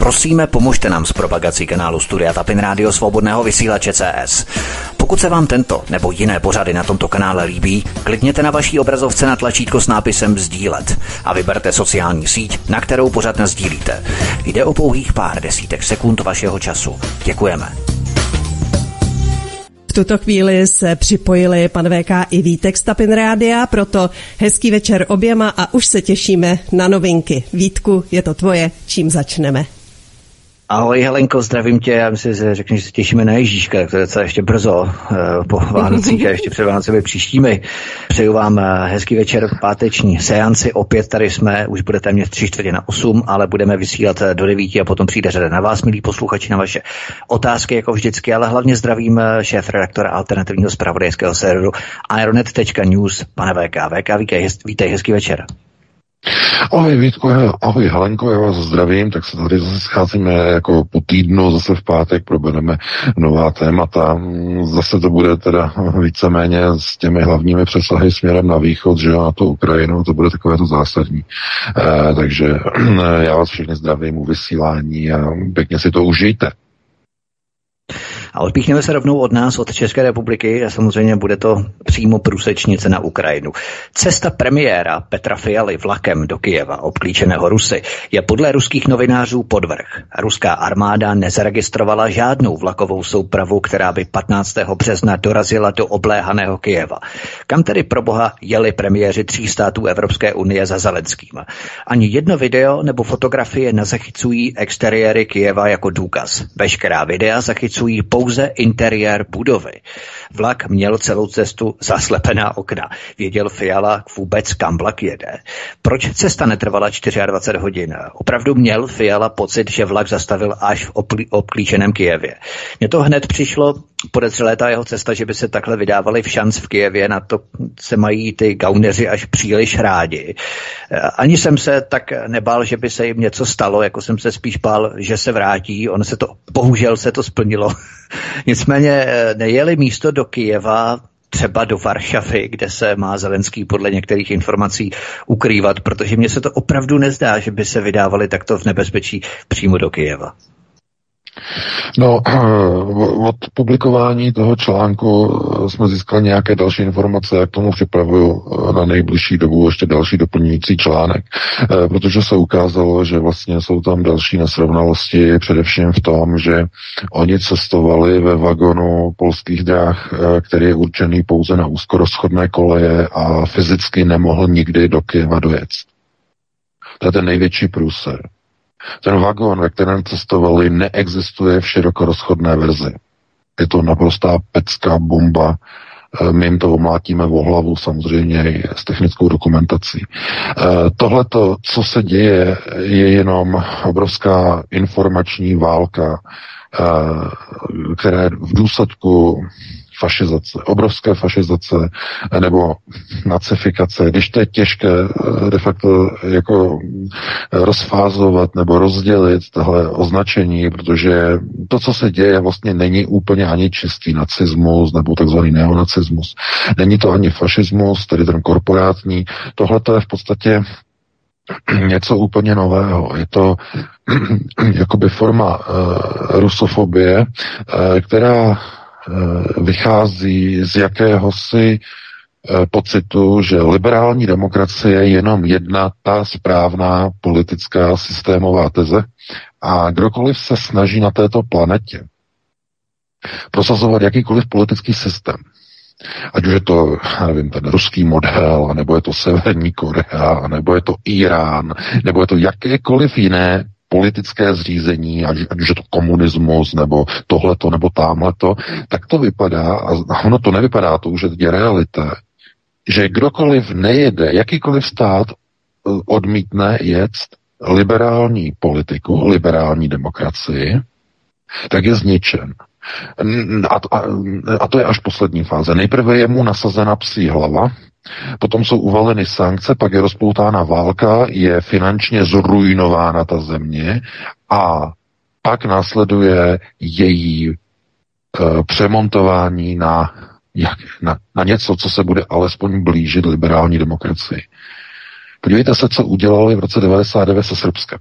Prosíme, pomožte nám s propagací kanálu Studia Tapin Rádio Svobodného vysílače CS. Pokud se vám tento nebo jiné pořady na tomto kanále líbí, klikněte na vaší obrazovce na tlačítko s nápisem Sdílet a vyberte sociální síť, na kterou pořád sdílíte. Jde o pouhých pár desítek sekund vašeho času. Děkujeme. V tuto chvíli se připojili pan VK i Vítek z Tapin Rádia, proto hezký večer oběma a už se těšíme na novinky. Vítku, je to tvoje, čím začneme? Ahoj Helenko, zdravím tě. Já myslím, že řekneš, že se těšíme na Ježíška, to je docela ještě brzo eh, po Vánocích a ještě před Vánocemi příštími. Přeju vám eh, hezký večer páteční seanci. Opět tady jsme, už bude téměř tři čtvrtě na osm, ale budeme vysílat eh, do devíti a potom přijde řada na vás, milí posluchači, na vaše otázky, jako vždycky, ale hlavně zdravím šéf redaktora alternativního zpravodajského serveru Ironet.news, pane VK. VK, vítej, hezký večer. Ahoj Vítko, ahoj Helenko, já vás zdravím, tak se tady zase scházíme jako po týdnu, zase v pátek probereme nová témata. Zase to bude teda víceméně s těmi hlavními přesahy směrem na východ, že na to Ukrajinu, to bude takové to zásadní. E, takže já vás všechny zdravím u vysílání a pěkně si to užijte. A odpíchneme se rovnou od nás, od České republiky a samozřejmě bude to přímo průsečnice na Ukrajinu. Cesta premiéra Petra Fialy vlakem do Kijeva, obklíčeného Rusy, je podle ruských novinářů podvrh. Ruská armáda nezaregistrovala žádnou vlakovou soupravu, která by 15. března dorazila do obléhaného Kijeva. Kam tedy pro boha jeli premiéři tří států Evropské unie za Zelenským? Ani jedno video nebo fotografie nezachycují exteriéry Kijeva jako důkaz. Veškerá videa zachycují pouze pouze interiér budovy. Vlak měl celou cestu zaslepená okna. Věděl Fiala vůbec, kam vlak jede. Proč cesta netrvala 24 hodin? Opravdu měl Fiala pocit, že vlak zastavil až v obklíčeném Kijevě. Mně to hned přišlo podezřelé ta jeho cesta, že by se takhle vydávali v šanc v Kijevě, na to se mají ty gauneři až příliš rádi. Ani jsem se tak nebál, že by se jim něco stalo, jako jsem se spíš bál, že se vrátí. On se to, bohužel se to splnilo. Nicméně eh, nejeli místo do Kijeva, třeba do Varšavy, kde se má Zelenský podle některých informací ukrývat, protože mně se to opravdu nezdá, že by se vydávali takto v nebezpečí přímo do Kijeva. No, od publikování toho článku jsme získali nějaké další informace, jak tomu připravuju na nejbližší dobu ještě další doplňující článek, eh, protože se ukázalo, že vlastně jsou tam další nesrovnalosti, především v tom, že oni cestovali ve vagonu polských dráh, eh, který je určený pouze na úzkorozchodné koleje a fyzicky nemohl nikdy do Kyjeva dojet. To je ten největší průser. Ten vagon, ve kterém cestovali, neexistuje v širokorozchodné verzi. Je to naprostá pecká bomba. Eh, my jim to omlátíme o hlavu samozřejmě s technickou dokumentací. Eh, Tohle, co se děje, je jenom obrovská informační válka, eh, které v důsledku fašizace, obrovské fašizace nebo nacifikace, když to je těžké eh, de facto jako rozfázovat nebo rozdělit tohle označení, protože to, co se děje, vlastně není úplně ani čistý nacismus nebo takzvaný neonacismus. Není to ani fašismus, tedy ten korporátní. Tohle to je v podstatě něco úplně nového. Je to jakoby forma uh, rusofobie, uh, která Eh, vychází z jakéhosi eh, pocitu, že liberální demokracie je jenom jedna ta správná politická systémová teze a kdokoliv se snaží na této planetě prosazovat jakýkoliv politický systém, ať už je to, nevím, ten ruský model, nebo je to Severní Korea, nebo je to Irán, nebo je to jakékoliv jiné politické zřízení, ať, už je to komunismus, nebo tohleto, nebo tamhleto, tak to vypadá, a ono to nevypadá, to už je realita, že kdokoliv nejede, jakýkoliv stát eh, odmítne jet liberální politiku, liberální demokracii, tak je zničen. A, a, a to je až poslední fáze. Nejprve je mu nasazena psí hlava, Potom jsou uvaleny sankce, pak je rozpoutána válka, je finančně zrujnována ta země a pak následuje její e, přemontování na, jak, na, na něco, co se bude alespoň blížit liberální demokracii. Podívejte se, co udělali v roce 99 se Srbskem.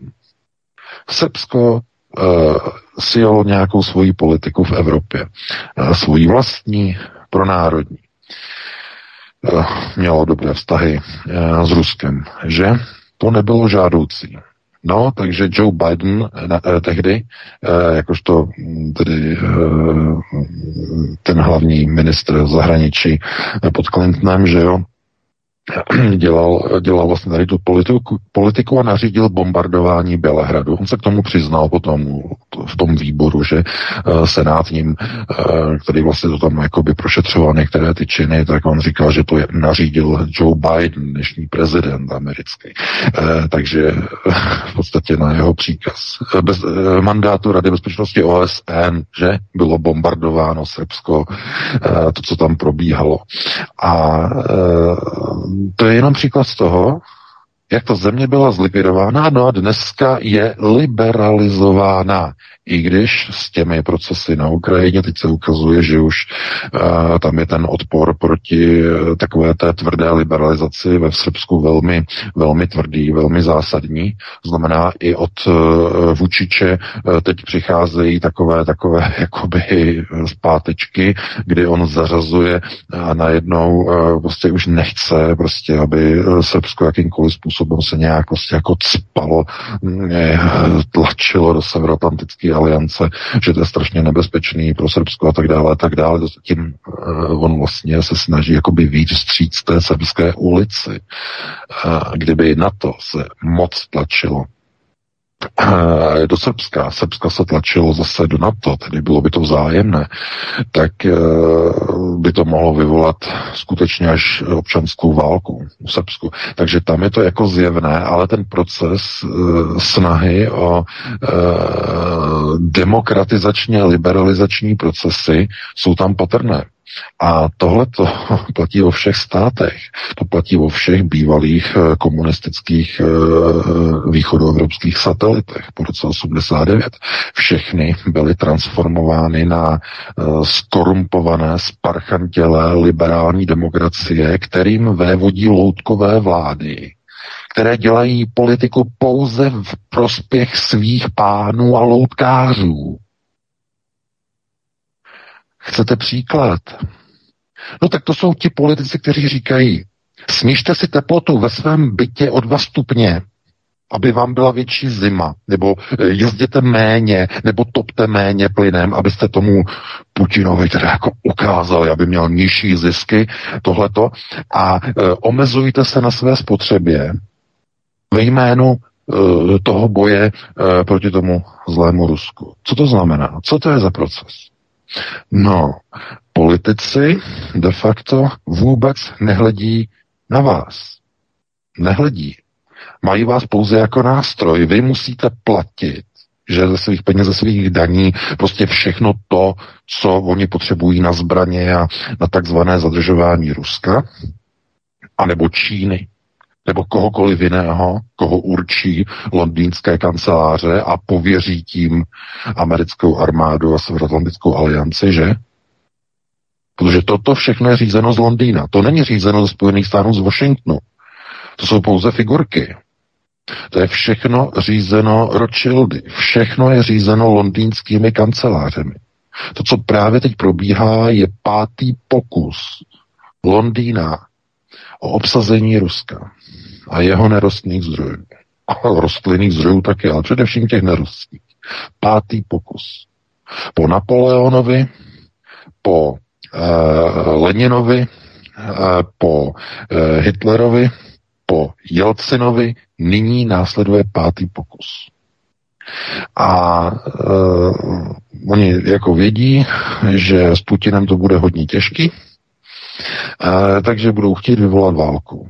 Srbsko uh, nějakou svoji politiku v Evropě. Uh, svoji vlastní, pronárodní. Uh, mělo dobré vztahy uh, s Ruskem, že? To nebylo žádoucí. No, takže Joe Biden na, eh, tehdy, eh, jakožto hm, tedy eh, ten hlavní ministr zahraničí eh, pod Clintonem, že jo, dělal, dělal vlastně tady tu politiku, politiku a nařídil bombardování Bělehradu. On se k tomu přiznal potom v tom výboru, že uh, senátním, uh, který vlastně to tam jakoby prošetřoval některé ty činy, tak on říkal, že to je, nařídil Joe Biden, dnešní prezident americký. Uh, takže v podstatě na jeho příkaz. Bez mandátu Rady bezpečnosti OSN, že bylo bombardováno Srbsko, to, co tam probíhalo. A to je jenom příklad z toho, jak ta země byla zlikvidována, no a dneska je liberalizována. I když s těmi procesy na Ukrajině teď se ukazuje, že už uh, tam je ten odpor proti uh, takové té tvrdé liberalizaci ve Srbsku velmi, velmi tvrdý, velmi zásadní. Znamená i od uh, Vučiče uh, teď přicházejí takové, takové jakoby zpátečky, kdy on zařazuje a najednou uh, prostě už nechce prostě, aby Srbsko jakýmkoliv způsobem se nějak prostě jako cpalo, tlačilo do severoatlantické aliance, že to je strašně nebezpečný pro Srbsko a tak dále, a tak dále. Tím uh, on vlastně se snaží jakoby víc vstříc té srbské ulici. Kdyby na to se moc tlačilo, do Srbska, Srbska se tlačilo zase do NATO, tedy bylo by to vzájemné, tak eh, by to mohlo vyvolat skutečně až občanskou válku v Srbsku. Takže tam je to jako zjevné, ale ten proces eh, snahy o eh, demokratizačně liberalizační procesy jsou tam patrné. A tohle to platí o všech státech. To platí o všech bývalých eh, komunistických eh, východoevropských satelitech po roce 89. Všechny byly transformovány na eh, skorumpované, sparchantělé liberální demokracie, kterým vévodí loutkové vlády, které dělají politiku pouze v prospěch svých pánů a loutkářů. Chcete příklad? No tak to jsou ti politici, kteří říkají, snížte si teplotu ve svém bytě o dva stupně, aby vám byla větší zima, nebo eh, jezděte méně, nebo topte méně plynem, abyste tomu Putinovi teda jako ukázali, aby měl nižší zisky, tohleto, a e, omezujte se na své spotřebě ve jménu e, toho boje e, proti tomu zlému Rusku. Co to znamená? Co to je za proces? No, politici de facto vůbec nehledí na vás. Nehledí. Mají vás pouze jako nástroj. Vy musíte platit, že ze svých peněz, ze svých daní, prostě všechno to, co oni potřebují na zbraně a na takzvané zadržování Ruska, anebo Číny, nebo kohokoliv jiného, koho určí londýnské kanceláře a pověří tím americkou armádu a Severoatlantickou alianci, že? Protože toto všechno je řízeno z Londýna. To není řízeno ze Spojených států z Washingtonu. To jsou pouze figurky. To je všechno řízeno Rothschildy. Všechno je řízeno londýnskými kancelářemi. To, co právě teď probíhá, je pátý pokus Londýna o obsazení Ruska a jeho nerostných zdrojů. A rostlinných zdrojů taky, ale především těch nerostných. Pátý pokus. Po Napoleonovi, po uh, Leninovi, uh, po uh, Hitlerovi, po Jelcinovi, nyní následuje pátý pokus. A uh, oni jako vědí, že s Putinem to bude hodně těžký, uh, takže budou chtít vyvolat válku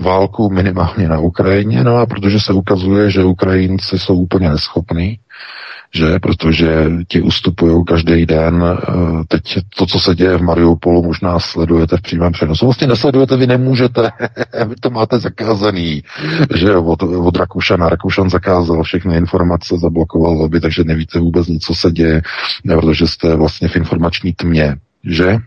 válku minimálně na Ukrajině, no a protože se ukazuje, že Ukrajinci jsou úplně neschopní, že, protože ti ustupují každý den. Eh, teď to, co se děje v Mariupolu, možná sledujete v přímém přenosu. Vlastně nesledujete, vy nemůžete, vy to máte zakázaný, že od, od Rakušana. Rakušan zakázal všechny informace, zablokoval lobby, takže nevíte vůbec nic, co se děje, protože jste vlastně v informační tmě, že?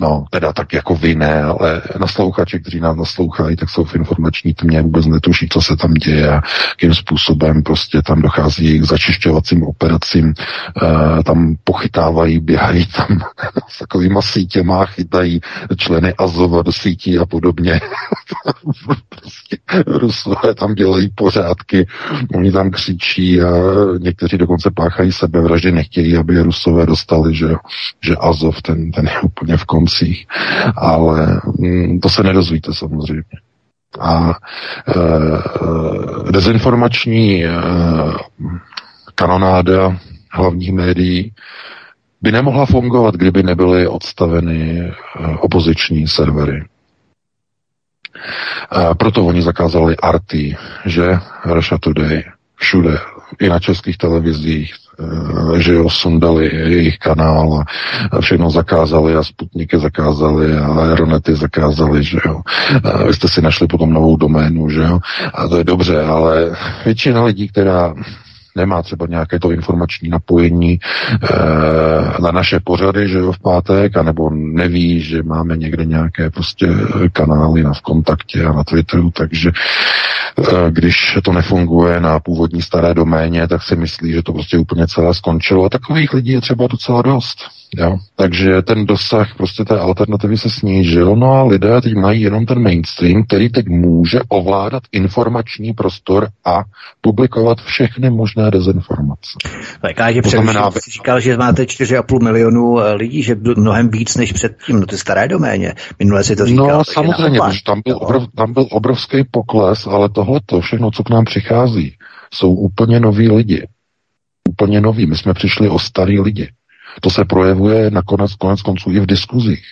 No, teda tak jako vy ne, ale naslouchači, kteří nás naslouchají, tak jsou v informační tmě, vůbec netuší, co se tam děje a jakým způsobem prostě tam dochází k začišťovacím operacím, e, tam pochytávají, běhají tam s takovýma sítěma, chytají členy Azova do sítí a podobně. prostě Rusové tam dělají pořádky, oni tam křičí a někteří dokonce páchají sebevraždy, nechtějí, aby Rusové dostali, že, že Azov, ten, ten je úplně v konci koncích, ale mm, to se nedozvíte samozřejmě. A e, dezinformační e, kanonáda hlavních médií by nemohla fungovat, kdyby nebyly odstaveny e, opoziční servery. E, proto oni zakázali Arty, že Russia Today, všude, i na českých televizích, že jo, sundali jejich kanál a všechno zakázali a Sputniky zakázali a Aeronety zakázali, že jo. A vy jste si našli potom novou doménu, že jo. A to je dobře, ale většina lidí, která nemá třeba nějaké to informační napojení e, na naše pořady, že jo, v pátek, anebo neví, že máme někde nějaké prostě kanály na v kontaktě a na Twitteru, takže e, když to nefunguje na původní staré doméně, tak si myslí, že to prostě úplně celé skončilo. A takových lidí je třeba docela dost. Jo? Takže ten dosah prostě té alternativy se snížil, no a lidé teď mají jenom ten mainstream, který teď může ovládat informační prostor a publikovat všechny možné dezinformace. Tak já to znamená, jsi říkal, že máte 4,5 milionu eh, lidí, že mnohem víc než předtím, no ty staré doméně. Minule si to říkal. No samozřejmě, protože tam byl, obrov, tam byl obrovský pokles, ale tohle to všechno, co k nám přichází, jsou úplně noví lidi. Úplně noví. My jsme přišli o starý lidi. To se projevuje nakonec konec konců i v diskuzích.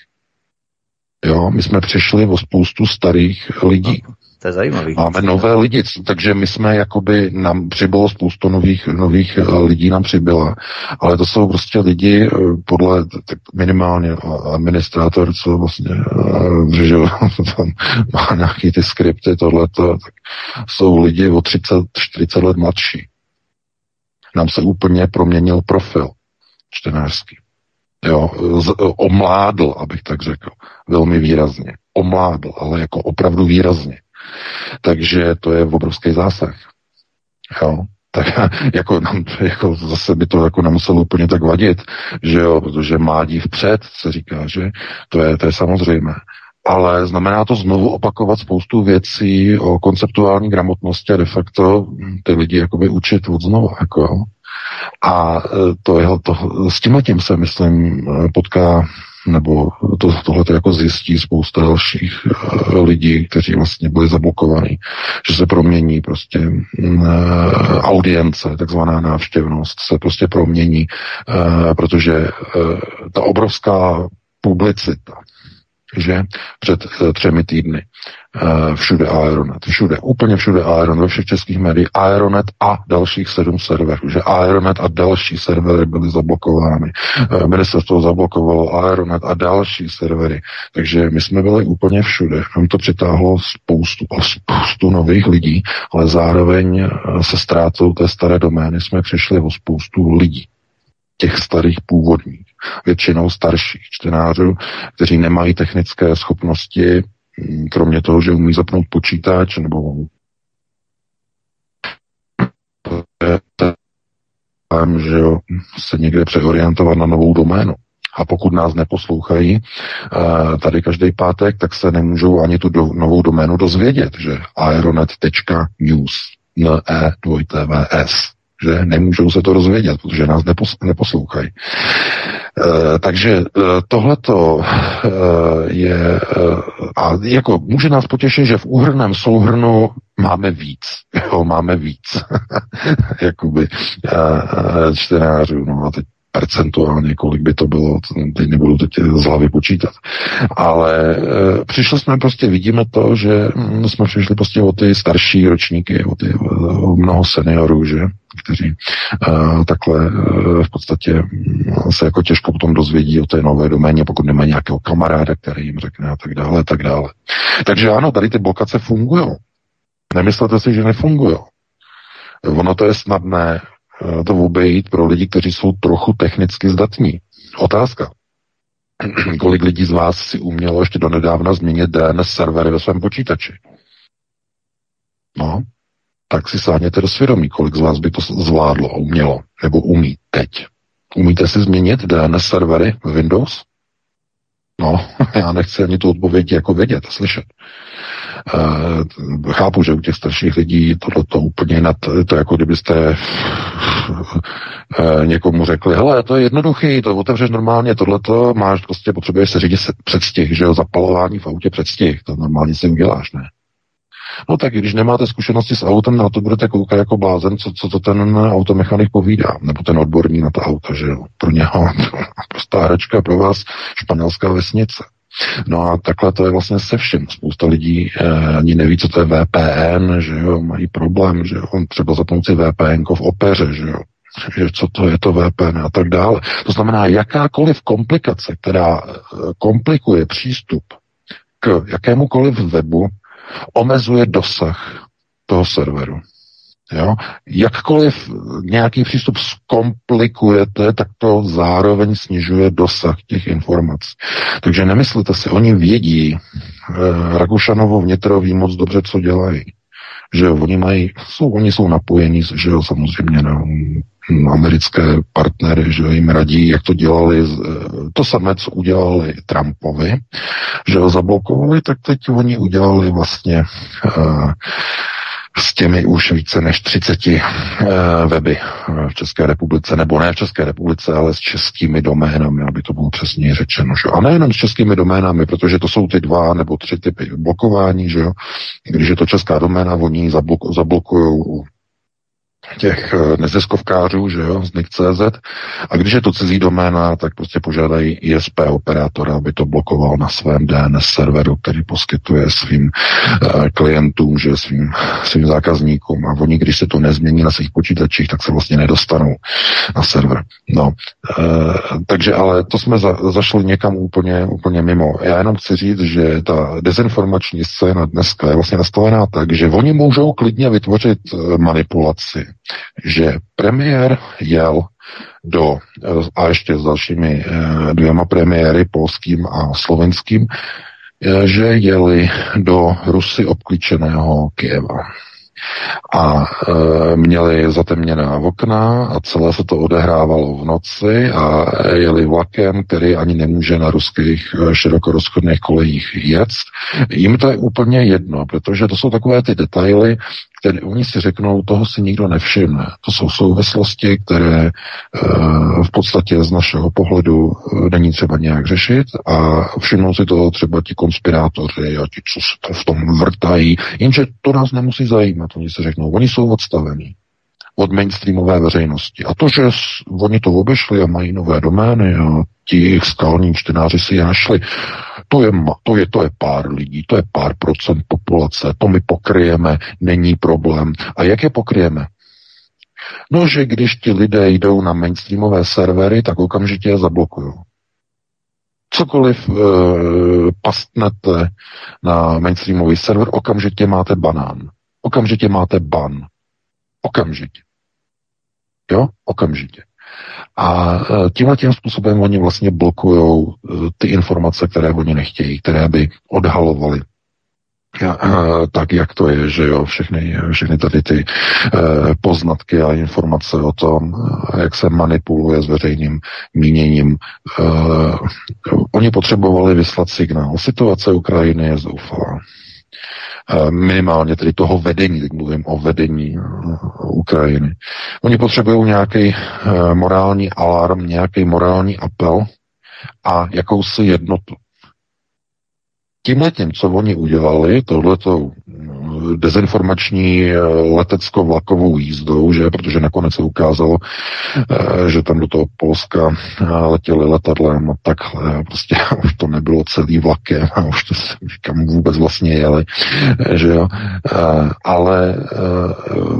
Jo, my jsme přišli o spoustu starých lidí. To je zajímavý. Máme nové lidi, takže my jsme jakoby, nám přibylo spoustu nových, nových eh, lidí nám přibyla, ale to jsou prostě lidi eh, podle tak minimálně administrátor, co vlastně, eh, že tam má nějaký ty skripty, tohleto, tak jsou lidi o 30, 40 let mladší. Nám se úplně proměnil profil čtenářský. Jo, z, omládl, abych tak řekl, velmi výrazně. Omládl, ale jako opravdu výrazně. Takže to je obrovský zásah. Jo, tak jako, jako zase by to jako nemuselo úplně tak vadit, že jo, protože mládí vpřed, se říká, že to je, to je samozřejmé. Ale znamená to znovu opakovat spoustu věcí o konceptuální gramotnosti a de facto ty lidi jakoby učit od znova, jako. A e, to, je, to, s tím tím se, myslím, e, potká nebo to, tohle to jako zjistí spousta dalších uh, lidí, kteří vlastně byli zablokovaní, že se promění prostě uh, audience, takzvaná návštěvnost se prostě promění, uh, protože uh, ta obrovská publicita, že před uh, třemi týdny. Uh, všude Aeronet, všude, úplně všude Aeronet, ve všech českých médiích, Aeronet a dalších sedm serverů, že Aeronet a další servery byly zablokovány. Uh, ministerstvo zablokovalo Aeronet a další servery, takže my jsme byli úplně všude. Nám to přitáhlo spoustu a spoustu nových lidí, ale zároveň se ztrátou té staré domény jsme přišli o spoustu lidí. Těch starých původních většinou starších čtenářů, kteří nemají technické schopnosti, mm, kromě toho, že umí zapnout počítač nebo že se někde přeorientovat na novou doménu. A pokud nás neposlouchají eh, tady každý pátek, tak se nemůžou ani tu do, novou doménu dozvědět, že aeronet.news, e 2 s že nemůžou se to rozvědět, protože nás nepos- neposlouchají. E, takže e, tohleto e, je, a jako může nás potěšit, že v úhrném souhrnu máme víc, jo, máme víc, jakoby čtenářů, no a teď percentuálně, kolik by to bylo, teď nebudu teď z hlavy počítat. Ale e, přišli jsme prostě, vidíme to, že hm, jsme přišli prostě o ty starší ročníky, o, ty, o mnoho seniorů, že, kteří e, takhle e, v podstatě hm, se jako těžko potom dozvědí o té nové doméně, pokud nemají nějakého kamaráda, který jim řekne a tak dále, a tak dále. Takže ano, tady ty blokace fungují. Nemyslete si, že nefungují. Ono to je snadné Eh, to obejít pro lidi, kteří jsou trochu technicky zdatní. Otázka. kolik lidí z vás si umělo ještě donedávna změnit DNS servery ve svém počítači. No, tak si sáhněte do svědomí, kolik z vás by to zvládlo a umělo, nebo umí teď. Umíte si změnit DNS servery v Windows? No, já nechci ani tu odpověď jako vědět a slyšet. E, chápu, že u těch starších lidí tohle to úplně nad, to jako kdybyste e, někomu řekli, hele, to je jednoduchý, to otevřeš normálně, tohle to máš, prostě potřebuješ se řídit předstih, že jo, zapalování v autě předstih, to normálně si uděláš, ne? No tak když nemáte zkušenosti s autem, na to budete koukat jako blázen, co, co to ten automechanik povídá, nebo ten odborník na ta auta, že jo. Pro něho prostá hračka, pro vás španělská vesnice. No a takhle to je vlastně se vším. Spousta lidí eh, ani neví, co to je VPN, že jo, mají problém, že jo, třeba zapnout si VPN v opeře, že jo, že co to je to VPN a tak dále. To znamená, jakákoliv komplikace, která eh, komplikuje přístup k jakémukoliv webu, omezuje dosah toho serveru. Jo? Jakkoliv nějaký přístup zkomplikujete, tak to zároveň snižuje dosah těch informací. Takže nemyslete si, oni vědí, eh, Rakušanovo vnitro ví moc dobře, co dělají. Že oni mají, jsou, oni jsou napojení, že jo, samozřejmě na americké partnery, že jim radí, jak to dělali, to samé, co udělali Trumpovi, že ho zablokovali, tak teď oni udělali vlastně uh, s těmi už více než 30 uh, weby v České republice, nebo ne v České republice, ale s českými doménami, aby to bylo přesně řečeno. Že? A nejenom s českými doménami, protože to jsou ty dva nebo tři typy blokování, že jo? Když je to česká doména, oni zablok- zablokují těch eh, neziskovkářů, že jo, z NIC.cz. A když je to cizí doména, tak prostě požádají ISP operátora, aby to blokoval na svém DNS serveru, který poskytuje svým uh, klientům, že svým, svým zákazníkům. A oni, když se to nezmění na svých počítačích, tak se vlastně nedostanou na server. No, uh, takže ale to jsme za, zašli někam úplně, úplně mimo. Já jenom chci říct, že ta dezinformační scéna dneska je vlastně nastavená tak, že oni můžou klidně vytvořit manipulaci že premiér jel do, a ještě s dalšími eh, dvěma premiéry, polským a slovenským, eh, že jeli do Rusy obklíčeného Kieva a e, měli zatemněná okna a celé se to odehrávalo v noci a jeli vlakem, který ani nemůže na ruských širokorozchodných kolejích jet. Jim to je úplně jedno, protože to jsou takové ty detaily, které oni si řeknou, toho si nikdo nevšimne. To jsou souvislosti, které e, v podstatě z našeho pohledu e, není třeba nějak řešit a všimnou si toho třeba ti konspirátoři a ti, co se v tom vrtají, jenže to nás nemusí zajímat, oni si řeknou, oni jsou odstavení od mainstreamové veřejnosti. A to, že oni to obešli a mají nové domény a ti jejich skalní čtenáři si je našli, to je, to, je, to je pár lidí, to je pár procent populace, to my pokryjeme, není problém. A jak je pokryjeme? No, že když ti lidé jdou na mainstreamové servery, tak okamžitě je zablokují. Cokoliv e, pastnete na mainstreamový server, okamžitě máte banán. Okamžitě máte ban. Okamžitě. Jo? Okamžitě. A e, tímhle tím způsobem oni vlastně blokují e, ty informace, které oni nechtějí, které by odhalovaly e, tak, jak to je, že jo, všechny, všechny tady ty poznatky a informace o tom, jak se manipuluje s veřejným míněním. oni potřebovali vyslat signál. Situace Ukrajiny je zoufalá. Eh, minimálně tedy toho vedení, teď mluvím o vedení eh, Ukrajiny. Oni potřebují nějaký eh, morální alarm, nějaký morální apel a jakousi jednotu. Tímhle tím, co oni udělali, tohleto dezinformační eh, letecko-vlakovou jízdou, že, protože nakonec se ukázalo, eh, že tam do toho Polska eh, letěli letadlem a takhle, prostě už to nebylo celý vlakem a už to se kam vůbec vlastně jeli, že jo. Ale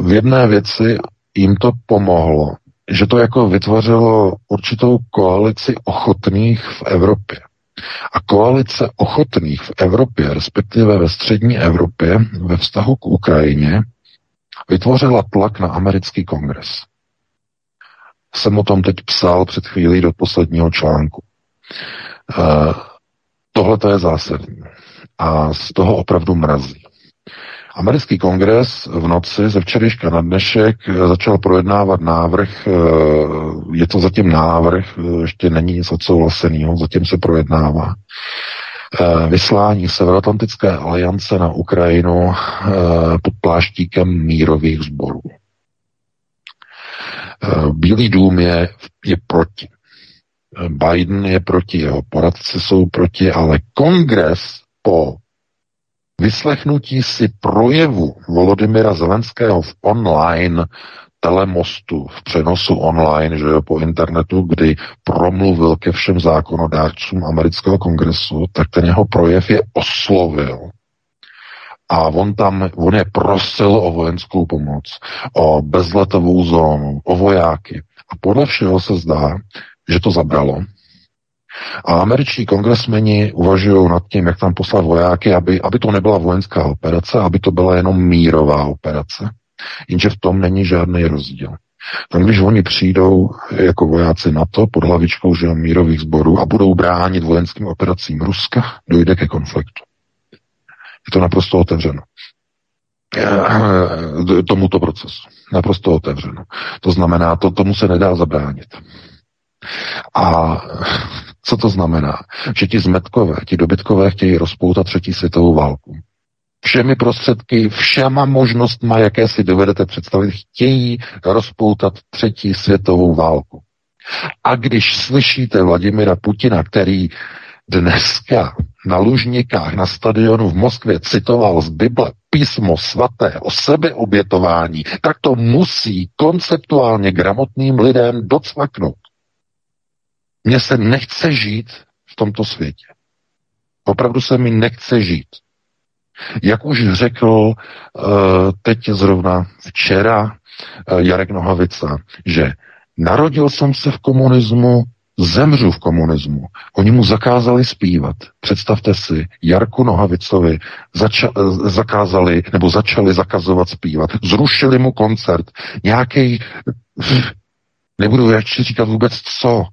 v jedné věci jim to pomohlo, že to jako vytvořilo určitou koalici ochotných v Evropě. A koalice ochotných v Evropě, respektive ve střední Evropě, ve vztahu k Ukrajině, vytvořila tlak na americký kongres. Jsem o tom teď psal před chvílí do posledního článku. Tohle to je zásadní. A z toho opravdu mrazí. Americký kongres v noci ze včerejška na dnešek začal projednávat návrh, je to zatím návrh, ještě není nic odsouhlaseného, zatím se projednává, vyslání Severoatlantické aliance na Ukrajinu pod pláštíkem mírových sborů. Bílý dům je, je proti. Biden je proti, jeho poradci jsou proti, ale kongres po vyslechnutí si projevu Volodymyra Zelenského v online telemostu, v přenosu online, že jo, po internetu, kdy promluvil ke všem zákonodárcům amerického kongresu, tak ten jeho projev je oslovil. A on tam, on je prosil o vojenskou pomoc, o bezletovou zónu, o vojáky. A podle všeho se zdá, že to zabralo. A američtí kongresmeni uvažují nad tím, jak tam poslat vojáky, aby, aby to nebyla vojenská operace, aby to byla jenom mírová operace. Jenže v tom není žádný rozdíl. Tam, když oni přijdou jako vojáci NATO pod hlavičkou že mírových sborů a budou bránit vojenským operacím Ruska, dojde ke konfliktu. Je to naprosto otevřeno tomuto procesu. Naprosto otevřeno. To znamená, to tomu se nedá zabránit. A co to znamená? Že ti zmetkové, ti dobytkové chtějí rozpoutat třetí světovou válku. Všemi prostředky, všema možnostma, jaké si dovedete představit, chtějí rozpoutat třetí světovou válku. A když slyšíte Vladimira Putina, který dneska na Lužnikách na stadionu v Moskvě citoval z Bible písmo svaté o sebeobětování, tak to musí konceptuálně gramotným lidem docvaknout. Mně se nechce žít v tomto světě. Opravdu se mi nechce žít. Jak už řekl eh, teď zrovna včera eh, Jarek Nohavica, že narodil jsem se v komunismu, zemřu v komunismu. Oni mu zakázali zpívat. Představte si, Jarku Nohavicovi zača- eh, zakázali, nebo začali zakazovat zpívat. Zrušili mu koncert. Nějaký, nebudu ještě říkat vůbec co,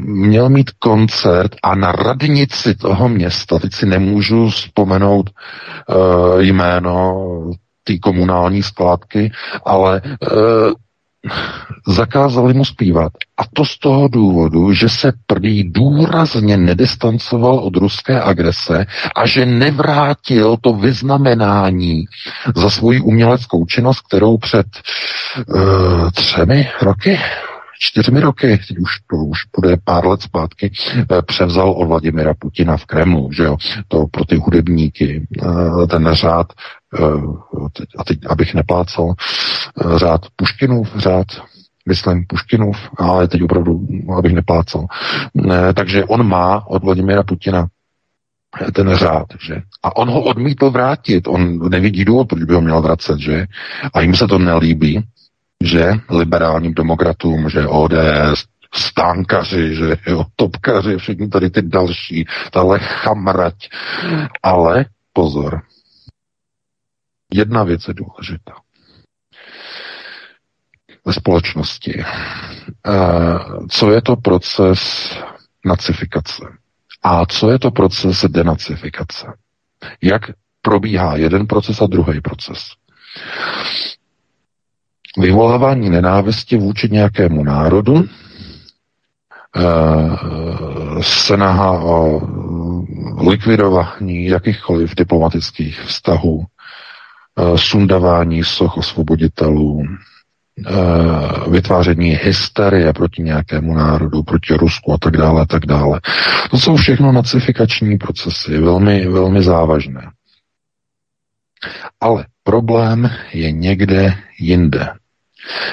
měl mít koncert a na radnici toho města, teď si nemůžu vzpomenout uh, jméno té komunální skládky, ale zakázali mu zpívat. A to z toho důvodu, že se prý důrazně nedistancoval od ruské agrese a že nevrátil to vyznamenání za svoji uměleckou činnost, kterou před uh, třemi roky čtyřmi roky, už to už bude pár let zpátky, eh, převzal od Vladimira Putina v Kremlu, že jo, to pro ty hudebníky, eh, ten řád, eh, a teď, abych neplácal, řád Puškinův, řád myslím Puškinův, ale teď opravdu, abych neplácal. Takže on má od Vladimira Putina ten řád, že? A on ho odmítl vrátit, on nevidí důvod, proč by ho měl vracet, že? A jim se to nelíbí, že liberálním demokratům, že ODS, stánkaři, že jo, topkaři, všichni tady ty další, tahle chamrať. Ale pozor, jedna věc je důležitá. Ve společnosti. Co je to proces nacifikace? A co je to proces denacifikace? Jak probíhá jeden proces a druhý proces? Vyvolávání nenávisti vůči nějakému národu, eh, snaha o likvidování jakýchkoliv diplomatických vztahů, eh, sundavání soch osvoboditelů, eh, vytváření hysterie proti nějakému národu, proti Rusku a tak dále, a tak dále. To jsou všechno nacifikační procesy, velmi, velmi závažné. Ale problém je někde jinde.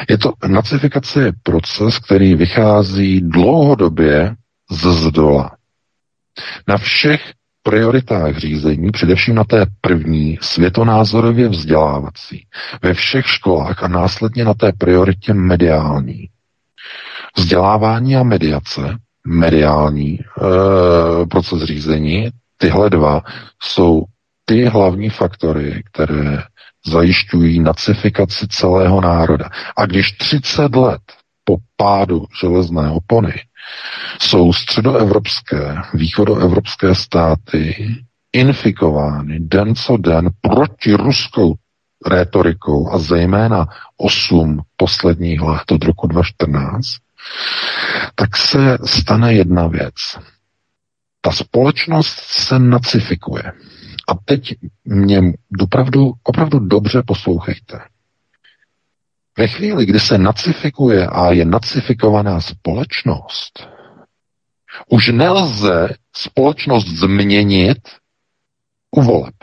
Je to, nacifikace je proces, který vychází dlouhodobě z zdola. Na všech prioritách řízení, především na té první, světonázorově vzdělávací, ve všech školách a následně na té prioritě mediální. Vzdělávání a mediace, mediální e, proces řízení, tyhle dva jsou ty hlavní faktory, které zajišťují nacifikaci celého národa. A když 30 let po pádu železné opony jsou středoevropské, východoevropské státy infikovány den co den proti ruskou rétorikou a zejména osm posledních let od roku 2014, tak se stane jedna věc. Ta společnost se nacifikuje. A teď mě opravdu, opravdu dobře poslouchejte. Ve chvíli, kdy se nacifikuje a je nacifikovaná společnost, už nelze společnost změnit u voleb.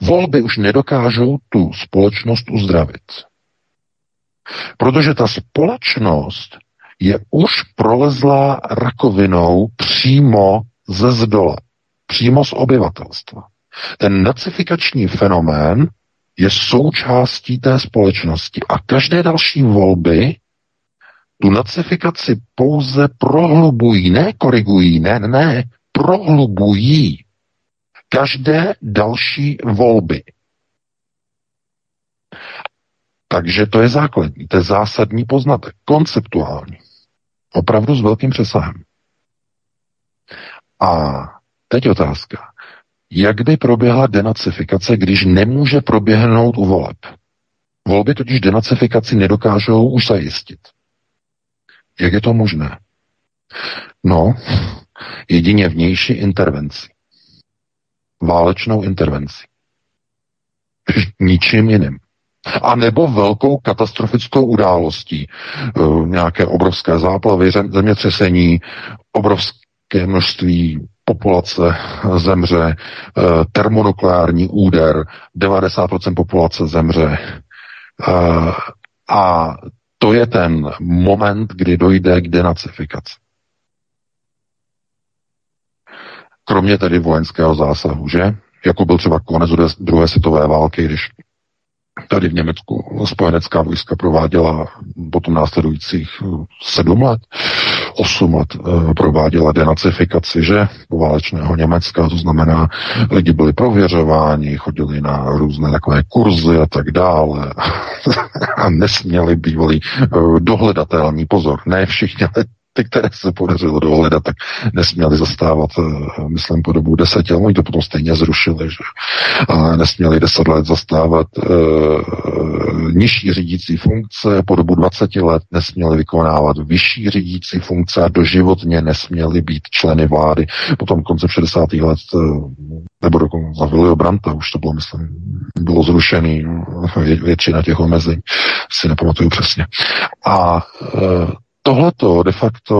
Volby už nedokážou tu společnost uzdravit. Protože ta společnost je už prolezlá rakovinou přímo ze zdola, přímo z obyvatelstva. Ten nacifikační fenomén je součástí té společnosti a každé další volby tu nacifikaci pouze prohlubují, ne korigují, ne, ne, prohlubují každé další volby. Takže to je základní, to je zásadní poznatek, konceptuální. Opravdu s velkým přesahem. A teď otázka. Jak by proběhla denacifikace, když nemůže proběhnout u voleb? Volby totiž denacifikaci nedokážou už zajistit. Jak je to možné? No, jedině vnější intervenci. Válečnou intervenci. Ničím jiným. A nebo velkou katastrofickou událostí. E, nějaké obrovské záplavy, zemětřesení, obrovské množství populace zemře, e, termonukleární úder, 90% populace zemře. E, a to je ten moment, kdy dojde k denacifikaci. Kromě tedy vojenského zásahu, že? Jako byl třeba konec druhé světové války, když tady v Německu spojenecká vojska prováděla potom následujících eh, sedm let, osm let eh, prováděla denacifikaci, že válečného Německa, to znamená, lidi byli prověřováni, chodili na různé takové kurzy a tak dále a nesměli bývali eh, dohledatelný pozor. Ne všichni, ale ty, které se podařilo dohledat, tak nesměli zastávat, eh, myslím, po dobu deseti let, oni to potom stejně zrušili, že a nesměli deset let zastávat e, nižší řídící funkce, po dobu 20 let nesměli vykonávat vyšší řídící funkce a doživotně nesměli být členy vlády. Potom koncem 60. let, e, nebo dokonce za Vilio Branta, už to bylo, myslím, bylo zrušený většina těch omezení, si nepamatuju přesně. A e, tohleto de facto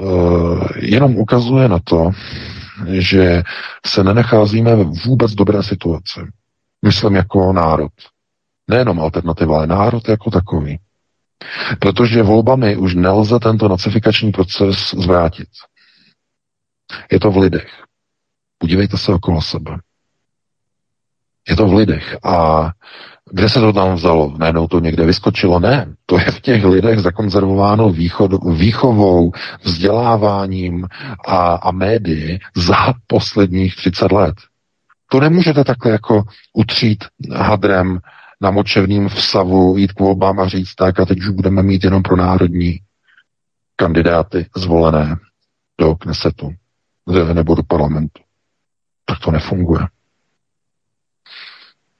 uh, jenom ukazuje na to, že se nenacházíme vůbec dobré situaci. Myslím jako národ. Nejenom alternativa, ale národ jako takový. Protože volbami už nelze tento nacifikační proces zvrátit. Je to v lidech. Podívejte se okolo sebe. Je to v lidech. A kde se to tam vzalo? Najednou to někde vyskočilo? Ne, to je v těch lidech zakonzervováno východ, výchovou, vzděláváním a, a médii za posledních 30 let. To nemůžete takhle jako utřít hadrem na močevným vsavu, jít k volbám a říct tak a teď už budeme mít jenom pro národní kandidáty zvolené do Knesetu nebo do parlamentu. Tak to nefunguje.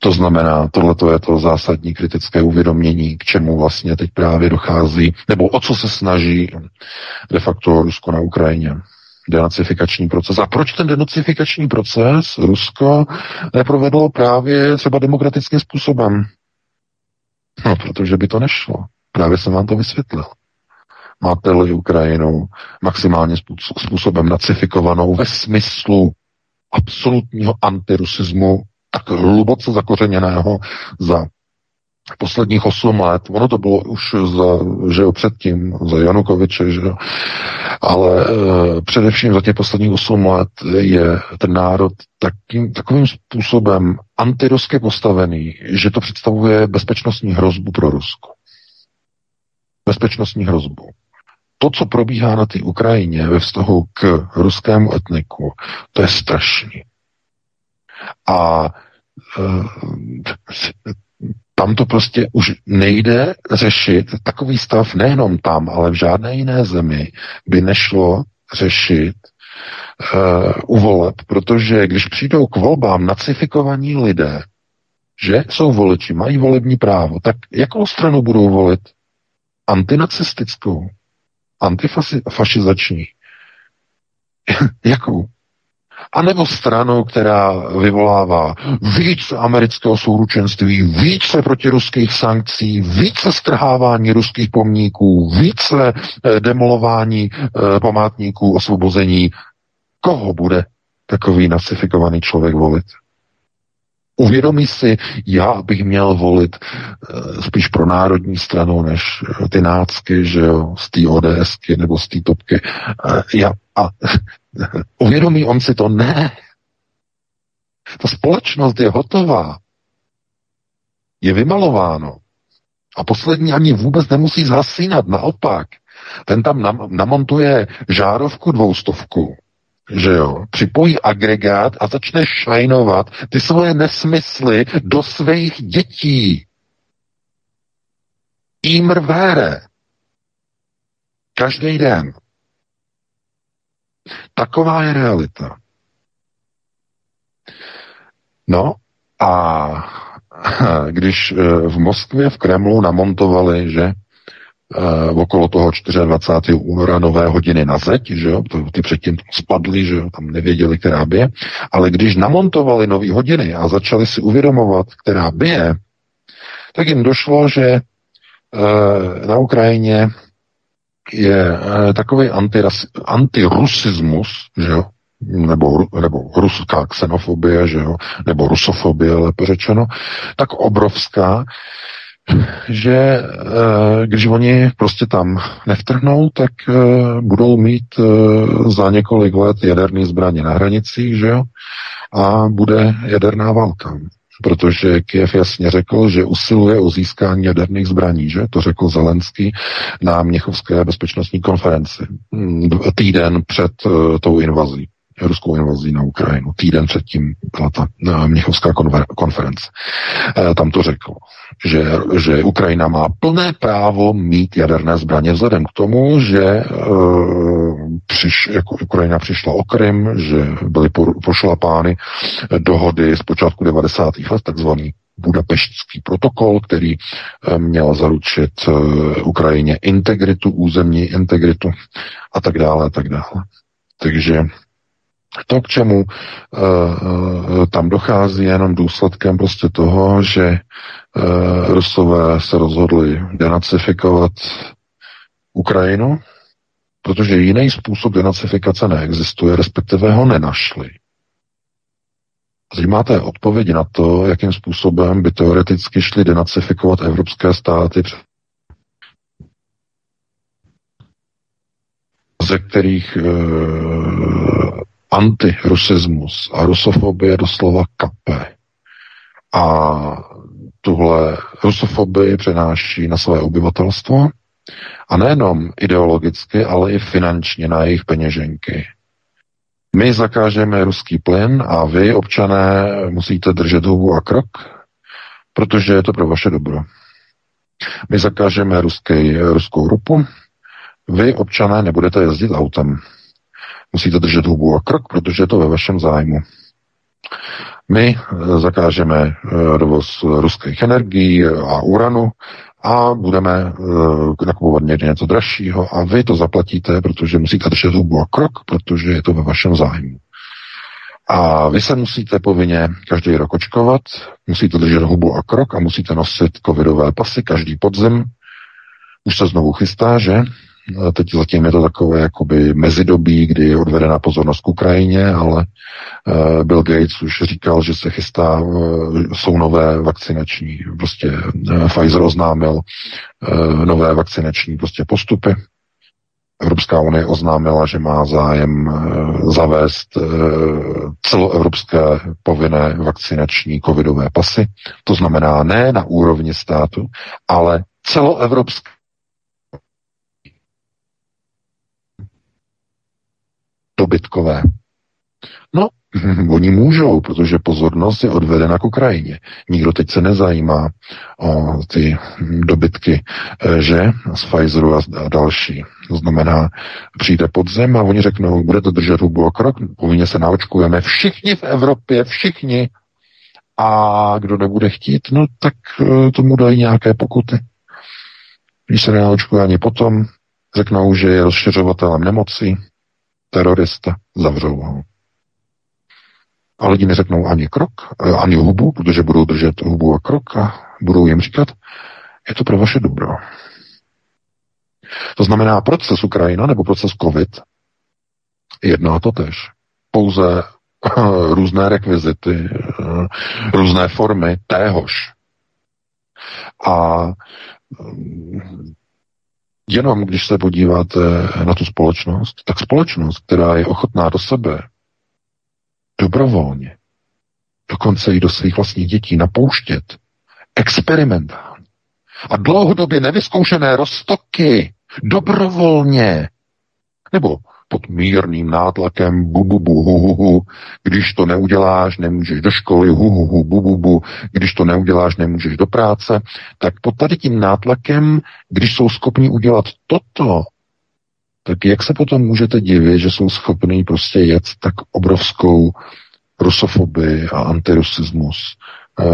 To znamená, tohle je to zásadní kritické uvědomění, k čemu vlastně teď právě dochází, nebo o co se snaží de facto Rusko na Ukrajině. Denacifikační proces. A proč ten denacifikační proces Rusko neprovedlo právě třeba demokratickým způsobem? No, protože by to nešlo. Právě jsem vám to vysvětlil. Máte-li Ukrajinu maximálně způsobem nacifikovanou ve smyslu absolutního antirusismu tak hluboce zakořeněného za posledních 8 let, ono to bylo už za, že jo, předtím, za Janukoviče, že jo, ale e, především za těch posledních 8 let je ten národ takým, takovým způsobem antirusky postavený, že to představuje bezpečnostní hrozbu pro Rusko. Bezpečnostní hrozbu. To, co probíhá na té Ukrajině ve vztahu k ruskému etniku, to je strašný. A e, tam to prostě už nejde řešit. Takový stav nejenom tam, ale v žádné jiné zemi by nešlo řešit uh, u voleb, protože když přijdou k volbám nacifikovaní lidé, že jsou voliči, mají volební právo, tak jakou stranu budou volit? Antinacistickou? Antifašizační? jakou? A nebo stranu, která vyvolává více amerického souručenství, více protiruských sankcí, více strhávání ruských pomníků, více eh, demolování eh, památníků osvobození. Koho bude takový nacifikovaný člověk volit? Uvědomí si, já bych měl volit uh, spíš pro národní stranu, než ty nácky, že jo, z té ODSky nebo z té topky. Já, a uvědomí on si to? Ne. Ta společnost je hotová. Je vymalováno. A poslední ani vůbec nemusí zhasínat, naopak. Ten tam nam, namontuje žárovku dvoustovku že jo, připojí agregát a začne šajnovat ty svoje nesmysly do svých dětí. Imr vére. Každý den. Taková je realita. No a když eh, v Moskvě v Kremlu namontovali, že uh, okolo toho 24. února nové hodiny na zeď, že jo, ty předtím spadly, že jo, tam nevěděli, která bije, ale když namontovali nové hodiny a začali si uvědomovat, která bije, tak jim došlo, že uh, na Ukrajině je uh, takový antiras, antirusismus, že jo, nebo, nebo ruská xenofobie, že jo, nebo rusofobie, lépe řečeno, tak obrovská, že eh, když oni prostě tam nevtrhnou, tak eh, budou mít eh, za několik let jaderné zbraně na hranicích, že jo? A bude jaderná válka. Protože Kiev jasně řekl, že usiluje o získání jaderných zbraní, že? To řekl Zelenský na Měchovské bezpečnostní konferenci hm, týden před tou invazí ruskou invazí na Ukrajinu. Týden předtím byla ta Měchovská konference. Tam to řekl že, že Ukrajina má plné právo mít jaderné zbraně vzhledem k tomu, že uh, přiš, jako Ukrajina přišla o Krym, že byly pošlapány dohody z počátku 90. let, takzvaný Budapeštský protokol, který měl zaručit Ukrajině integritu, územní integritu a tak dále, a tak dále. Takže to, k čemu uh, tam dochází, je jenom důsledkem prostě toho, že uh, Rusové se rozhodli denacifikovat Ukrajinu, protože jiný způsob denacifikace neexistuje, respektive ho nenašli. Teď máte odpovědi na to, jakým způsobem by teoreticky šli denacifikovat evropské státy, ze kterých uh, antirusismus a rusofobie doslova kape. A tuhle rusofobii přenáší na své obyvatelstvo a nejenom ideologicky, ale i finančně na jejich peněženky. My zakážeme ruský plyn a vy, občané, musíte držet hubu a krok, protože je to pro vaše dobro. My zakážeme ruský, ruskou rupu, vy, občané, nebudete jezdit autem. Musíte držet hubu a krok, protože je to ve vašem zájmu. My eh, zakážeme eh, dovoz ruských energií a uranu a budeme nakupovat někde něco dražšího a vy to zaplatíte, protože musíte držet hubu a krok, protože je to ve vašem zájmu. A vy se musíte povinně každý rok očkovat, musíte držet hubu a krok a musíte nosit covidové pasy každý podzim. Už se znovu chystá, že? Teď zatím je to takové jakoby mezidobí, kdy je odvedena pozornost k Ukrajině, ale uh, Bill Gates už říkal, že se chystá, uh, jsou nové vakcinační, prostě uh, Pfizer oznámil nové vakcinační prostě postupy. Evropská unie oznámila, že má zájem zavést celoevropské povinné vakcinační covidové pasy. To znamená ne na úrovni státu, ale celoevropské dobytkové. No, oni můžou, protože pozornost je odvedena k Ukrajině. Nikdo teď se nezajímá o ty dobytky, eh, že? Z Pfizeru a další. To znamená, přijde podzem a oni řeknou, bude to držet hubu a krok, povinně se naočkujeme všichni v Evropě, všichni. A kdo nebude chtít, no tak eh, tomu dají nějaké pokuty. Když se nenaočkuje ani potom, řeknou, že je rozšiřovatelem nemocí, terorista, zavřou ho. A lidi neřeknou ani krok, eh, ani hubu, protože budou držet hubu a krok a budou jim říkat, je to pro vaše dobro. To znamená proces Ukrajina nebo proces COVID jedná to tež. Pouze různé rekvizity, eh, různé formy téhož. A jenom když se podíváte na tu společnost, tak společnost, která je ochotná do sebe dobrovolně, dokonce i do svých vlastních dětí napouštět experimentálně a dlouhodobě nevyzkoušené roztoky dobrovolně nebo pod mírným nátlakem bu, bu, bu, hu, hu, hu. Když to neuděláš, nemůžeš do školy, hu, hu, hu, bu, bu, bu. Když to neuděláš, nemůžeš do práce. Tak pod tady tím nátlakem, když jsou schopni udělat toto, tak jak se potom můžete divit, že jsou schopní prostě jet tak obrovskou rusofobii a antirusismus eh,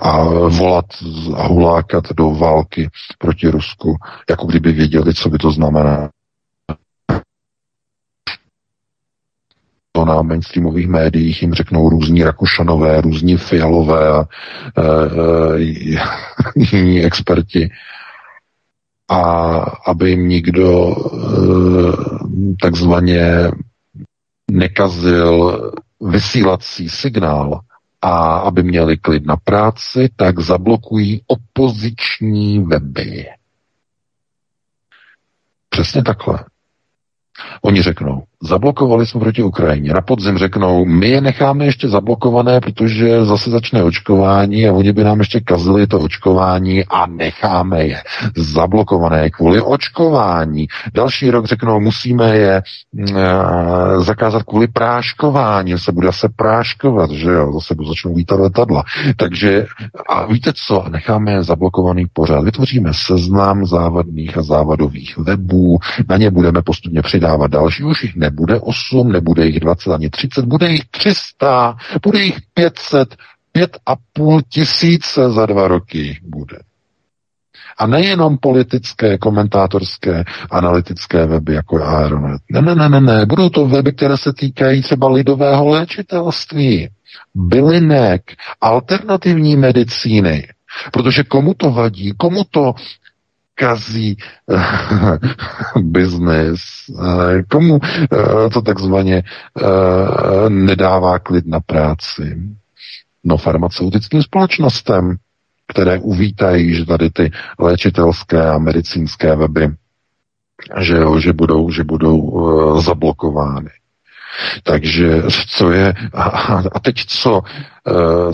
a volat a hulákat do války proti Rusku, jako kdyby věděli, co by to znamená. To na mainstreamových médiích jim řeknou různí Rakušanové, různí Fialové a e, e, jiní experti a aby jim nikdo e, takzvaně nekazil vysílací signál a aby měli klid na práci, tak zablokují opoziční weby. Přesně takhle. Oni řeknou, zablokovali jsme proti Ukrajině. Na podzim řeknou, my je necháme ještě zablokované, protože zase začne očkování a oni by nám ještě kazili to očkování a necháme je zablokované kvůli očkování. Další rok řeknou, musíme je uh, zakázat kvůli práškování, se bude se práškovat, že jo, zase začnou lítat letadla. Takže a víte co, necháme je zablokovaný pořád. Vytvoříme seznam závadných a závadových webů, na ně budeme postupně přidávat další, už jich ne nebude 8, nebude jich 20 ani 30, bude jich 300, bude jich 500, pět a půl tisíce za dva roky bude. A nejenom politické, komentátorské, analytické weby jako Aeronet. Ne, ne, ne, ne, ne. Budou to weby, které se týkají třeba lidového léčitelství, bylinek, alternativní medicíny. Protože komu to vadí, komu to kazí biznis, uh, komu uh, to takzvaně uh, nedává klid na práci. No farmaceutickým společnostem, které uvítají, že tady ty léčitelské a medicínské weby, že, jo, že budou, že budou zablokovány. Takže co je, a, a teď co,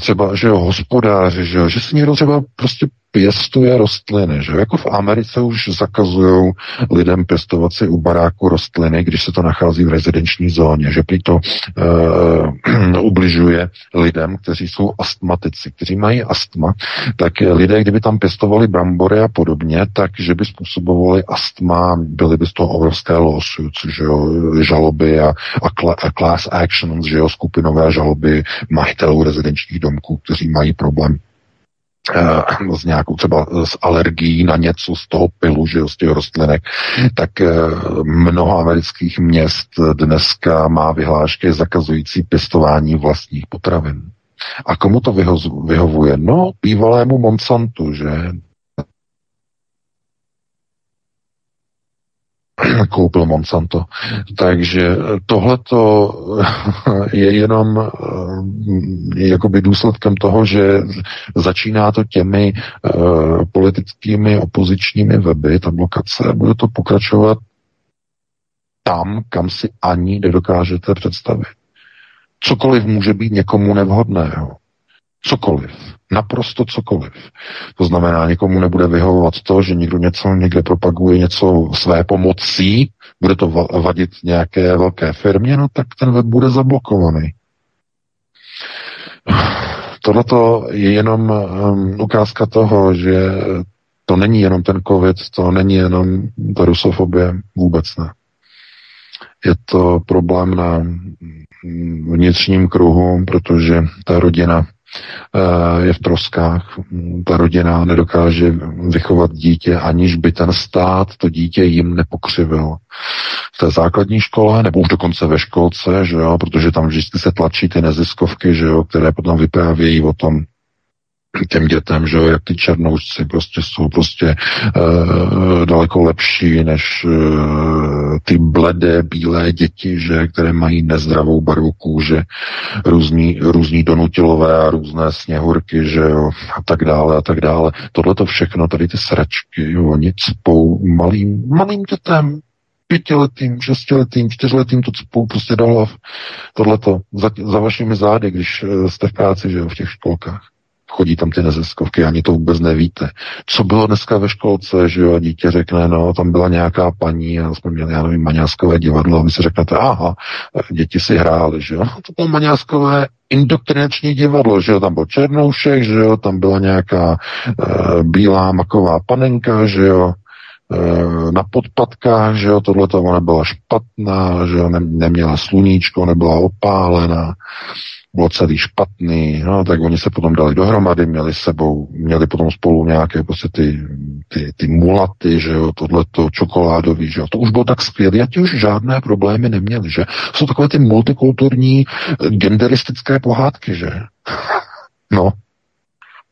třeba, že jo, hospodáři, že jo, že si někdo třeba prostě pěstuje rostliny, že jako v Americe už zakazují lidem pěstovat si u baráku rostliny, když se to nachází v rezidenční zóně, že prý to uh, ubližuje lidem, kteří jsou astmatici, kteří mají astma, tak lidé, kdyby tam pěstovali brambory a podobně, tak že by způsobovali astma, byly by z toho obrovské lawsuits, že jo, žaloby a, a, cl- a class actions, že jo, skupinové žaloby majitelů rezidenčních domků, kteří mají problém s eh, nějakou třeba s alergií na něco z toho pilu, že jo, z těch rostlinek, tak eh, mnoho amerických měst dneska má vyhlášky zakazující pěstování vlastních potravin. A komu to vyhovuje? No, bývalému Monsantu, že koupil Monsanto. Takže tohleto je jenom eh, jakoby důsledkem toho, že začíná to těmi uh, politickými opozičními weby, ta blokace, bude to pokračovat tam, kam si ani nedokážete představit. Cokoliv může být někomu nevhodného. Cokoliv. Naprosto cokoliv. To znamená, někomu nebude vyhovovat to, že někdo něco někde propaguje něco své pomocí, bude to vadit nějaké velké firmě, no tak ten web bude zablokovaný. Tohle je jenom um, ukázka toho, že to není jenom ten covid, to není jenom ta rusofobie, vůbec ne. Je to problém na vnitřním kruhu, protože ta rodina je v troskách. Ta rodina nedokáže vychovat dítě, aniž by ten stát to dítě jim nepokřivil. V té základní škole, nebo už dokonce ve školce, že jo, protože tam vždycky se tlačí ty neziskovky, že jo, které potom vyprávějí o tom, těm dětem, že jo, jak ty černoušci prostě jsou prostě e, daleko lepší než e, ty bledé, bílé děti, že, které mají nezdravou barvu kůže, různí, různí donutilové a různé sněhurky, že jo, a tak dále a tak dále. Tohle to všechno, tady ty sračky, jo, oni cpou malým, malým dětem, pětiletým, šestiletým, čtyřletým to cpou prostě do hlav. Tohleto za, za vašimi zády, když e, jste v práci, že jo, v těch školkách chodí tam ty neziskovky, ani to vůbec nevíte. Co bylo dneska ve školce, že jo, a dítě řekne, no, tam byla nějaká paní, a jsme měli, já nevím, maňáskové divadlo, a vy si řeknete, aha, děti si hrály, že jo, to bylo maňáskové indoktrinační divadlo, že jo, tam byl Černoušek, že jo, tam byla nějaká e, bílá maková panenka, že jo, e, na podpatkách, že jo, tohle ona byla špatná, že jo, ne, neměla sluníčko, nebyla opálená, bylo celý špatný, no, tak oni se potom dali dohromady, měli sebou, měli potom spolu nějaké prostě ty, ty, ty mulaty, že jo, tohleto čokoládový, že jo, to už bylo tak skvělé a ti už žádné problémy neměli, že? Jsou takové ty multikulturní eh, genderistické pohádky, že? No,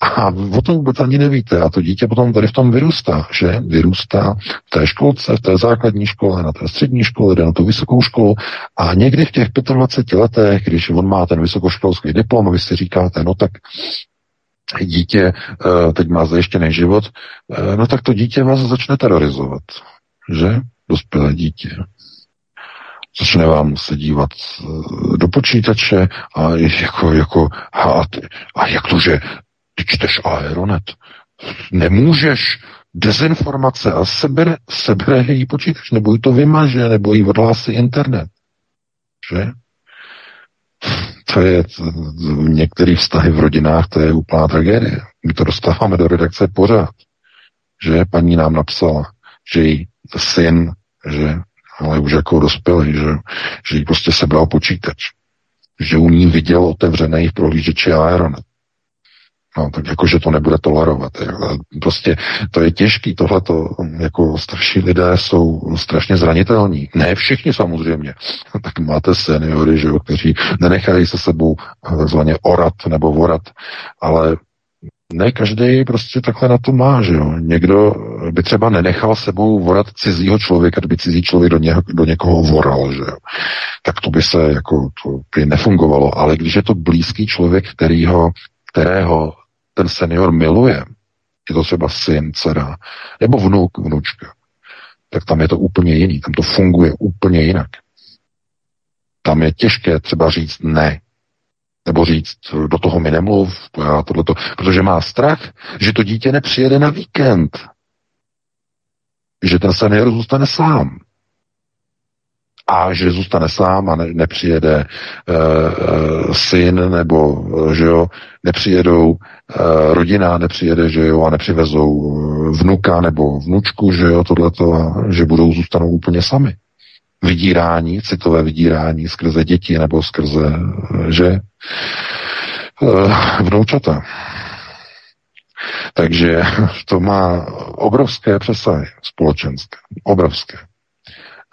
a o tom vůbec ani nevíte. A to dítě potom tady v tom vyrůstá, že? Vyrůstá v té školce, v té základní škole, na té střední škole, jde na tu vysokou školu. A někdy v těch 25 letech, když on má ten vysokoškolský diplom, vy si říkáte, no tak dítě eh, teď má zajištěný život, eh, no tak to dítě vás začne terorizovat, že? Dospělé dítě začne vám se dívat eh, do počítače a jako, jako a, a jak to, že ty čteš Aeronet. Nemůžeš dezinformace a sebere, sebere její počítač, nebo jí to vymaže, nebo jí odhlásí internet. Že? To je v některých vztahy v rodinách, to je úplná tragédie. My to dostáváme do redakce pořád. Že paní nám napsala, že její syn, že ale už jako dospělý, že, že jí prostě sebral počítač. Že u ní viděl otevřený v prohlížeči Aeronet. No, tak jako, že to nebude tolerovat. Prostě to je těžký, tohleto, jako starší lidé jsou strašně zranitelní. Ne všichni samozřejmě. Tak máte seniory, že jo, kteří nenechají se sebou zvaně orat nebo vorat, ale ne každý prostě takhle na to má, že jo. Někdo by třeba nenechal sebou vorat cizího člověka, kdyby cizí člověk do, něho, do někoho voral, že jo. Tak to by se jako, to by nefungovalo. Ale když je to blízký člověk, kterýho, kterého ten senior miluje, je to třeba syn, dcera, nebo vnuk, vnučka, tak tam je to úplně jiný, tam to funguje úplně jinak. Tam je těžké třeba říct ne, nebo říct, do toho mi nemluv, já tohleto, protože má strach, že to dítě nepřijede na víkend, že ten senior zůstane sám a že zůstane sám a ne, nepřijede e, e, syn nebo, že jo, nepřijedou e, rodina, nepřijede, že jo, a nepřivezou vnuka nebo vnučku, že jo, tohleto, a že budou zůstanou úplně sami. Vydírání, citové vydírání skrze děti nebo skrze, že e, vnoučata. Takže to má obrovské přesahy společenské. Obrovské.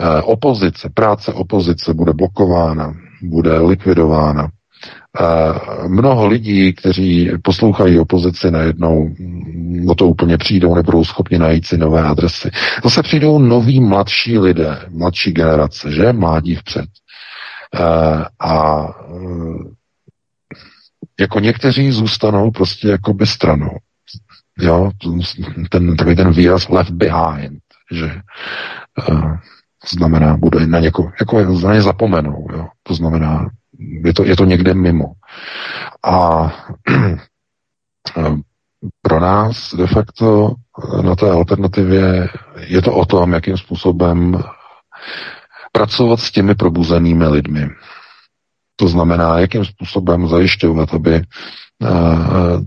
Eh, opozice, práce opozice bude blokována, bude likvidována. Eh, mnoho lidí, kteří poslouchají opozici, najednou o to úplně přijdou, nebudou schopni najít si nové adresy. Zase přijdou noví mladší lidé, mladší generace, že? Mládí vpřed. Eh, a jako někteří zůstanou prostě jakoby stranou. Jo, ten, takový ten výraz left behind, že to znamená, bude na něko, jako na ně zapomenou. Jo? To znamená, je to, je to někde mimo. A pro nás de facto na té alternativě je to o tom, jakým způsobem pracovat s těmi probuzenými lidmi. To znamená, jakým způsobem zajišťovat, aby eh,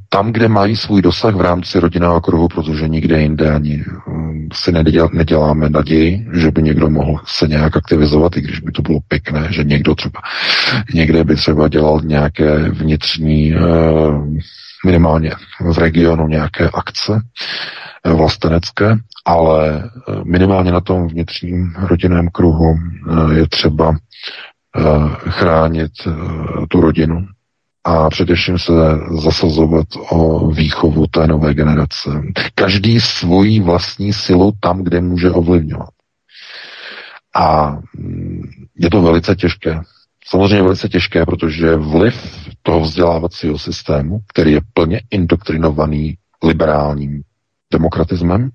tam, kde mají svůj dosah v rámci rodinného kruhu, protože nikde jinde ani hm, si neděl, neděláme naději, že by někdo mohl se nějak aktivizovat, i když by to bylo pěkné, že někdo třeba někde by třeba dělal nějaké vnitřní, eh, minimálně v regionu nějaké akce eh, vlastenecké, ale minimálně na tom vnitřním rodinném kruhu je třeba Eh, chránit eh, tu rodinu a především se zasazovat o výchovu té nové generace. Každý svojí vlastní silou tam, kde může ovlivňovat. A mm, je to velice těžké. Samozřejmě velice těžké, protože vliv toho vzdělávacího systému, který je plně indoktrinovaný liberálním demokratismem,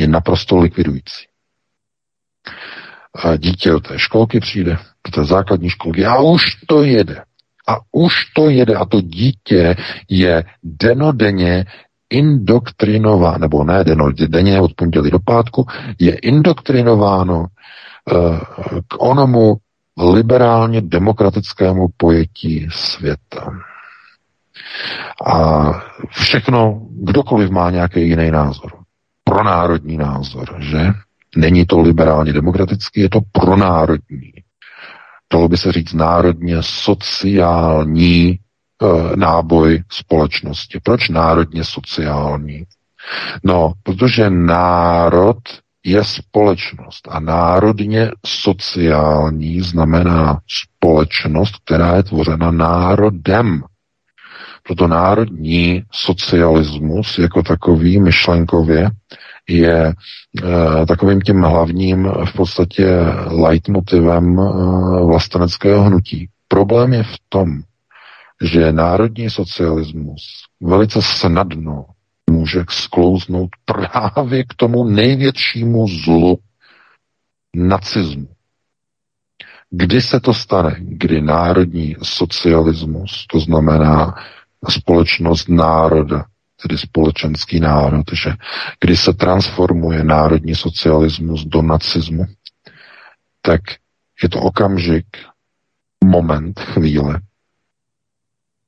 je naprosto likvidující. Dítě do té školky přijde, do té základní školky a už to jede. A už to jede a to dítě je denodenně indoktrinováno, nebo ne denodenně od pondělí do pátku, je indoktrinováno uh, k onomu liberálně demokratickému pojetí světa. A všechno, kdokoliv má nějaký jiný názor, pronárodní názor, že? Není to liberálně demokratický, je to pronárodní dalo by se říct národně sociální e, náboj společnosti. Proč národně sociální? No, protože národ je společnost a národně sociální znamená společnost, která je tvořena národem. Proto národní socialismus jako takový myšlenkově je e, takovým tím hlavním v podstatě leitmotivem e, vlasteneckého hnutí. Problém je v tom, že národní socialismus velice snadno může sklouznout právě k tomu největšímu zlu nacismu. Kdy se to stane? Kdy národní socialismus, to znamená společnost národa, tedy společenský národ, že kdy se transformuje národní socialismus do nacismu, tak je to okamžik, moment, chvíle,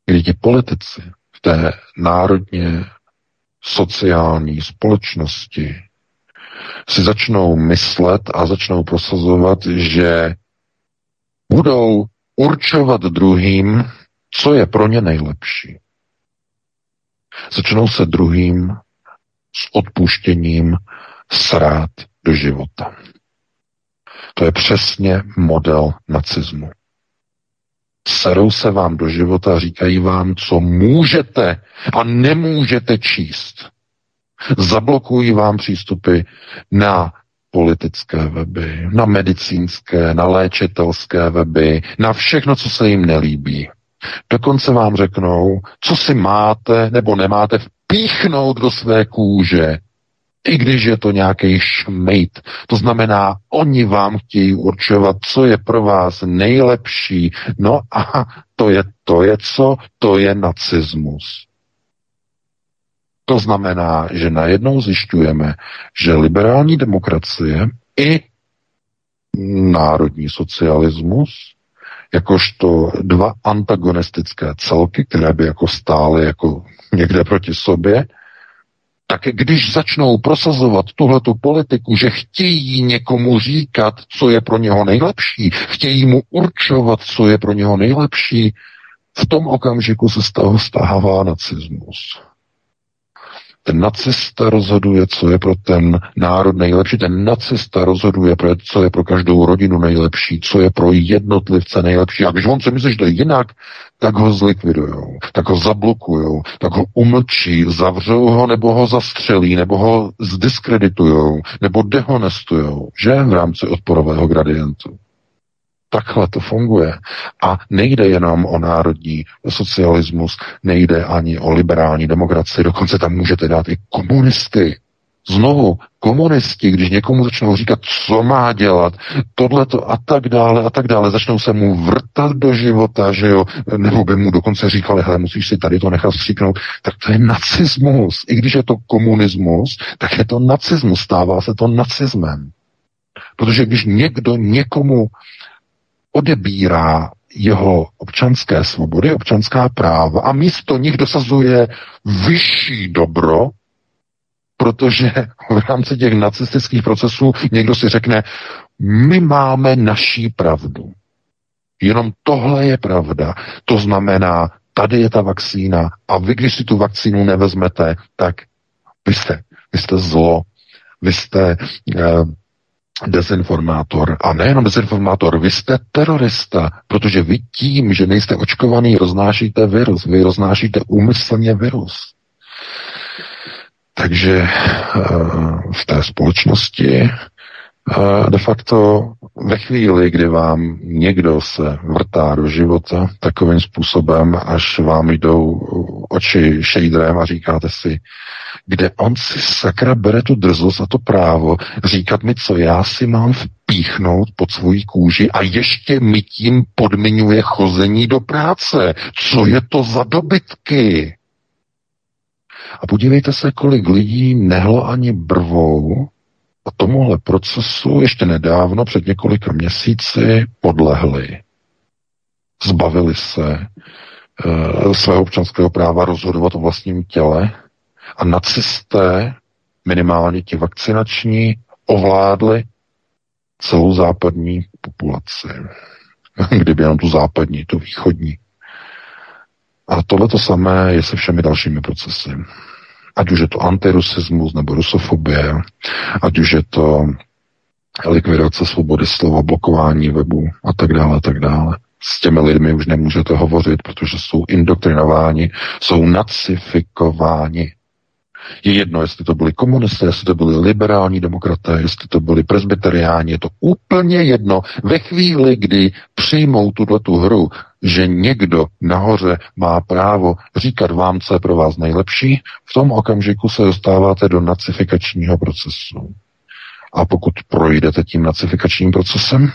kdy ti politici v té národně sociální společnosti si začnou myslet a začnou prosazovat, že budou určovat druhým, co je pro ně nejlepší. Začnou se druhým s odpuštěním srát do života. To je přesně model nacismu. Serou se vám do života říkají vám, co můžete a nemůžete číst. Zablokují vám přístupy na politické weby, na medicínské, na léčitelské weby, na všechno, co se jim nelíbí. Dokonce vám řeknou, co si máte nebo nemáte vpíchnout do své kůže, i když je to nějaký šmejt. To znamená, oni vám chtějí určovat, co je pro vás nejlepší. No a to je, to je co? To je nacismus. To znamená, že najednou zjišťujeme, že liberální demokracie i národní socialismus jakožto dva antagonistické celky, které by jako stály jako někde proti sobě, tak když začnou prosazovat tuhletu politiku, že chtějí někomu říkat, co je pro něho nejlepší, chtějí mu určovat, co je pro něho nejlepší, v tom okamžiku se z toho stává nacismus. Ten nacista rozhoduje, co je pro ten národ nejlepší. Ten nacista rozhoduje, co je pro každou rodinu nejlepší, co je pro jednotlivce nejlepší. A když on si myslí, že to je jinak, tak ho zlikvidujou, tak ho zablokujou, tak ho umlčí, zavřou ho, nebo ho zastřelí, nebo ho zdiskreditujou, nebo dehonestujou, že v rámci odporového gradientu. Takhle to funguje. A nejde jenom o národní socialismus, nejde ani o liberální demokracii, dokonce tam můžete dát i komunisty. Znovu, komunisti, když někomu začnou říkat, co má dělat, tohleto a tak dále a tak dále, začnou se mu vrtat do života, že jo, nebo by mu dokonce říkali, hele, musíš si tady to nechat stříknout, tak to je nacismus. I když je to komunismus, tak je to nacismus, stává se to nacismem. Protože když někdo někomu odebírá jeho občanské svobody, občanská práva a místo nich dosazuje vyšší dobro, protože v rámci těch nacistických procesů někdo si řekne, my máme naší pravdu. Jenom tohle je pravda. To znamená, tady je ta vakcína a vy, když si tu vakcínu nevezmete, tak vy jste, vy jste zlo, vy jste eh, dezinformátor. A nejenom dezinformátor, vy jste terorista, protože vy tím, že nejste očkovaný, roznášíte virus. Vy roznášíte úmyslně virus. Takže eh, v té společnosti de facto ve chvíli, kdy vám někdo se vrtá do života takovým způsobem, až vám jdou oči šejdrem a říkáte si, kde on si sakra bere tu drzost a to právo říkat mi, co já si mám vpíchnout pod svojí kůži a ještě mi tím podmiňuje chození do práce. Co je to za dobytky? A podívejte se, kolik lidí nehlo ani brvou a tomuhle procesu ještě nedávno, před několika měsíci, podlehli. Zbavili se e, svého občanského práva rozhodovat o vlastním těle a nacisté, minimálně ti vakcinační, ovládli celou západní populaci. Kdyby jenom tu západní, tu východní. A tohle to samé je se všemi dalšími procesy ať už je to antirusismus nebo rusofobie, ať už je to likvidace svobody slova, blokování webu a tak dále, a tak dále. S těmi lidmi už nemůžete hovořit, protože jsou indoktrinováni, jsou nacifikováni. Je jedno, jestli to byli komunisté, jestli to byli liberální demokraté, jestli to byli presbyteriáni, je to úplně jedno. Ve chvíli, kdy přijmou tuto tu hru, že někdo nahoře má právo říkat vám, co je pro vás nejlepší, v tom okamžiku se dostáváte do nacifikačního procesu. A pokud projdete tím nacifikačním procesem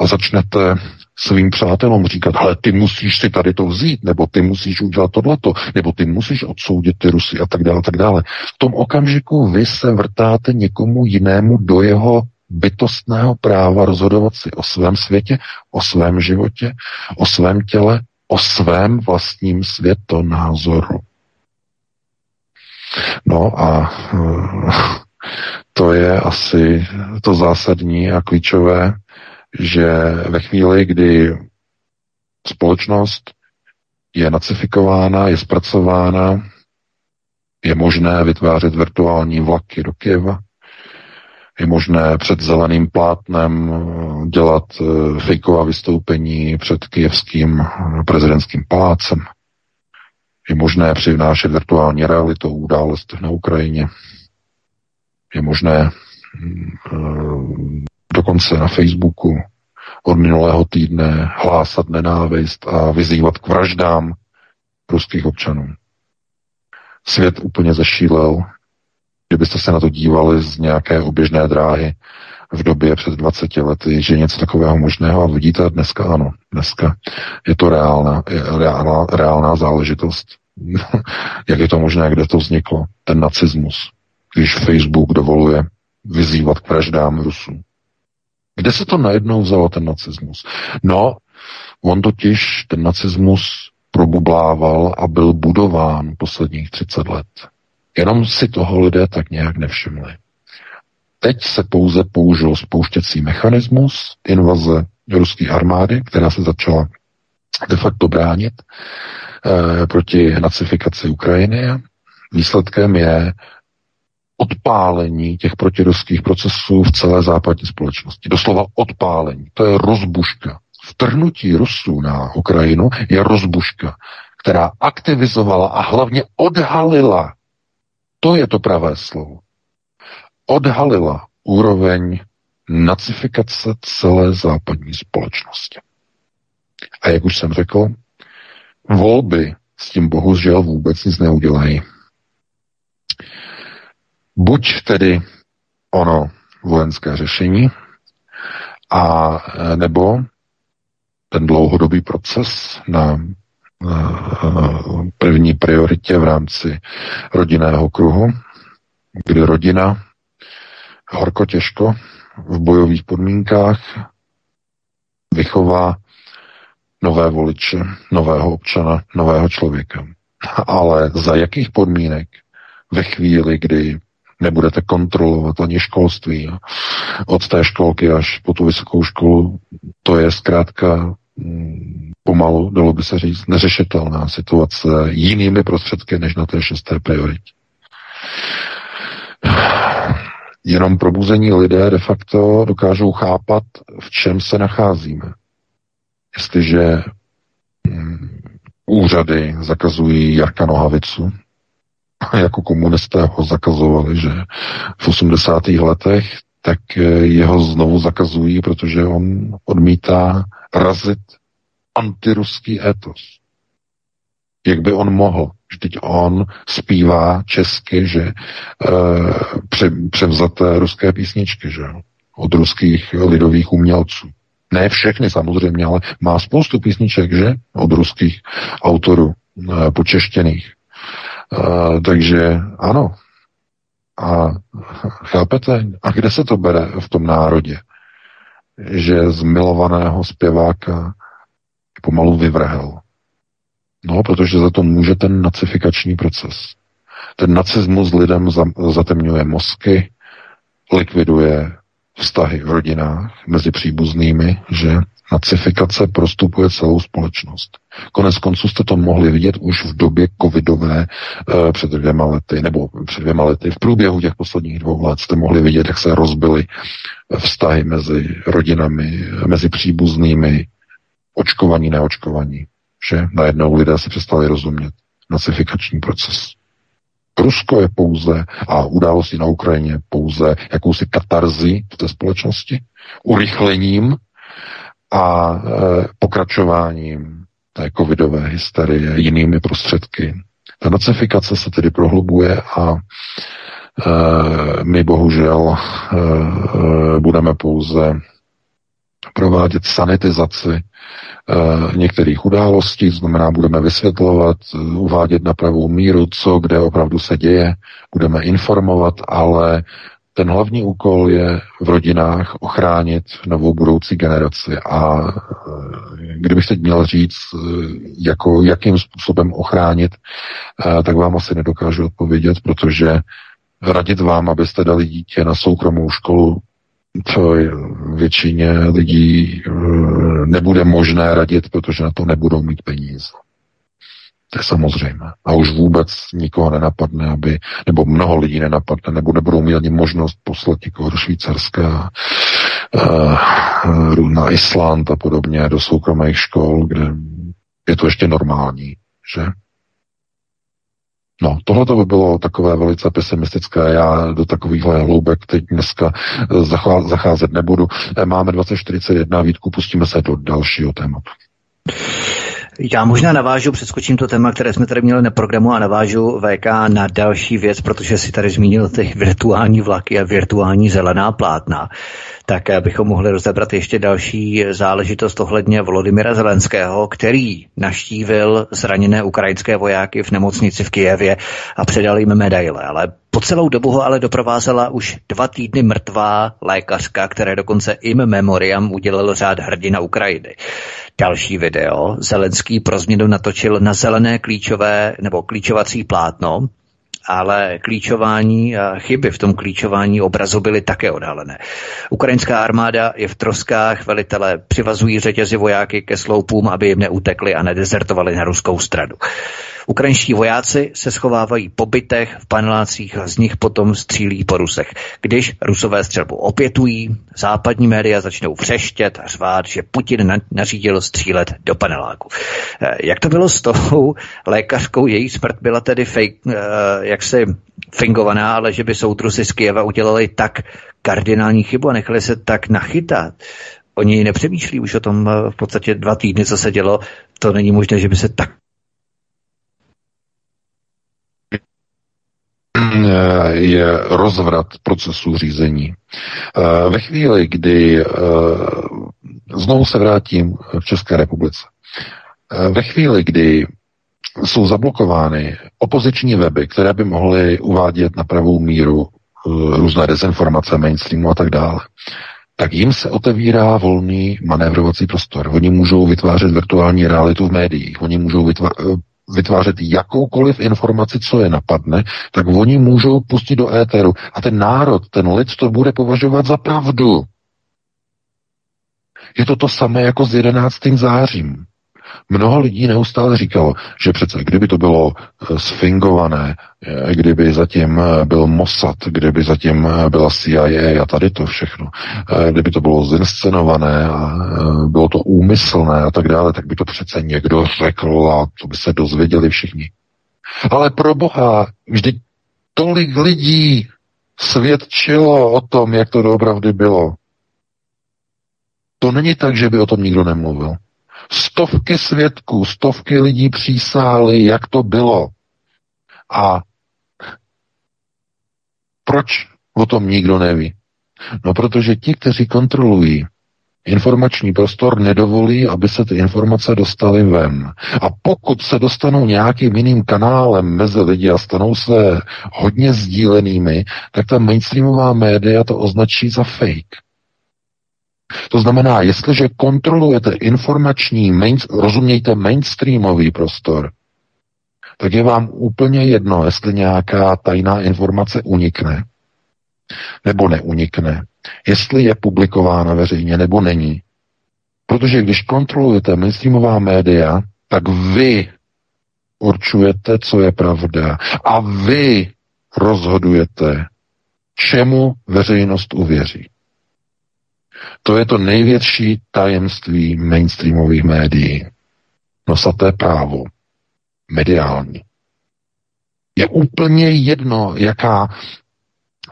a začnete svým přátelům říkat, ale ty musíš si tady to vzít, nebo ty musíš udělat tohleto, nebo ty musíš odsoudit ty Rusy a tak dále, tak dále. V tom okamžiku vy se vrtáte někomu jinému do jeho bytostného práva rozhodovat si o svém světě, o svém životě, o svém těle, o svém vlastním světonázoru. No a to je asi to zásadní a klíčové, že ve chvíli, kdy společnost je nacifikována, je zpracována, je možné vytvářet virtuální vlaky do Kieva, je možné před zeleným plátnem dělat eh, fejková vystoupení před kijevským eh, prezidentským palácem. Je možné přinášet virtuální realitu událostech na Ukrajině. Je možné mm, dokonce na Facebooku od minulého týdne hlásat nenávist a vyzývat k vraždám ruských občanů. Svět úplně zešílel. Kdybyste se na to dívali z nějaké oběžné dráhy v době před 20 lety, že něco takového možného a vidíte dneska ano, dneska je to reálná, reálná, reálná záležitost. Jak je to možné, kde to vzniklo? Ten nacismus, když Facebook dovoluje vyzývat k vraždám Rusů. Kde se to najednou vzalo, ten nacismus? No, on totiž ten nacismus probublával a byl budován posledních 30 let. Jenom si toho lidé tak nějak nevšimli. Teď se pouze použil spouštěcí mechanismus invaze ruské armády, která se začala de facto bránit e, proti nacifikaci Ukrajiny. Výsledkem je odpálení těch protiruských procesů v celé západní společnosti. Doslova odpálení. To je rozbuška. Vtrhnutí Rusů na Ukrajinu je rozbuška, která aktivizovala a hlavně odhalila, to je to pravé slovo, odhalila úroveň nacifikace celé západní společnosti. A jak už jsem řekl, volby s tím bohužel vůbec nic neudělají. Buď tedy ono vojenské řešení, a nebo ten dlouhodobý proces na první prioritě v rámci rodinného kruhu, kdy rodina horko těžko v bojových podmínkách vychová nové voliče, nového občana, nového člověka. Ale za jakých podmínek ve chvíli, kdy nebudete kontrolovat ani školství od té školky až po tu vysokou školu, to je zkrátka mm, pomalu, dalo by se říct, neřešitelná situace jinými prostředky než na té šesté prioritě. Jenom probuzení lidé de facto dokážou chápat, v čem se nacházíme. Jestliže mm, úřady zakazují Jarka Nohavicu, jako komunisté ho zakazovali, že v 80. letech, tak jeho znovu zakazují, protože on odmítá razit antiruský etos. Jak by on mohl? Vždyť on zpívá česky, že e, pře, převzaté ruské písničky, že od ruských lidových umělců. Ne všechny samozřejmě, ale má spoustu písniček, že? Od ruských autorů, e, počeštěných. E, takže ano. A chápete? A kde se to bere v tom národě? Že z milovaného zpěváka pomalu vyvrhel. No, protože za to může ten nacifikační proces. Ten nacismus lidem zatemňuje mozky, likviduje vztahy v rodinách mezi příbuznými, že nacifikace prostupuje celou společnost. Konec konců jste to mohli vidět už v době covidové e, před dvěma lety, nebo před dvěma lety. V průběhu těch posledních dvou let jste mohli vidět, jak se rozbily vztahy mezi rodinami, mezi příbuznými, očkovaní, neočkovaní. Že najednou lidé si přestali rozumět. Nacifikační proces. Rusko je pouze, a události na Ukrajině pouze jakousi katarzy v té společnosti, urychlením a e, pokračováním té covidové hysterie jinými prostředky. Ta nacifikace se tedy prohlubuje a e, my bohužel e, budeme pouze provádět sanitizaci některých událostí, znamená, budeme vysvětlovat, uvádět na pravou míru, co kde opravdu se děje, budeme informovat, ale ten hlavní úkol je v rodinách ochránit novou budoucí generaci a e, kdybych teď měl říct, e, jako, jakým způsobem ochránit, e, tak vám asi nedokážu odpovědět, protože radit vám, abyste dali dítě na soukromou školu, to většině lidí nebude možné radit, protože na to nebudou mít peníze. To je samozřejmé. A už vůbec nikoho nenapadne, aby, nebo mnoho lidí nenapadne, nebo nebudou mít ani možnost poslat někoho do Švýcarska, uh, na Island a podobně, do soukromých škol, kde je to ještě normální, že? No, tohle to by bylo takové velice pesimistické. Já do takovýchhle hloubek teď dneska zacházet nebudu. Máme 2041, Vítku, pustíme se do dalšího tématu. Já možná navážu, přeskočím to téma, které jsme tady měli na programu a navážu VK na další věc, protože si tady zmínil ty virtuální vlaky a virtuální zelená plátna. Tak bychom mohli rozebrat ještě další záležitost ohledně Volodymyra Zelenského, který naštívil zraněné ukrajinské vojáky v nemocnici v Kijevě a předal jim medaile. Ale po celou dobu ho ale doprovázela už dva týdny mrtvá lékařka, které dokonce im memoriam udělal řád hrdina Ukrajiny. Další video Zelenský pro změnu natočil na zelené klíčové nebo klíčovací plátno, ale klíčování a chyby v tom klíčování obrazu byly také odhalené. Ukrajinská armáda je v troskách, velitelé přivazují řetězy vojáky ke sloupům, aby jim neutekli a nedezertovali na ruskou stranu. Ukrajinští vojáci se schovávají po bytech, v panelácích a z nich potom střílí po Rusech. Když Rusové střelbu opětují, západní média začnou vřeštět a řvát, že Putin nařídil střílet do paneláku. Eh, jak to bylo s tou lékařkou? Její smrt byla tedy fake, eh, jaksi fingovaná, ale že by soudruzi z Kieva udělali tak kardinální chybu a nechali se tak nachytat. Oni nepřemýšlí už o tom eh, v podstatě dva týdny, co se dělo. To není možné, že by se tak je rozvrat procesu řízení. Eh, ve chvíli, kdy eh, znovu se vrátím v České republice, eh, ve chvíli, kdy jsou zablokovány opoziční weby, které by mohly uvádět na pravou míru různé dezinformace, mainstreamu a tak dále, tak jim se otevírá volný manévrovací prostor. Oni můžou vytvářet virtuální realitu v médiích, oni můžou vytvářet vytvářet jakoukoliv informaci, co je napadne, tak oni můžou pustit do éteru. A ten národ, ten lid to bude považovat za pravdu. Je to to samé jako s 11. zářím. Mnoho lidí neustále říkalo, že přece kdyby to bylo eh, sfingované, eh, kdyby zatím eh, byl Mossad, kdyby zatím byla CIA a tady to všechno, kdyby to bylo zinscenované a bylo to úmyslné a tak dále, tak by to přece někdo řekl a to by se dozvěděli všichni. Ale pro Boha, vždyť tolik lidí svědčilo o tom, jak to doopravdy bylo. To není tak, že by o tom nikdo nemluvil. Stovky svědků, stovky lidí přísály, jak to bylo. A proč o tom nikdo neví? No protože ti, kteří kontrolují informační prostor, nedovolí, aby se ty informace dostaly ven. A pokud se dostanou nějakým jiným kanálem mezi lidi a stanou se hodně sdílenými, tak ta mainstreamová média to označí za fake. To znamená, jestliže kontrolujete informační, main, rozumějte mainstreamový prostor, tak je vám úplně jedno, jestli nějaká tajná informace unikne nebo neunikne, jestli je publikována veřejně nebo není. Protože když kontrolujete mainstreamová média, tak vy určujete, co je pravda. A vy rozhodujete, čemu veřejnost uvěří. To je to největší tajemství mainstreamových médií. Nosaté právo. Mediální. Je úplně jedno, jaká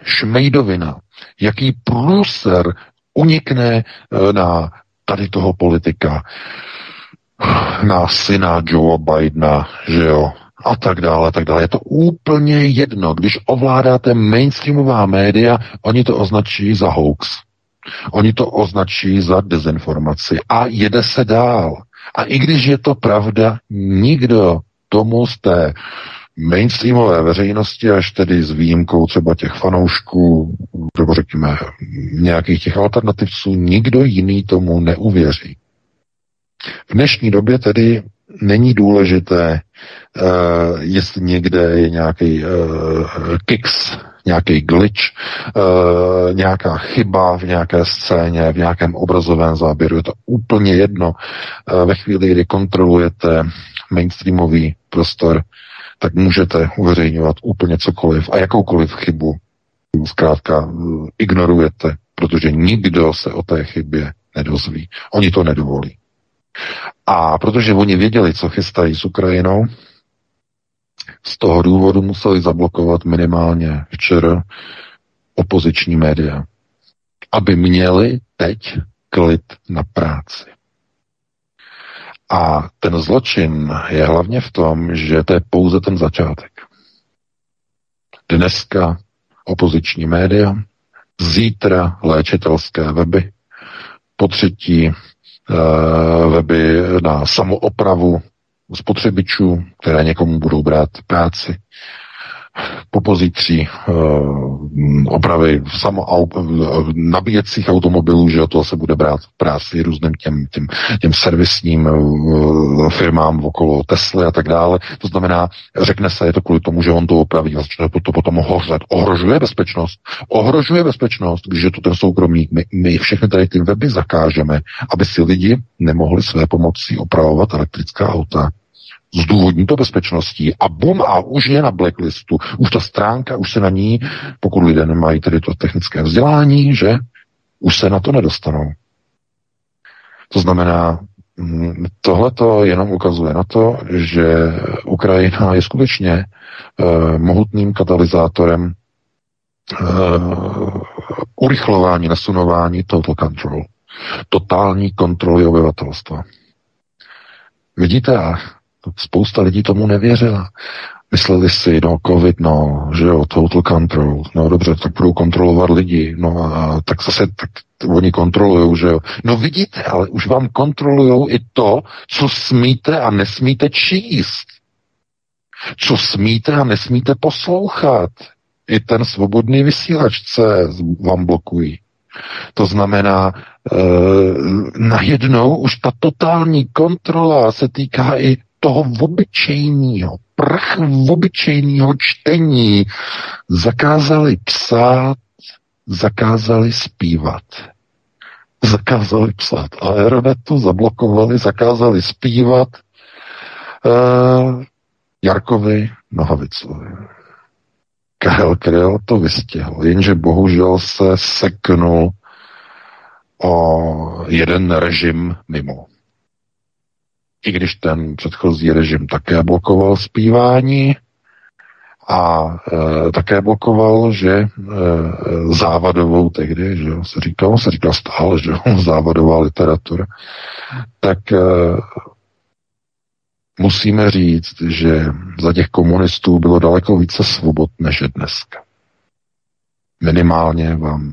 šmejdovina, jaký průser unikne eh, na tady toho politika, na syna Joe Bidena, že jo, a tak dále, tak dále. Je to úplně jedno. Když ovládáte mainstreamová média, oni to označí za hoax. Oni to označí za dezinformaci a jede se dál. A i když je to pravda, nikdo tomu z té mainstreamové veřejnosti, až tedy s výjimkou třeba těch fanoušků, nebo řekněme nějakých těch alternativců, nikdo jiný tomu neuvěří. V dnešní době tedy není důležité, uh, jestli někde je nějaký uh, kicks nějaký glitch, e, nějaká chyba v nějaké scéně, v nějakém obrazovém záběru. Je to úplně jedno. E, ve chvíli, kdy kontrolujete mainstreamový prostor, tak můžete uveřejňovat úplně cokoliv a jakoukoliv chybu zkrátka eh, ignorujete, protože nikdo se o té chybě nedozví. Oni to nedovolí. A protože oni věděli, co chystají s Ukrajinou, z toho důvodu museli zablokovat minimálně včera opoziční média, aby měli teď klid na práci. A ten zločin je hlavně v tom, že to je pouze ten začátek. Dneska opoziční média, zítra léčitelské weby, po třetí e, weby na samoopravu spotřebičů, které někomu budou brát práci. Po pozítří uh, opravy samo, uh, nabíjecích automobilů, že to se bude brát práci různým těm, těm, těm servisním uh, firmám okolo Tesly a tak dále. To znamená, řekne se, je to kvůli tomu, že on to opraví a začne to potom hořet. Ohrožuje bezpečnost. Ohrožuje bezpečnost, když je to ten soukromník. My, my všechny tady ty weby zakážeme, aby si lidi nemohli své pomocí opravovat elektrická auta zdůvodní to bezpečností a bum a už je na blacklistu. Už ta stránka, už se na ní, pokud lidé nemají tedy to technické vzdělání, že už se na to nedostanou. To znamená, mm, tohle to jenom ukazuje na to, že Ukrajina je skutečně uh, mohutným katalyzátorem uh, urychlování, nasunování total control. Totální kontroly obyvatelstva. Vidíte, a Spousta lidí tomu nevěřila. Mysleli si, no covid, no, že jo, total control, no dobře, tak budou kontrolovat lidi, no a tak zase, tak oni kontrolují, že jo. No vidíte, ale už vám kontrolují i to, co smíte a nesmíte číst. Co smíte a nesmíte poslouchat. I ten svobodný vysílačce vám blokují. To znamená, e, najednou už ta totální kontrola se týká i toho obyčejného, prach obyčejného čtení. Zakázali psát, zakázali zpívat. Zakázali psát aeronetu, zablokovali, zakázali zpívat uh, Jarkovi Nohavicovi. Karel Kryl to vystihl, jenže bohužel se seknul o jeden režim mimo. I když ten předchozí režim také blokoval zpívání a e, také blokoval, že e, závadovou tehdy, že jo, se říkalo, se říkal stále, že závadová literatura, tak e, musíme říct, že za těch komunistů bylo daleko více svobod než dneska. Minimálně vám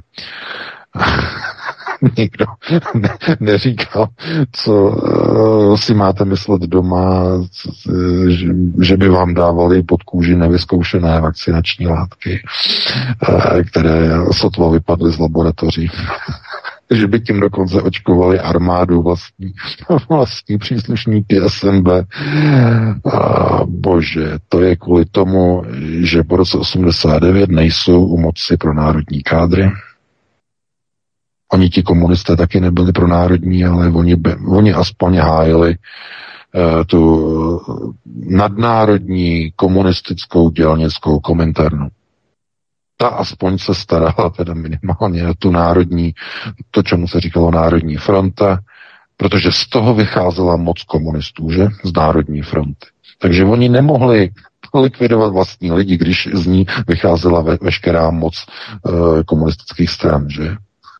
nikdo ne, neříkal, co uh, si máte myslet doma, že, že by vám dávali pod kůži nevyzkoušené vakcinační látky, uh, které sotva vypadly z laboratoří. že by tím dokonce očkovali armádu vlastní, vlastní příslušníky SNB. A bože, to je kvůli tomu, že po roce 89 nejsou u moci pro národní kádry. Oni ti komunisté taky nebyli pro národní, ale oni, oni aspoň hájili uh, tu nadnárodní komunistickou dělnickou komentarnu ta aspoň se starala teda minimálně tu národní, to, čemu se říkalo národní fronta, protože z toho vycházela moc komunistů, že? Z národní fronty. Takže oni nemohli likvidovat vlastní lidi, když z ní vycházela ve, veškerá moc e, komunistických stran, že?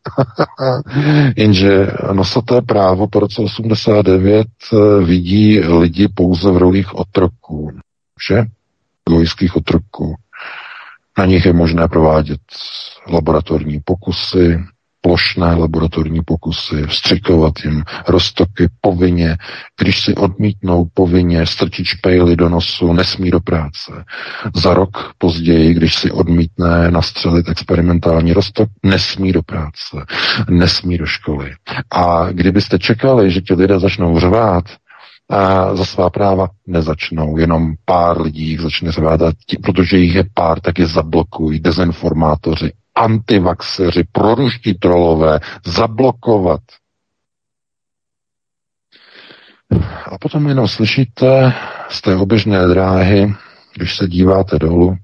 Jenže nosaté právo po roce 89 e, vidí lidi pouze v rolích otroků, že? Gojských otroků. Na nich je možné provádět laboratorní pokusy, plošné laboratorní pokusy, vstřikovat jim roztoky povinně, když si odmítnou povinně strčit špejly do nosu, nesmí do práce. Za rok později, když si odmítne nastřelit experimentální roztok, nesmí do práce, nesmí do školy. A kdybyste čekali, že ti lidé začnou řvát, a za svá práva nezačnou. Jenom pár lidí jich začne řvát, protože jich je pár, tak je zablokují dezinformátoři, antivaxeři, proruští trolové, zablokovat. A potom jenom slyšíte z té oběžné dráhy, když se díváte dolů,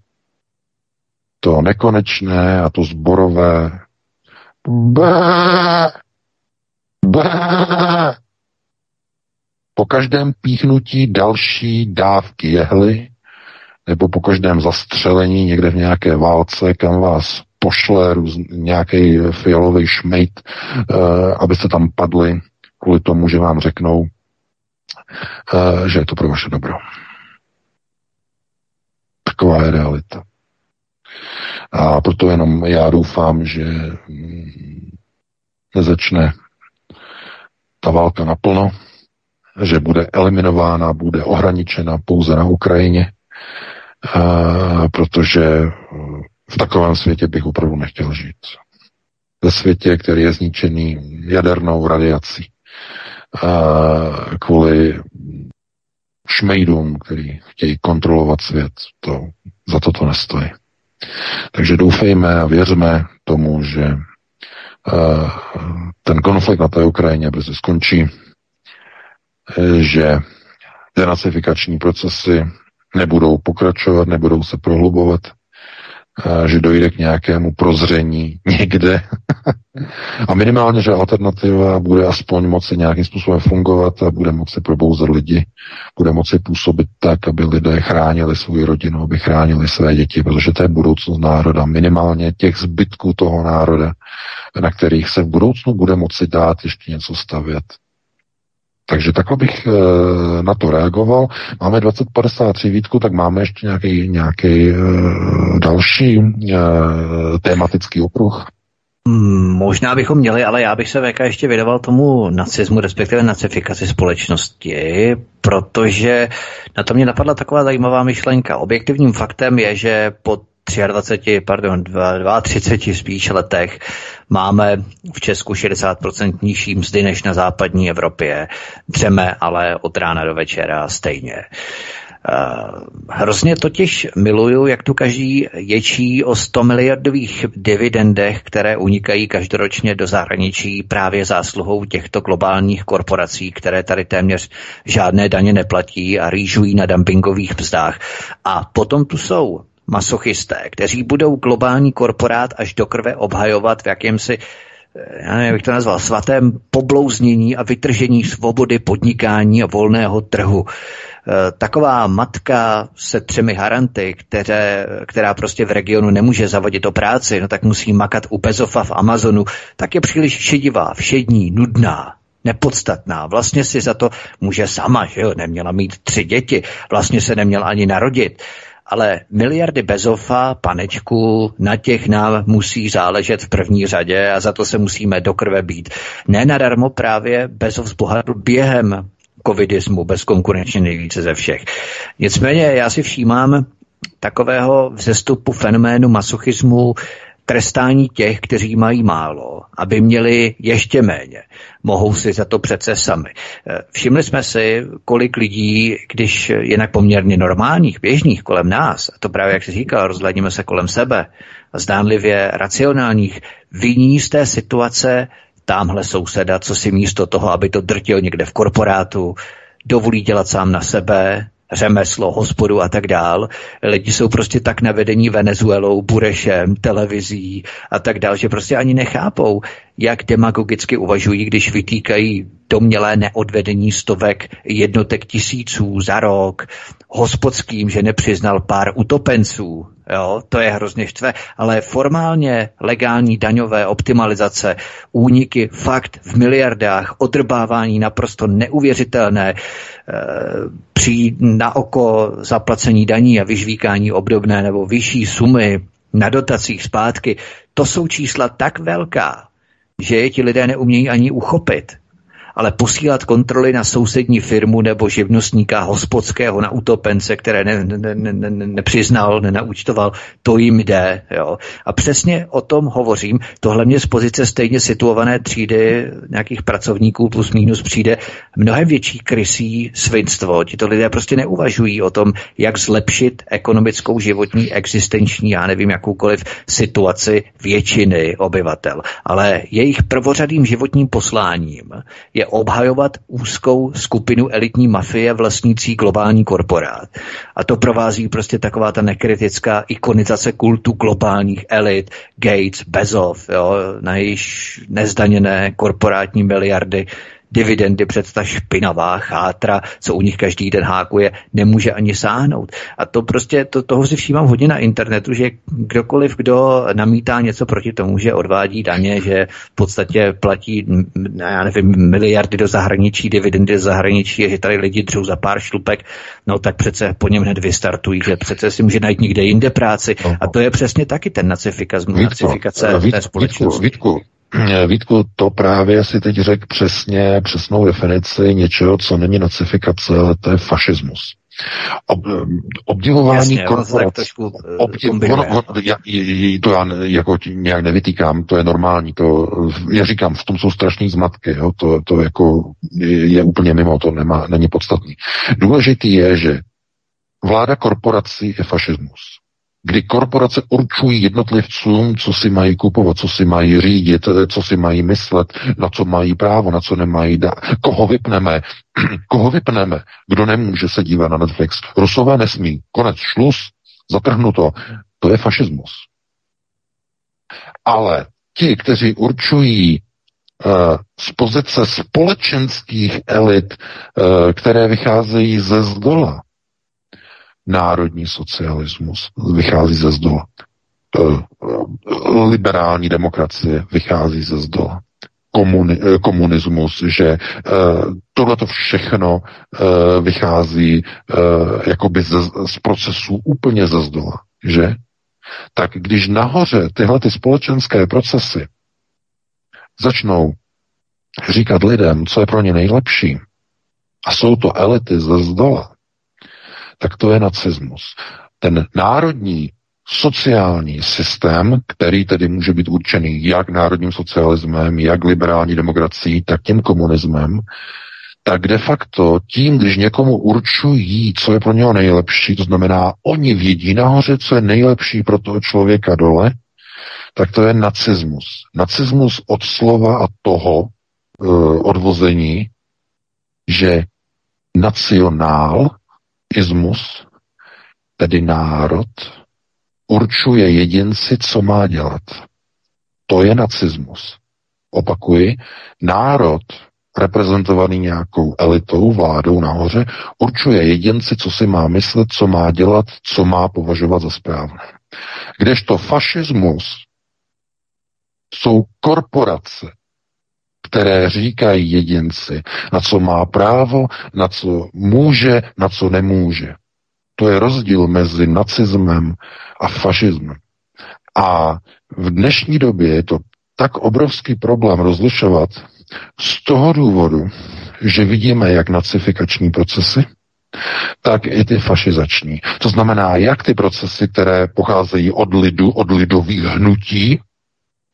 to nekonečné a to zborové Bá! Bá! po každém píchnutí další dávky jehly, nebo po každém zastřelení někde v nějaké válce, kam vás pošle růz, nějaký fialový šmejt, uh, abyste tam padli kvůli tomu, že vám řeknou, uh, že je to pro vaše dobro. Taková je realita. A proto jenom já doufám, že mm, nezačne ta válka naplno, že bude eliminována, bude ohraničena pouze na Ukrajině, protože v takovém světě bych opravdu nechtěl žít. Ve světě, který je zničený jadernou radiací kvůli šmejdům, který chtějí kontrolovat svět, to, za to to nestojí. Takže doufejme a věřme tomu, že ten konflikt na té Ukrajině brzy skončí, že denacifikační procesy nebudou pokračovat, nebudou se prohlubovat, že dojde k nějakému prozření někde a minimálně, že alternativa bude aspoň moci nějakým způsobem fungovat a bude moci probouzet lidi, bude moci působit tak, aby lidé chránili svou rodinu, aby chránili své děti, protože to je budoucnost národa, minimálně těch zbytků toho národa, na kterých se v budoucnu bude moci dát ještě něco stavět. Takže takhle bych e, na to reagoval. Máme 2053 výtku, tak máme ještě nějaký, nějaký e, další e, tématický okruh. Hmm, možná bychom měli, ale já bych se VK ještě vydával tomu nacismu, respektive nacifikaci společnosti, protože na to mě napadla taková zajímavá myšlenka. Objektivním faktem je, že pod 23, pardon, 32 spíš letech máme v Česku 60% nižší mzdy než na západní Evropě. Dřeme ale od rána do večera stejně. Uh, hrozně totiž miluju, jak tu každý ječí o 100 miliardových dividendech, které unikají každoročně do zahraničí právě zásluhou těchto globálních korporací, které tady téměř žádné daně neplatí a rýžují na dumpingových mzdách. A potom tu jsou masochisté, kteří budou globální korporát až do krve obhajovat v jakémsi já nevím, jak to nazval, svatém poblouznění a vytržení svobody podnikání a volného trhu. E, taková matka se třemi haranty, které, která prostě v regionu nemůže zavodit o práci, no tak musí makat u Bezova v Amazonu, tak je příliš šedivá, všední, nudná nepodstatná. Vlastně si za to může sama, že jo, neměla mít tři děti, vlastně se neměla ani narodit ale miliardy Bezofa, panečku, na těch nám musí záležet v první řadě a za to se musíme do krve být. Ne nadarmo právě Bezov zbohatl během covidismu bezkonkurenčně nejvíce ze všech. Nicméně já si všímám takového vzestupu fenoménu masochismu trestání těch, kteří mají málo, aby měli ještě méně. Mohou si za to přece sami. Eh, všimli jsme si, kolik lidí, když jinak poměrně normálních, běžných kolem nás, a to právě jak jsi říkal, rozhledníme se kolem sebe, zdánlivě racionálních, viní z té situace tamhle souseda, co si místo toho, aby to drtil někde v korporátu, dovolí dělat sám na sebe, řemeslo, hospodu a tak dál. Lidi jsou prostě tak navedení Venezuelou, Burešem, televizí a tak dál, že prostě ani nechápou, jak demagogicky uvažují, když vytýkají domělé neodvedení stovek jednotek tisíců za rok, hospodským, že nepřiznal pár utopenců, jo, to je hrozně štve, ale formálně legální daňové optimalizace, úniky fakt v miliardách, odrbávání naprosto neuvěřitelné, e, při na oko zaplacení daní a vyžvíkání obdobné nebo vyšší sumy na dotacích zpátky, to jsou čísla tak velká, že je ti lidé neumějí ani uchopit ale posílat kontroly na sousední firmu nebo živnostníka hospodského na utopence, které ne, ne, ne, ne, nepřiznal, nenaučtoval, to jim jde. Jo. A přesně o tom hovořím. Tohle mě z pozice stejně situované třídy nějakých pracovníků plus minus přijde mnohem větší krysí svinstvo. Tito lidé prostě neuvažují o tom, jak zlepšit ekonomickou, životní, existenční, já nevím, jakoukoliv situaci většiny obyvatel. Ale jejich prvořadým životním posláním je obhajovat úzkou skupinu elitní mafie vlastnící globální korporát. A to provází prostě taková ta nekritická ikonizace kultu globálních elit, Gates, Bezos, jo, na jejíž nezdaněné korporátní miliardy dividendy před ta špinavá chátra, co u nich každý den hákuje, nemůže ani sáhnout. A to prostě, to, toho si všímám hodně na internetu, že kdokoliv, kdo namítá něco proti tomu, že odvádí daně, že v podstatě platí, já nevím, miliardy do zahraničí, dividendy do zahraničí, že tady lidi dřou za pár šlupek, no tak přece po něm hned vystartují, že přece si může najít někde jinde práci. A to je přesně taky ten nacifikace té společnosti. Vítku, Vítku, Vítku, to právě si teď řekl přesně, přesnou definici něčeho, co není nacifikace, ale to je fašismus. Ob, eh, obdivování korporací. Eh, obdiv, ono, ono, já, to já jako nějak nevytýkám, to je normální. To, já říkám, v tom jsou strašné zmatky. Jo, to, to jako je, je úplně mimo, to nemá, není podstatný. Důležitý je, že vláda korporací je fašismus kdy korporace určují jednotlivcům, co si mají kupovat, co si mají řídit, co si mají myslet, na co mají právo, na co nemají dát, koho vypneme, koho vypneme, kdo nemůže se dívat na Netflix. Rusové nesmí. Konec, šlus, zatrhnuto. To je fašismus. Ale ti, kteří určují uh, z pozice společenských elit, uh, které vycházejí ze zdola, národní socialismus vychází ze zdola. Liberální demokracie vychází ze zdola. Komuni, komunismus, že tohle to všechno vychází jakoby z, z procesů úplně ze zdola, že? Tak když nahoře tyhle ty společenské procesy začnou říkat lidem, co je pro ně nejlepší, a jsou to elity ze zdola, tak to je nacismus. Ten národní sociální systém, který tedy může být určený jak národním socialismem, jak liberální demokracií, tak tím komunismem, tak de facto tím, když někomu určují, co je pro něho nejlepší, to znamená, oni vědí nahoře, co je nejlepší pro toho člověka dole, tak to je nacismus. Nacismus od slova a toho e, odvození, že nacionálismus, tedy národ, určuje jedinci, co má dělat. To je nacismus. Opakuji, národ reprezentovaný nějakou elitou, vládou nahoře, určuje jedinci, co si má myslet, co má dělat, co má považovat za správné. Kdežto fašismus jsou korporace, které říkají jedinci, na co má právo, na co může, na co nemůže. To je rozdíl mezi nacismem a fašismem. A v dnešní době je to tak obrovský problém rozlišovat z toho důvodu, že vidíme jak nacifikační procesy, tak i ty fašizační. To znamená, jak ty procesy, které pocházejí od lidu, od lidových hnutí,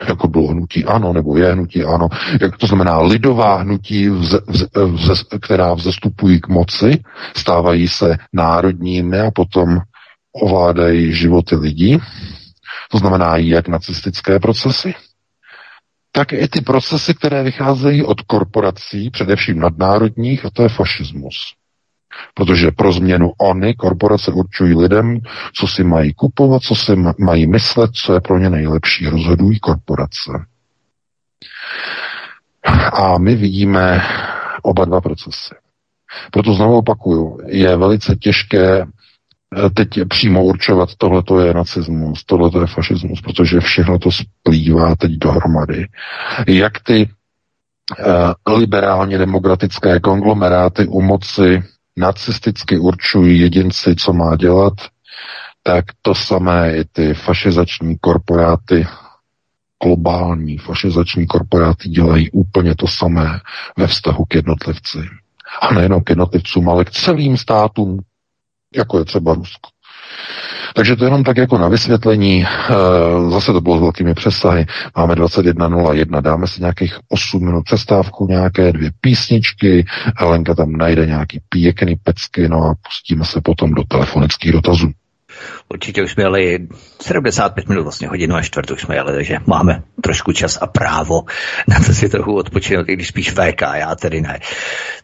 jako bylo hnutí ano, nebo je hnutí ano, jak to znamená lidová hnutí, vze, vze, která vzestupují k moci, stávají se národními a potom ovládají životy lidí. To znamená jak nacistické procesy, tak i ty procesy, které vycházejí od korporací, především nadnárodních, a to je fašismus. Protože pro změnu oni, korporace určují lidem, co si mají kupovat, co si mají myslet, co je pro ně nejlepší. Rozhodují korporace. A my vidíme oba dva procesy. Proto znovu opakuju, je velice těžké Eh, teď přímo určovat, tohle to je nacismus, tohle to je fašismus, protože všechno to splývá teď dohromady. Jak ty uh, liberálně demokratické konglomeráty u moci nacisticky určují jedinci, co má dělat, tak to samé i ty fašizační korporáty, globální fašizační korporáty dělají úplně to samé ve vztahu k jednotlivci. A nejenom k jednotlivcům, ale k celým státům, jako je třeba Rusko. Takže to jenom tak jako na vysvětlení. Eh, zase to bylo s velkými přesahy. Máme 21.01, dáme si nějakých 8 minut přestávku, nějaké dvě písničky. Helenka tam najde nějaký pěkný pecky, no a pustíme se potom do telefonických dotazů. Určitě už jsme jeli 75 minut, vlastně hodinu a čtvrt už jsme jeli, takže máme trošku čas a právo na to si trochu odpočinout, i když spíš VK, já tedy ne.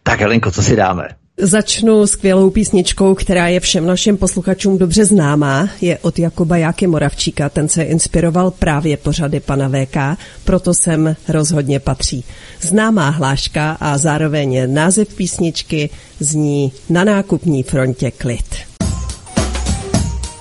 Tak Helenko, co si dáme? Začnu skvělou písničkou, která je všem našim posluchačům dobře známá. Je od Jakuba Jáky Moravčíka. Ten se inspiroval právě pořady pana VK, proto sem rozhodně patří. Známá hláška a zároveň název písničky zní Na nákupní frontě klid.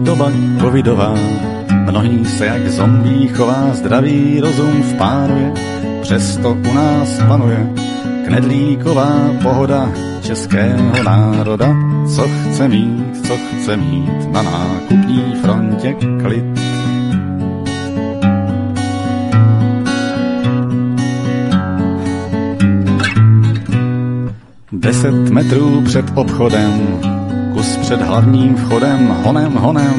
doba covidová, mnohý se jak zombí chová, zdravý rozum v pánuje, přesto u nás panuje knedlíková pohoda českého národa, co chce mít, co chce mít na nákupní frontě klid. Deset metrů před obchodem, kus před hlavním vchodem, honem, honem,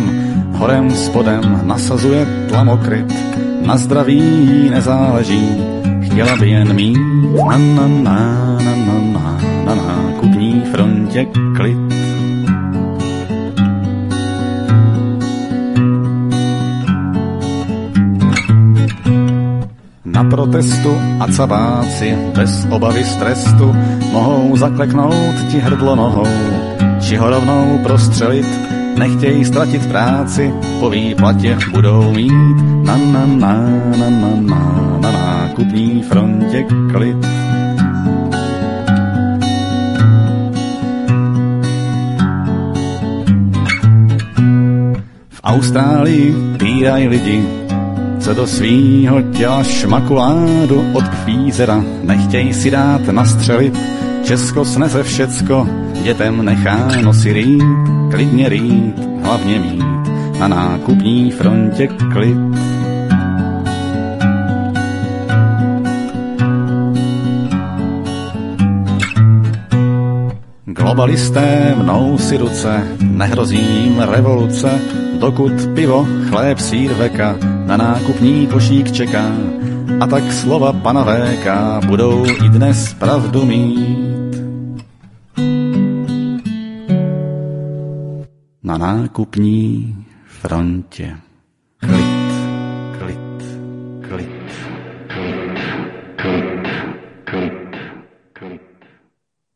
horem spodem nasazuje tlamokryt, na zdraví nezáleží, chtěla by jen mít. Na na na na na na na nákupní frontě klid. Na protestu a cabáci bez obavy z trestu mohou zakleknout ti hrdlo nohou, ho rovnou prostřelit, nechtějí ztratit práci, po výplatě budou mít na na na na na na na nákupní frontě klid. V Austrálii týraj lidi, co do svýho těla šmakuládu od kvízera nechtěj si dát nastřelit. Česko sneze všecko, dětem necháno si rýt, klidně rýt, hlavně mít na nákupní frontě klid. Globalisté mnou si ruce, nehrozím revoluce, dokud pivo, chléb, sír veka na nákupní košík čeká. A tak slova pana VK budou i dnes pravdu mít. Nákupní frontě.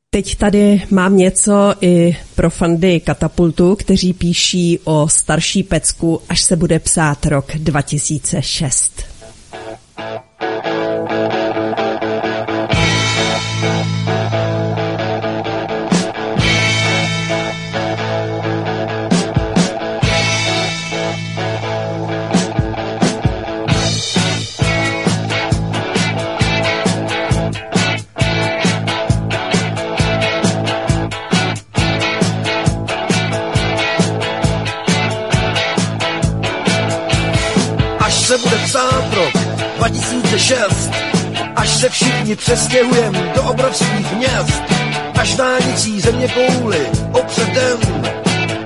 Teď tady mám něco i pro fandy Katapultu, kteří píší o starší pecku, až se bude psát rok 2006. se všichni přestěhujem do obrovských měst, až dálnicí země kouli opředem,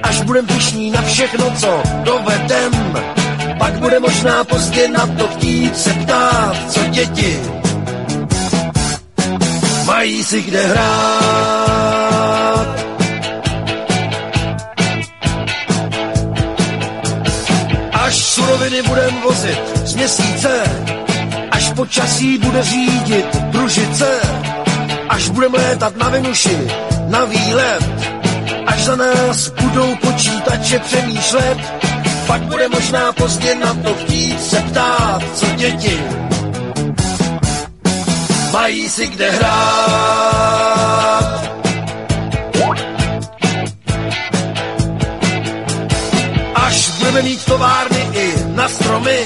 až budem pišní na všechno, co dovedem. Pak bude možná pozdě na to chtít se ptát, co děti mají si kde hrát. Suroviny budem vozit z měsíce, počasí bude řídit družice, až budeme létat na Venuši, na výlet, až za nás budou počítače přemýšlet, pak bude možná pozdě na to chtít se ptát, co děti mají si kde hrát. Až budeme mít továrny i na stromy,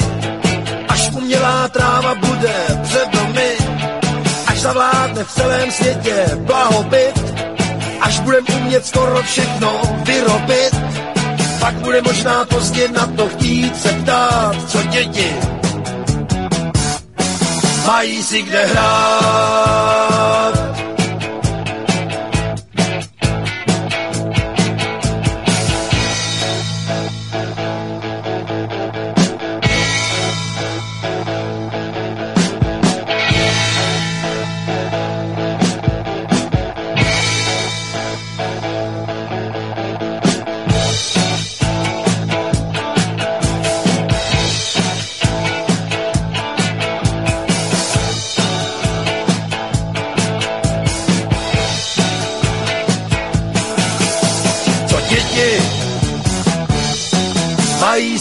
umělá tráva bude před domy, až zavládne v celém světě blahobyt, až budem umět skoro všechno vyrobit, pak bude možná pozdě na to chtít se ptát, co děti mají si kde hrát.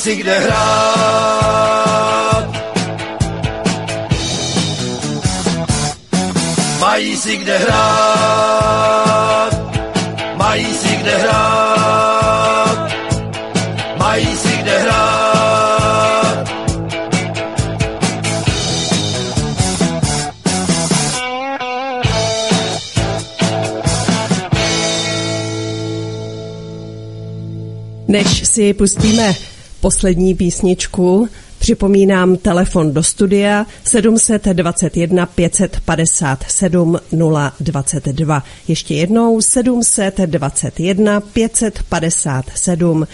Si kde hrát. Mají si kde hrát, mají si kde hrát, mají si kde hrát. Než si pustíme poslední písničku. Připomínám telefon do studia 721 557 022. Ještě jednou 721 557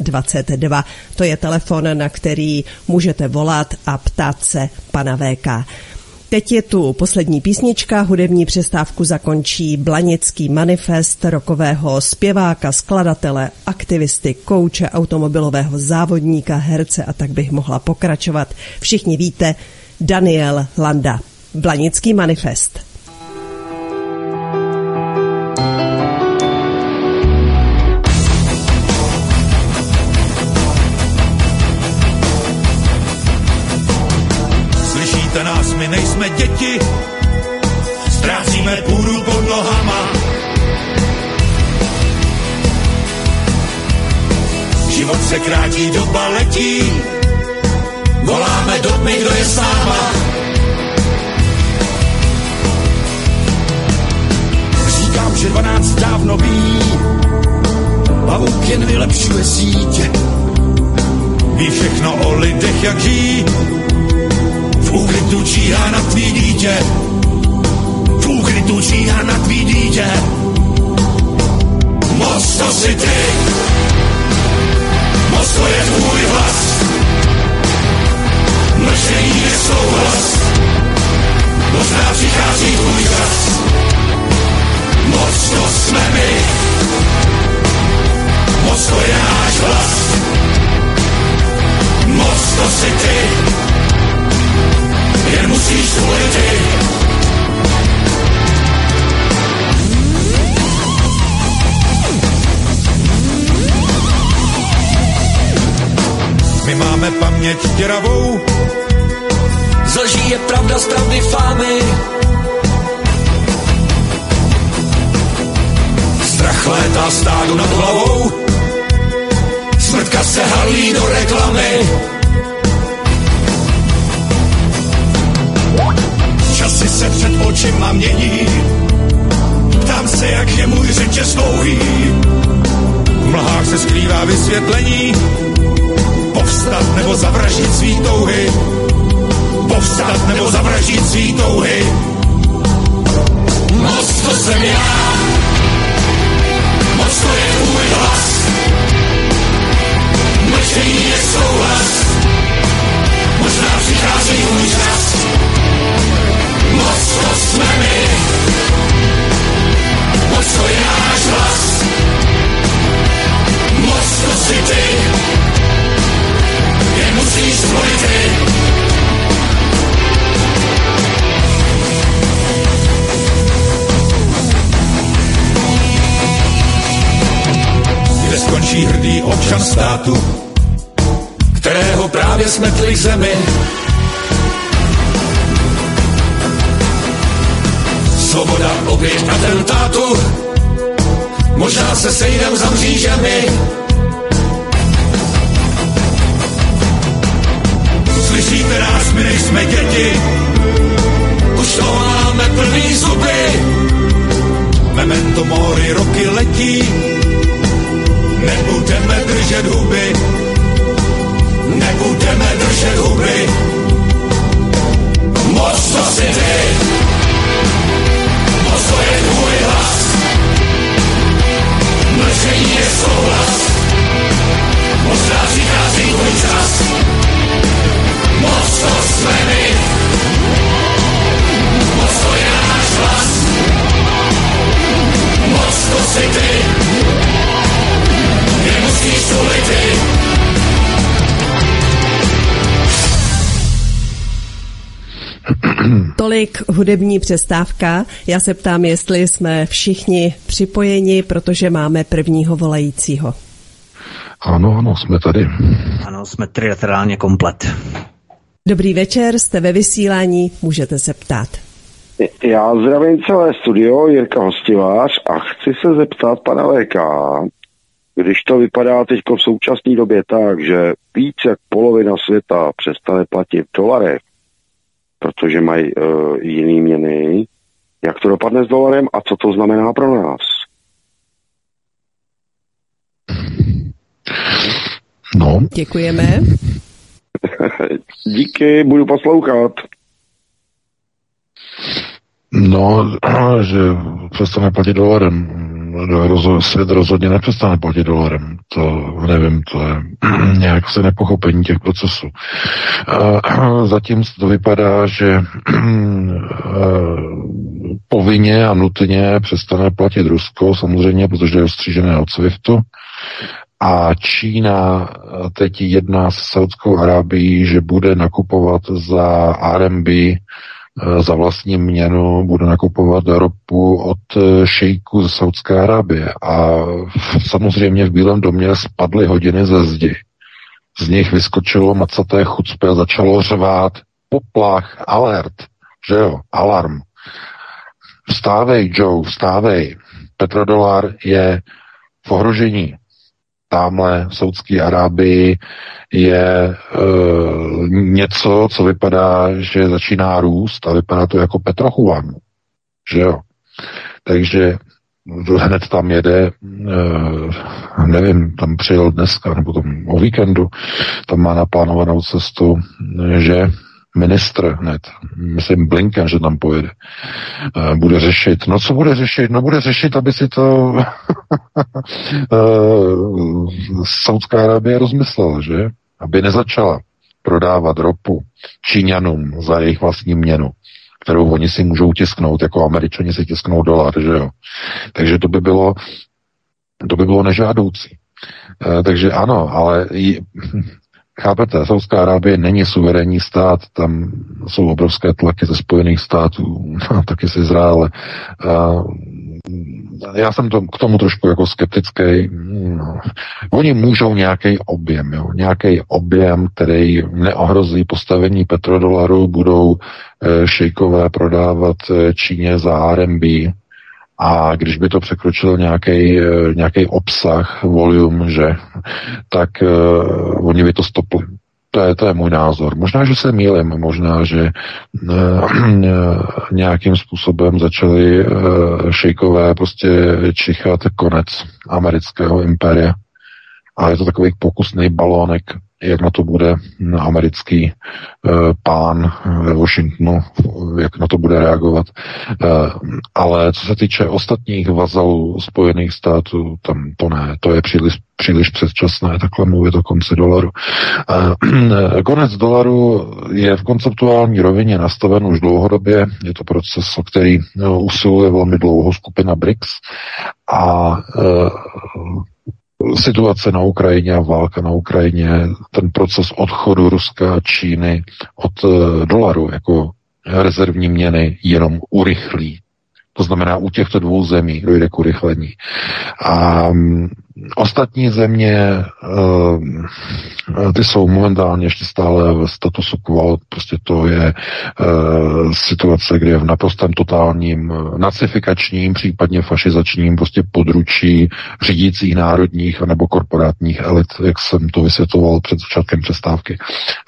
022. To je telefon, na který můžete volat a ptát se pana VK. Teď je tu poslední písnička, hudební přestávku zakončí Blanický manifest rokového zpěváka, skladatele, aktivisty, kouče, automobilového závodníka, herce a tak bych mohla pokračovat. Všichni víte, Daniel Landa. Blanický manifest. děti, ztrácíme půdu pod nohama. Život se krátí, doba letí, voláme do tmy, kdo je s náma. Říkám, že 12 dávno ví, pavuk jen vylepšuje sítě. Ví všechno o lidech, jak žijí, úkrytu číhá na tvý dítě. V úkrytu číhá na tvý dítě. Moc to si ty, moc to je tvůj hlas. Mlčení je souhlas, možná přichází tvůj čas. Moc to jsme my, moc to je náš hlas. Moc to si ty, jen musíš zvolit ty. My máme paměť děravou, z lží je pravda, z pravdy fámy. Strach létá stádu nad hlavou, smrtka se halí do reklamy. Se před očima mění, ptám se, jak je můj řetěz dlouhý. V mlhách se skrývá vysvětlení, povstat nebo zavraždit svý touhy. Povstat nebo zavraždit svý touhy. Moc to jsem já, moc to je tvůj hlas. Mlčení je souhlas, možná přichází můj čas. Moc to jsme my, moc to je ty, jen musíš zvolit ty. Kde skončí hrdý občan státu, kterého právě smetli zemi. Svoboda oběť atentátu, možná se sejdem za mřížemi. Slyšíte nás, my nejsme děti, už to máme plný zuby. Memento mori roky letí, nebudeme držet huby, nebudeme držet huby. Moc to si ty, je tvůj hlas. Mlčení je souhlas, možná přichází tvůj čas. Moc to jsme Tolik hudební přestávka. Já se ptám, jestli jsme všichni připojeni, protože máme prvního volajícího. Ano, ano, jsme tady. Ano, jsme trilaterálně komplet. Dobrý večer, jste ve vysílání, můžete se ptát. Já zdravím celé studio, Jirka Hostivář a chci se zeptat pana VK, když to vypadá teď v současné době tak, že víc jak polovina světa přestane platit v dolarech, protože mají uh, jiný měny, jak to dopadne s dolarem a co to znamená pro nás? No, Děkujeme. Díky, budu poslouchat. no, že přestane platit dolarem. Rozo- Svět rozhodně nepřestane platit dolarem. To nevím, to je nějak se nepochopení těch procesů. Zatím to vypadá, že povinně a nutně přestane platit Rusko, samozřejmě, protože je ostřížené od SWIFTu. A Čína teď jedná s Saudskou Arábií, že bude nakupovat za RMB eh, za vlastní měnu, bude nakupovat ropu od eh, šejku ze Saudské Arábie. A samozřejmě v Bílém domě spadly hodiny ze zdi. Z nich vyskočilo macaté chucpe a začalo řvát poplach, alert, že jo, alarm. Vstávej, Joe, vstávej. Petrodolar je v ohrožení. Tamhle v Saudské Arábii je e, něco, co vypadá, že začíná růst a vypadá to jako Petrochuan. Že jo? Takže hned tam jede, e, nevím, tam přijel dneska, nebo tam o víkendu, tam má naplánovanou cestu, že ministr hned, myslím Blinken, že tam pojede, eh, bude řešit. No co bude řešit? No bude řešit, aby si to eh, Saudská Arábie rozmyslela, že? Aby nezačala prodávat ropu Číňanům za jejich vlastní měnu, kterou oni si můžou tisknout, jako američani si tisknou dolar, že jo. Takže to by bylo, to by bylo nežádoucí. E, takže ano, ale Chápete, Saudská Arábie není suverénní stát, tam jsou obrovské tlaky ze Spojených států, taky z Izraele. Já jsem to, k tomu trošku jako skeptický. Oni můžou nějaký objem, jo, nějaký objem, který neohrozí postavení petrodolaru, budou e, šejkové prodávat e, Číně za RMB, a když by to překročilo nějaký, eh, obsah, volume, že, tak uh, oni by to stopli. To je, to je můj názor. Možná, že se mýlim, možná, že uh, nějakým způsobem začali uh, šejkové prostě čichat konec amerického impéria. A je to takový pokusný balónek jak na to bude americký uh, pán ve Washingtonu, jak na to bude reagovat. Uh, ale co se týče ostatních vazalů Spojených států, tam to ne, to je příliš, příliš předčasné, takhle mluvit o konci dolaru. Konec dolaru je v konceptuální rovině nastaven už dlouhodobě, je to proces, o který usiluje velmi dlouho skupina BRICS a situace na Ukrajině a válka na Ukrajině, ten proces odchodu Ruska a Číny od eh, dolaru jako rezervní měny jenom urychlí. To znamená, u těchto dvou zemí dojde k urychlení. A mm, ostatní země, uh, ty jsou momentálně ještě stále v statusu quo, prostě to je uh, situace, kde je v naprostém totálním nacifikačním, případně fašizačním prostě područí řídících národních nebo korporátních elit, jak jsem to vysvětloval před začátkem přestávky.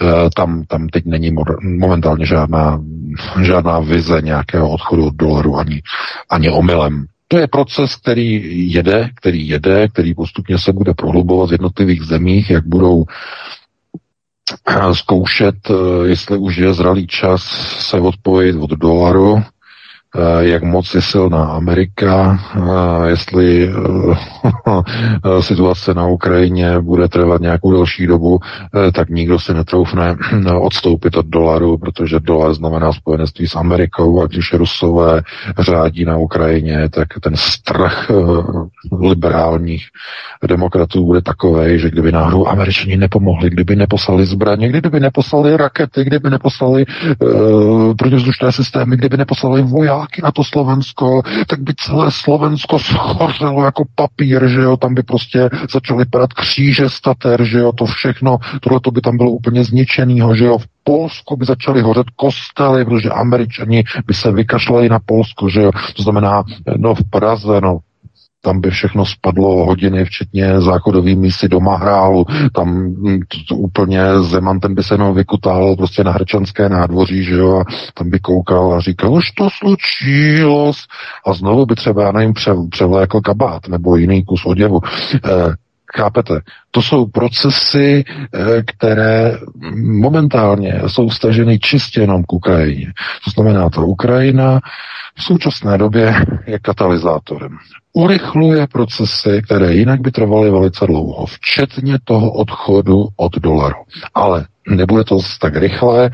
Uh, tam, tam teď není momentálně žádná, žádná vize nějakého odchodu od dolaru ani, ani omylem. To je proces, který jede, který jede, který postupně se bude prohlubovat v jednotlivých zemích, jak budou eh, zkoušet, eh, jestli už je zralý čas se odpojit od dolaru, jak moc je silná Amerika, eh, jestli eh, situace na Ukrajině bude trvat nějakou delší dobu, tak nikdo si netroufne odstoupit od dolaru, protože dolar znamená spojenectví s Amerikou a když Rusové řádí na Ukrajině, tak ten strach liberálních demokratů bude takový, že kdyby náhodou Američani nepomohli, kdyby neposlali zbraně, kdyby neposlali rakety, kdyby neposlali uh, protivzdušné systémy, kdyby neposlali vojáky, vojáky na to Slovensko, tak by celé Slovensko schořelo jako papír, že jo, tam by prostě začaly padat kříže stater, že jo, to všechno, tohle to by tam bylo úplně zničenýho, že jo, v Polsku by začaly hořet kostely, protože američani by se vykašlali na Polsko, že jo, to znamená, no v Praze, no tam by všechno spadlo hodiny, včetně záchodový místy doma hrálu, tam to, to úplně Zeman, ten by se jenom vykutal prostě na Hrčanské nádvoří, že jo, a tam by koukal a říkal, už to slučilo, a znovu by třeba, já nevím, převlékl kabát nebo jiný kus oděvu. Eh, Chápete? To jsou procesy, eh, které momentálně jsou staženy čistě jenom k Ukrajině. To znamená, ta Ukrajina v současné době je katalyzátorem. Urychluje procesy, které jinak by trvaly velice dlouho, včetně toho odchodu od dolaru. Ale nebude to tak rychle,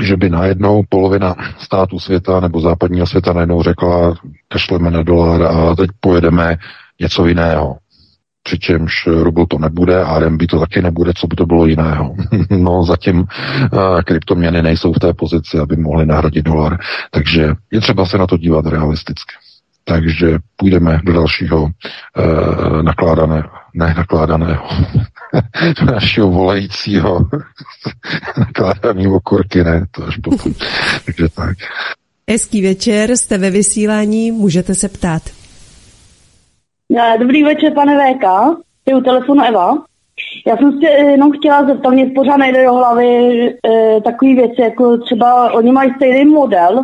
že by najednou polovina států světa nebo západního světa najednou řekla, kašleme na dolar a teď pojedeme něco jiného přičemž rubl to nebude a RMB to taky nebude, co by to bylo jiného. no zatím uh, kryptoměny nejsou v té pozici, aby mohly nahradit dolar, takže je třeba se na to dívat realisticky. Takže půjdeme do dalšího uh, nakládaného, ne nakládaného, našeho volajícího nakládaný okurky, ne, to až potom. Takže tak. Hezký večer, jste ve vysílání, můžete se ptát. Dobrý večer, pane VK. Je u telefonu Eva. Já jsem se jenom chtěla zeptat, mě pořád nejde do hlavy e, takové věci, jako třeba oni mají stejný model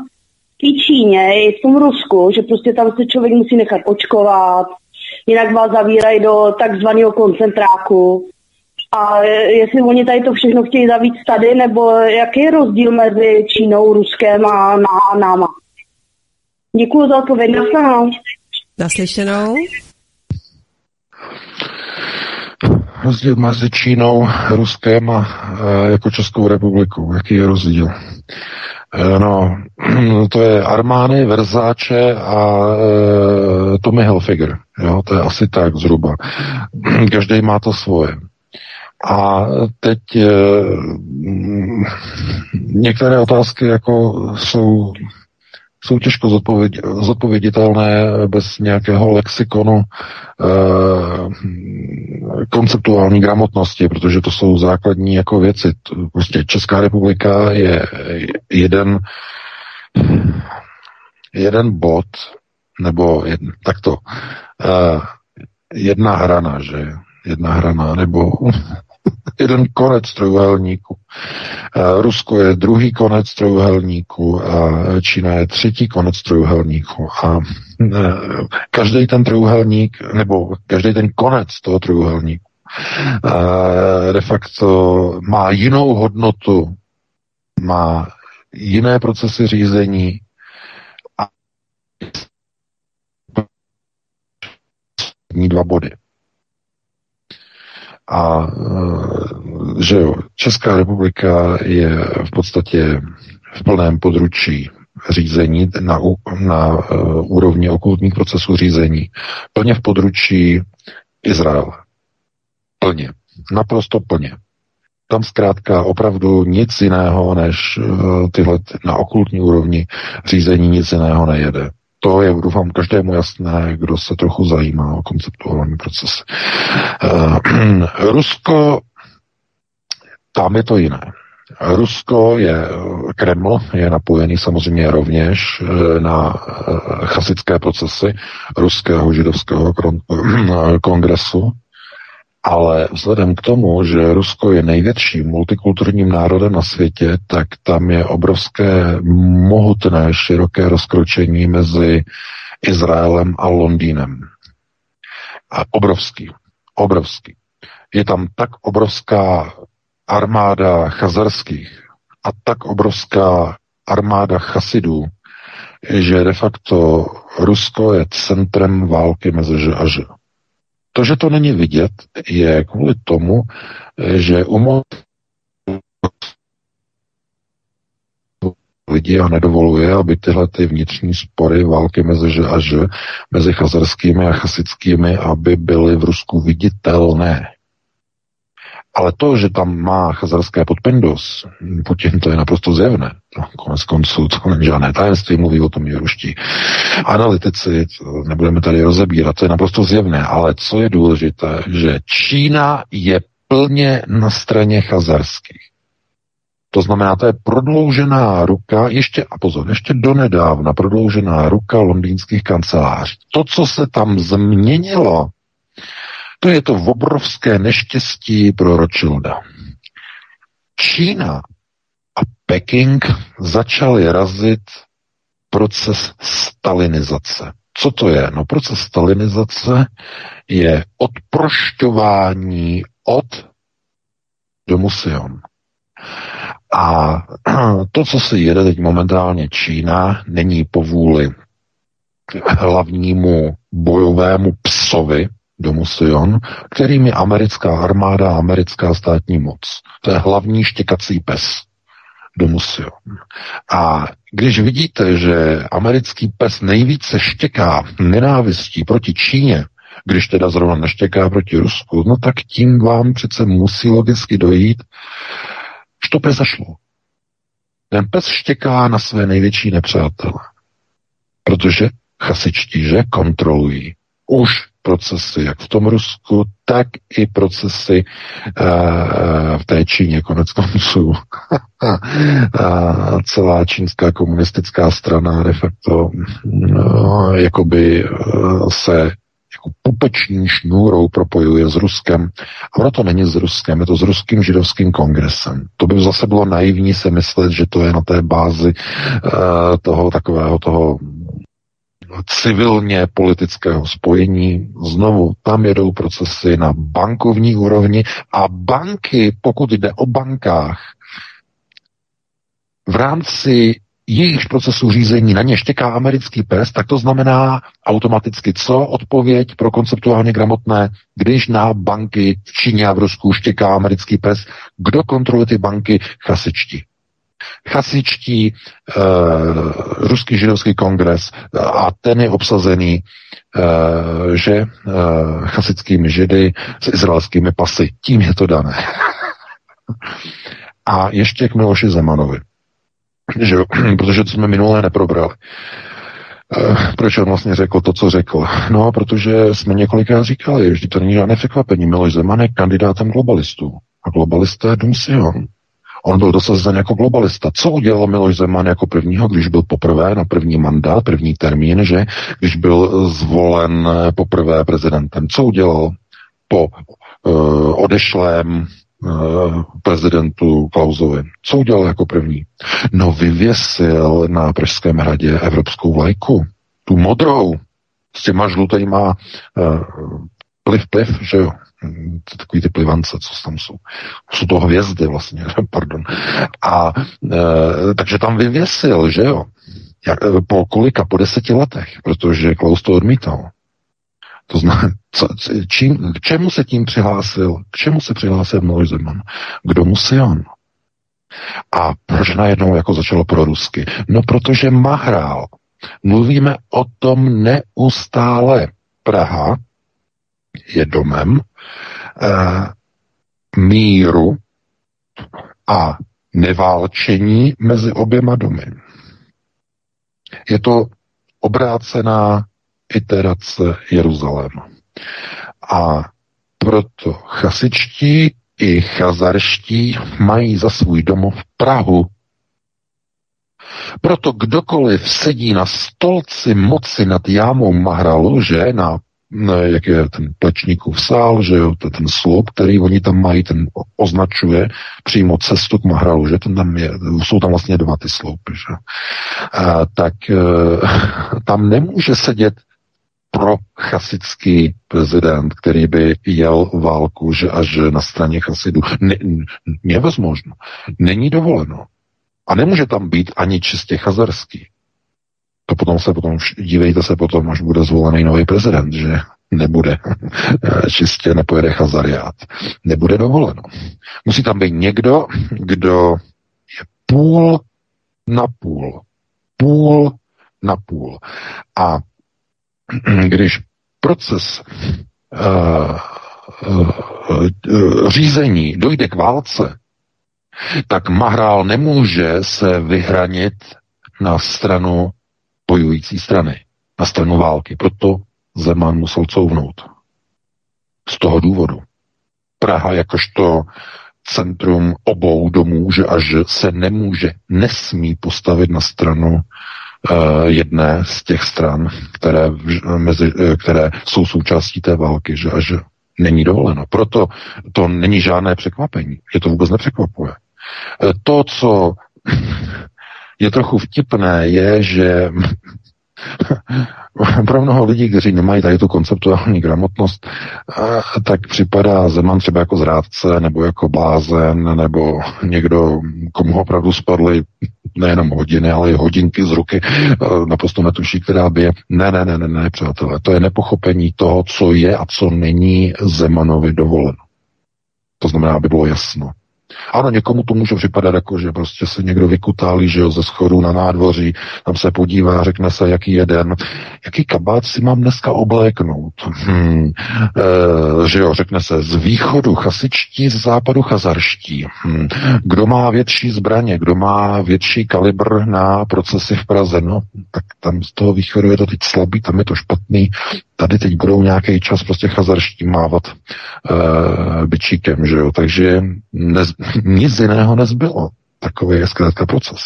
v té Číně i v tom Rusku, že prostě tam se člověk musí nechat očkovat, jinak vás zavírají do takzvaného koncentráku. A jestli oni tady to všechno chtějí zavít tady, nebo jaký je rozdíl mezi Čínou, Ruskem a náma? Děkuji za odpověď. Naslyšenou. Naslyšenou. Rozdíl mezi Čínou, Ruskem a e, jako Českou republikou. Jaký je rozdíl? E, no, to je Armány, Verzáče a e, Tommy Hilfiger. Jo, to je asi tak zhruba. Každý má to svoje. A teď e, některé otázky jako jsou jsou těžko zodpověd, zodpověditelné bez nějakého lexikonu eh, konceptuální gramotnosti, protože to jsou základní jako věci. Prostě Česká republika je jeden, jeden bod, nebo jed, takto, eh, jedna hrana, že jedna hrana, nebo jeden konec trojuhelníku. Rusko je druhý konec trojuhelníku a Čína je třetí konec trojuhelníku. A každý ten trojuhelník, nebo každý ten konec toho trojuhelníku de facto má jinou hodnotu, má jiné procesy řízení a dva body. A e, že jo, Česká republika je v podstatě v plném područí řízení na, na uh, úrovni okultních procesů řízení, plně v područí Izraele. Plně. Naprosto plně. Tam zkrátka opravdu nic jiného než uh, tyhle na okultní úrovni řízení nic jiného nejede. To je, doufám, každému jasné, kdo se trochu zajímá o konceptuální proces. Uh, Rusko, tam je to jiné. Rusko je, Kreml je napojený samozřejmě rovněž eh, na eh, chasické procesy ruského židovského kongresu, ale vzhledem k tomu, že Rusko je největším multikulturním národem na světě, tak tam je obrovské, mohutné, široké rozkročení mezi Izraelem a Londýnem. A obrovský, obrovský. Je tam tak obrovská armáda chazarských a tak obrovská armáda chasidů, že de facto Rusko je centrem války mezi Ž a Ž. To, že to není vidět, je kvůli tomu, že umoc lidi a nedovoluje, aby tyhle ty vnitřní spory, války mezi Ž a Ž, mezi chazarskými a chasickými, aby byly v Rusku viditelné. Ale to, že tam má chazarské podpindus, Putin to je naprosto zjevné. No, konec konců to není žádné tajemství, mluví o tom i ruští analytici, nebudeme tady rozebírat, to je naprosto zjevné. Ale co je důležité, že Čína je plně na straně chazarských. To znamená, to je prodloužená ruka, ještě, a pozor, ještě donedávna prodloužená ruka londýnských kanceláří. To, co se tam změnilo, to je to obrovské neštěstí pro Rothschilda. Čína a Peking začaly razit proces stalinizace. Co to je? No proces stalinizace je odprošťování od domu Sion. A to, co se jede teď momentálně Čína, není povůli hlavnímu bojovému psovi, domu Sion, kterým je americká armáda a americká státní moc. To je hlavní štěkací pes domu Sion. A když vidíte, že americký pes nejvíce štěká nenávistí proti Číně, když teda zrovna neštěká proti Rusku, no tak tím vám přece musí logicky dojít, že to pes zašlo. Ten pes štěká na své největší nepřátele, protože chasičtí, že kontrolují už procesy, jak v tom Rusku, tak i procesy uh, v té Číně, konec konců. a celá čínská komunistická strana de facto uh, jakoby uh, se jako pupeční šňůrou propojuje s Ruskem. A ono to není s Ruskem, je to s ruským židovským kongresem. To by zase bylo naivní se myslet, že to je na té bázi uh, toho takového toho civilně politického spojení. Znovu, tam jedou procesy na bankovní úrovni a banky, pokud jde o bankách, v rámci jejich procesu řízení na ně štěká americký pes, tak to znamená automaticky co? Odpověď pro konceptuálně gramotné, když na banky v Číně a v Rusku štěká americký pes, kdo kontroluje ty banky? Chasičtí. Chasičtí, uh, ruský židovský kongres a ten je obsazený uh, že uh, chasickými židy s izraelskými pasy. Tím je to dané. a ještě k Miloši Zemanovi že protože to jsme minulé neprobrali. Eh, proč on vlastně řekl to, co řekl? No, protože jsme několikrát říkali, že to není žádné překvapení. Miloš Zeman je kandidátem globalistů. A globalista je Dum Sion. On byl dosazen jako globalista. Co udělal Miloš Zeman jako prvního, když byl poprvé na první mandát, první termín, že? Když byl zvolen poprvé prezidentem. Co udělal po uh, odešlém Eh, prezidentu Klausovi. Co udělal jako první? No vyvěsil na Pražském hradě evropskou vlajku. Tu modrou. S těma žlutýma uh, pliv, pliv, že jo. Takový ty plivance, co tam jsou. Jsou to hvězdy vlastně, pardon. A e, takže tam vyvěsil, že jo. Jak, po kolika? Po deseti letech, protože Klaus to odmítal. To znamená, co, čím, k čemu se tím přihlásil? K čemu se přihlásil Miloš Zeman? Kdo mu on? A proč najednou jako začalo pro rusky? No, protože mahrál. Mluvíme o tom neustále. Praha je domem míru a neválčení mezi oběma domy. Je to obrácená iterace Jeruzaléma. A proto chasičtí i chazarští mají za svůj domov Prahu. Proto kdokoliv sedí na stolci moci nad jámou Mahralu, že na jak je ten plečníkův sál, že jo, ten sloup, který oni tam mají, ten označuje přímo cestu k Mahralu, že ten tam je, jsou tam vlastně dva ty sloupy, že a, tak e, tam nemůže sedět pro chasický prezident, který by jel válku že až na straně chasidů. Nevezmožno. Není dovoleno. A nemůže tam být ani čistě chazarský. To potom se potom, dívejte se potom, až bude zvolený nový prezident, že nebude čistě, nepojede chazariát. Nebude dovoleno. Musí tam být někdo, kdo je půl na půl. Půl na půl. A když proces uh, uh, řízení dojde k válce, tak Mahrál nemůže se vyhranit na stranu bojující strany, na stranu války. Proto Zeman musel couvnout. Z toho důvodu. Praha jakožto centrum obou domů, že až se nemůže, nesmí postavit na stranu Eh, jedné z těch stran, které, mezi, eh, které jsou součástí té války, že, a že není dovoleno. Proto to není žádné překvapení. Je to vůbec nepřekvapuje. Eh, to, co je trochu vtipné, je, že pro mnoho lidí, kteří nemají tady tu konceptuální gramotnost, tak připadá Zeman třeba jako zrádce, nebo jako blázen, nebo někdo, komu opravdu spadly nejenom hodiny, ale i hodinky z ruky, naprosto netuší, která by je. Ne, ne, ne, ne, ne, přátelé, to je nepochopení toho, co je a co není Zemanovi dovoleno. To znamená, aby bylo jasno. Ano, někomu to může připadat jako, že prostě se někdo vykutálí, že jo, ze schodu na nádvoří, tam se podívá, řekne se, jaký jeden, jaký kabát si mám dneska obléknout. Hmm. E, že jo, řekne se, z východu chasičtí, z západu chazarští. Hmm. Kdo má větší zbraně, kdo má větší kalibr na procesy v Praze, no, tak tam z toho východu je to teď slabý, tam je to špatný, tady teď budou nějaký čas prostě chazarští mávat e, byčíkem, že jo, takže nez, nic jiného nezbylo. Takový je zkrátka proces.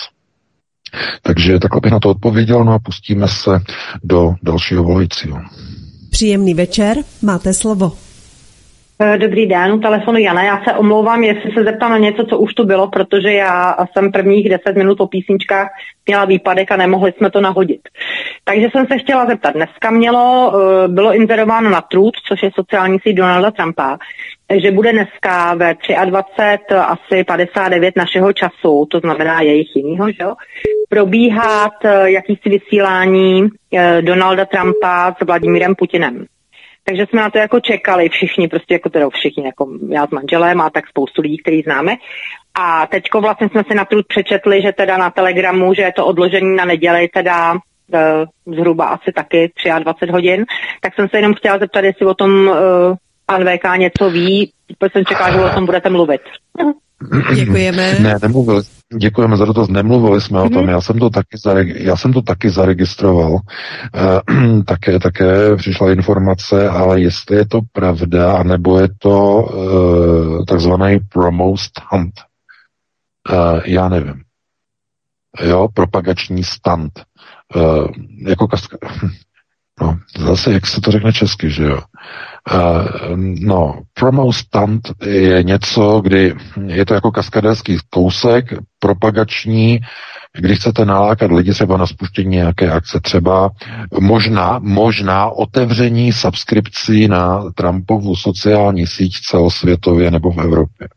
Takže takhle bych na to odpověděl, no a pustíme se do dalšího volajícího. Příjemný večer, máte slovo. Eh, dobrý den, telefonu Jana. Já se omlouvám, jestli se zeptám na něco, co už tu bylo, protože já jsem prvních deset minut po písničkách měla výpadek a nemohli jsme to nahodit. Takže jsem se chtěla zeptat. Dneska mělo, eh, bylo inzerováno na Truth, což je sociální síť Donalda Trumpa, že bude dneska ve 23 asi 59 našeho času, to znamená jejich jinýho, že jo, probíhat eh, jakýsi vysílání Donalda Trumpa s Vladimírem Putinem. Takže jsme na to jako čekali všichni, prostě jako teda všichni, jako já s manželem a tak spoustu lidí, který známe. A teďko vlastně jsme si na trud přečetli, že teda na Telegramu, že je to odložení na neděli, teda e, zhruba asi taky 23 hodin. Tak jsem se jenom chtěla zeptat, jestli o tom pan VK něco ví, protože jsem čekala, že o tom budete mluvit. Děkujeme. Ne, nemluvili. Děkujeme za dotaz. Nemluvili jsme mm-hmm. o tom. Mhm. Já jsem to taky, zareg- já jsem to taky zaregistroval. E, také, také přišla informace, ale jestli je to pravda, nebo je to e, takzvaný promo stunt, e, já nevím. Jo, propagační stunt. E, jako kaska... No, zase, jak se to řekne česky, že jo? Uh, no, promo stunt je něco, kdy je to jako kaskadérský kousek, propagační, kdy chcete nalákat lidi třeba na spuštění nějaké akce, třeba možná, možná otevření subskripcí na Trumpovu sociální síť celosvětově nebo v Evropě.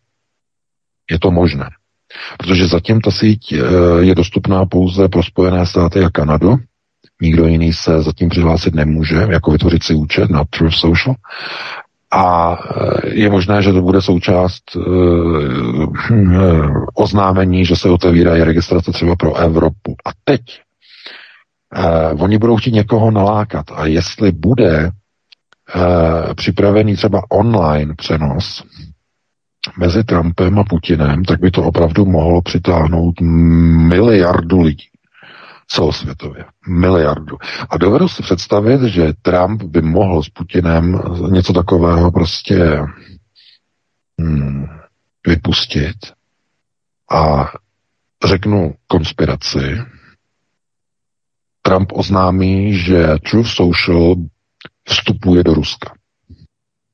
Je to možné. Protože zatím ta síť eh, je dostupná pouze pro Spojené státy a Kanadu, Nikdo jiný se zatím přihlásit nemůže, jako vytvořit si účet na Truth Social. A eh, je možné, že to bude součást uh, oznámení, že se otevírají registrace třeba pro Evropu. A teď uh, oni budou chtít někoho nalákat. A jestli bude uh, připravený třeba online přenos mezi Trumpem a Putinem, tak by to opravdu mohlo přitáhnout miliardu lidí celosvětově. Miliardu. A dovedu si představit, že Trump by mohl s Putinem něco takového prostě hmm, vypustit a řeknu konspiraci. Trump oznámí, že Truth Social vstupuje do Ruska.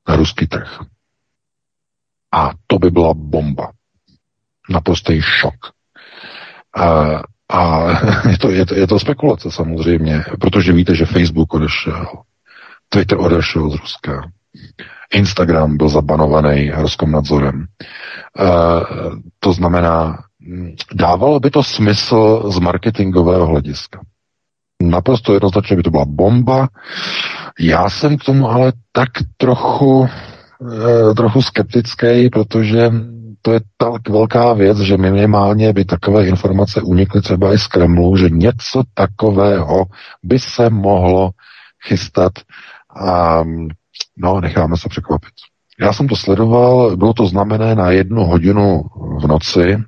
Na ruský trh. A to by byla bomba. Naprostý šok. A je to, je, to, je to spekulace samozřejmě, protože víte, že Facebook odešel, Twitter odešel z Ruska, Instagram byl zabanovaný Roskomnadzorem. E, to znamená, dávalo by to smysl z marketingového hlediska. Naprosto jednoznačně by to byla bomba. Já jsem k tomu ale tak trochu, e, trochu skeptický, protože to je tak velká věc, že minimálně by takové informace unikly třeba i z Kremlu, že něco takového by se mohlo chystat a no, necháme se překvapit. Já jsem to sledoval, bylo to znamené na jednu hodinu v noci, e,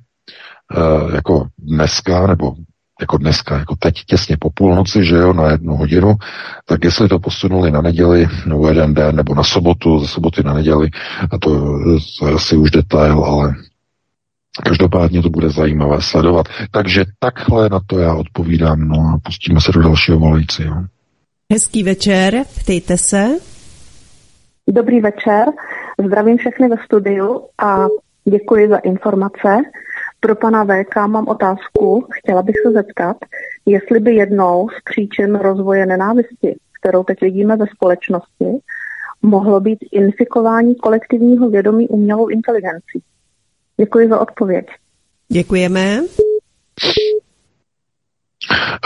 jako dneska, nebo jako dneska, jako teď těsně po půlnoci, že jo, na jednu hodinu, tak jestli to posunuli na neděli nebo jeden den, nebo na sobotu, ze soboty na neděli, a to, to je asi už detail, ale Každopádně to bude zajímavé sledovat. Takže takhle na to já odpovídám, no a pustíme se do dalšího volající. Jo. Hezký večer, ptejte se. Dobrý večer, zdravím všechny ve studiu a děkuji za informace. Pro pana VK mám otázku. Chtěla bych se zeptat, jestli by jednou z příčin rozvoje nenávisti, kterou teď vidíme ve společnosti, mohlo být infikování kolektivního vědomí umělou inteligencí. Děkuji za odpověď. Děkujeme.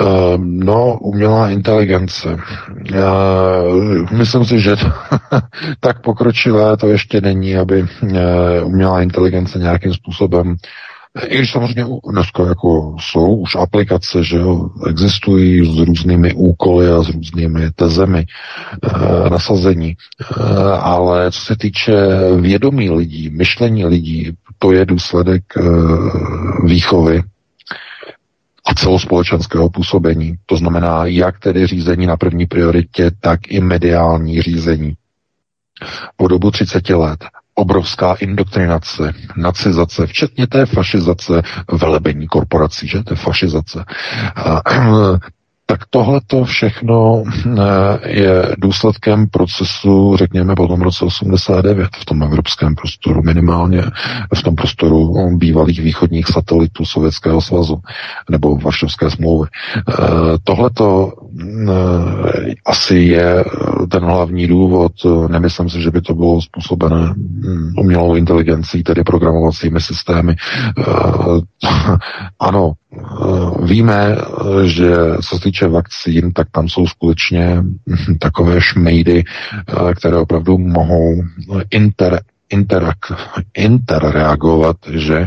Uh, no, umělá inteligence. Uh, myslím si, že to, tak pokročilé to ještě není, aby uh, umělá inteligence nějakým způsobem i když samozřejmě dneska jako jsou už aplikace, že jo, existují s různými úkoly a s různými tezemi e, nasazení, e, ale co se týče vědomí lidí, myšlení lidí, to je důsledek e, výchovy a celospolečenského působení. To znamená, jak tedy řízení na první prioritě, tak i mediální řízení. Po dobu 30 let obrovská indoktrinace, nacizace, včetně té fašizace velebení korporací, že to je fašizace. A, tak tohle to všechno je důsledkem procesu, řekněme, po tom roce 89 v tom evropském prostoru, minimálně v tom prostoru bývalých východních satelitů Sovětského svazu nebo Vašovské smlouvy. Tohle to asi je ten hlavní důvod. Nemyslím si, že by to bylo způsobené hm, umělou inteligencí, tedy programovacími systémy. Ano, víme, že co se týče vakcín, tak tam jsou skutečně takové šmejdy, které opravdu mohou inter, interak, interreagovat, že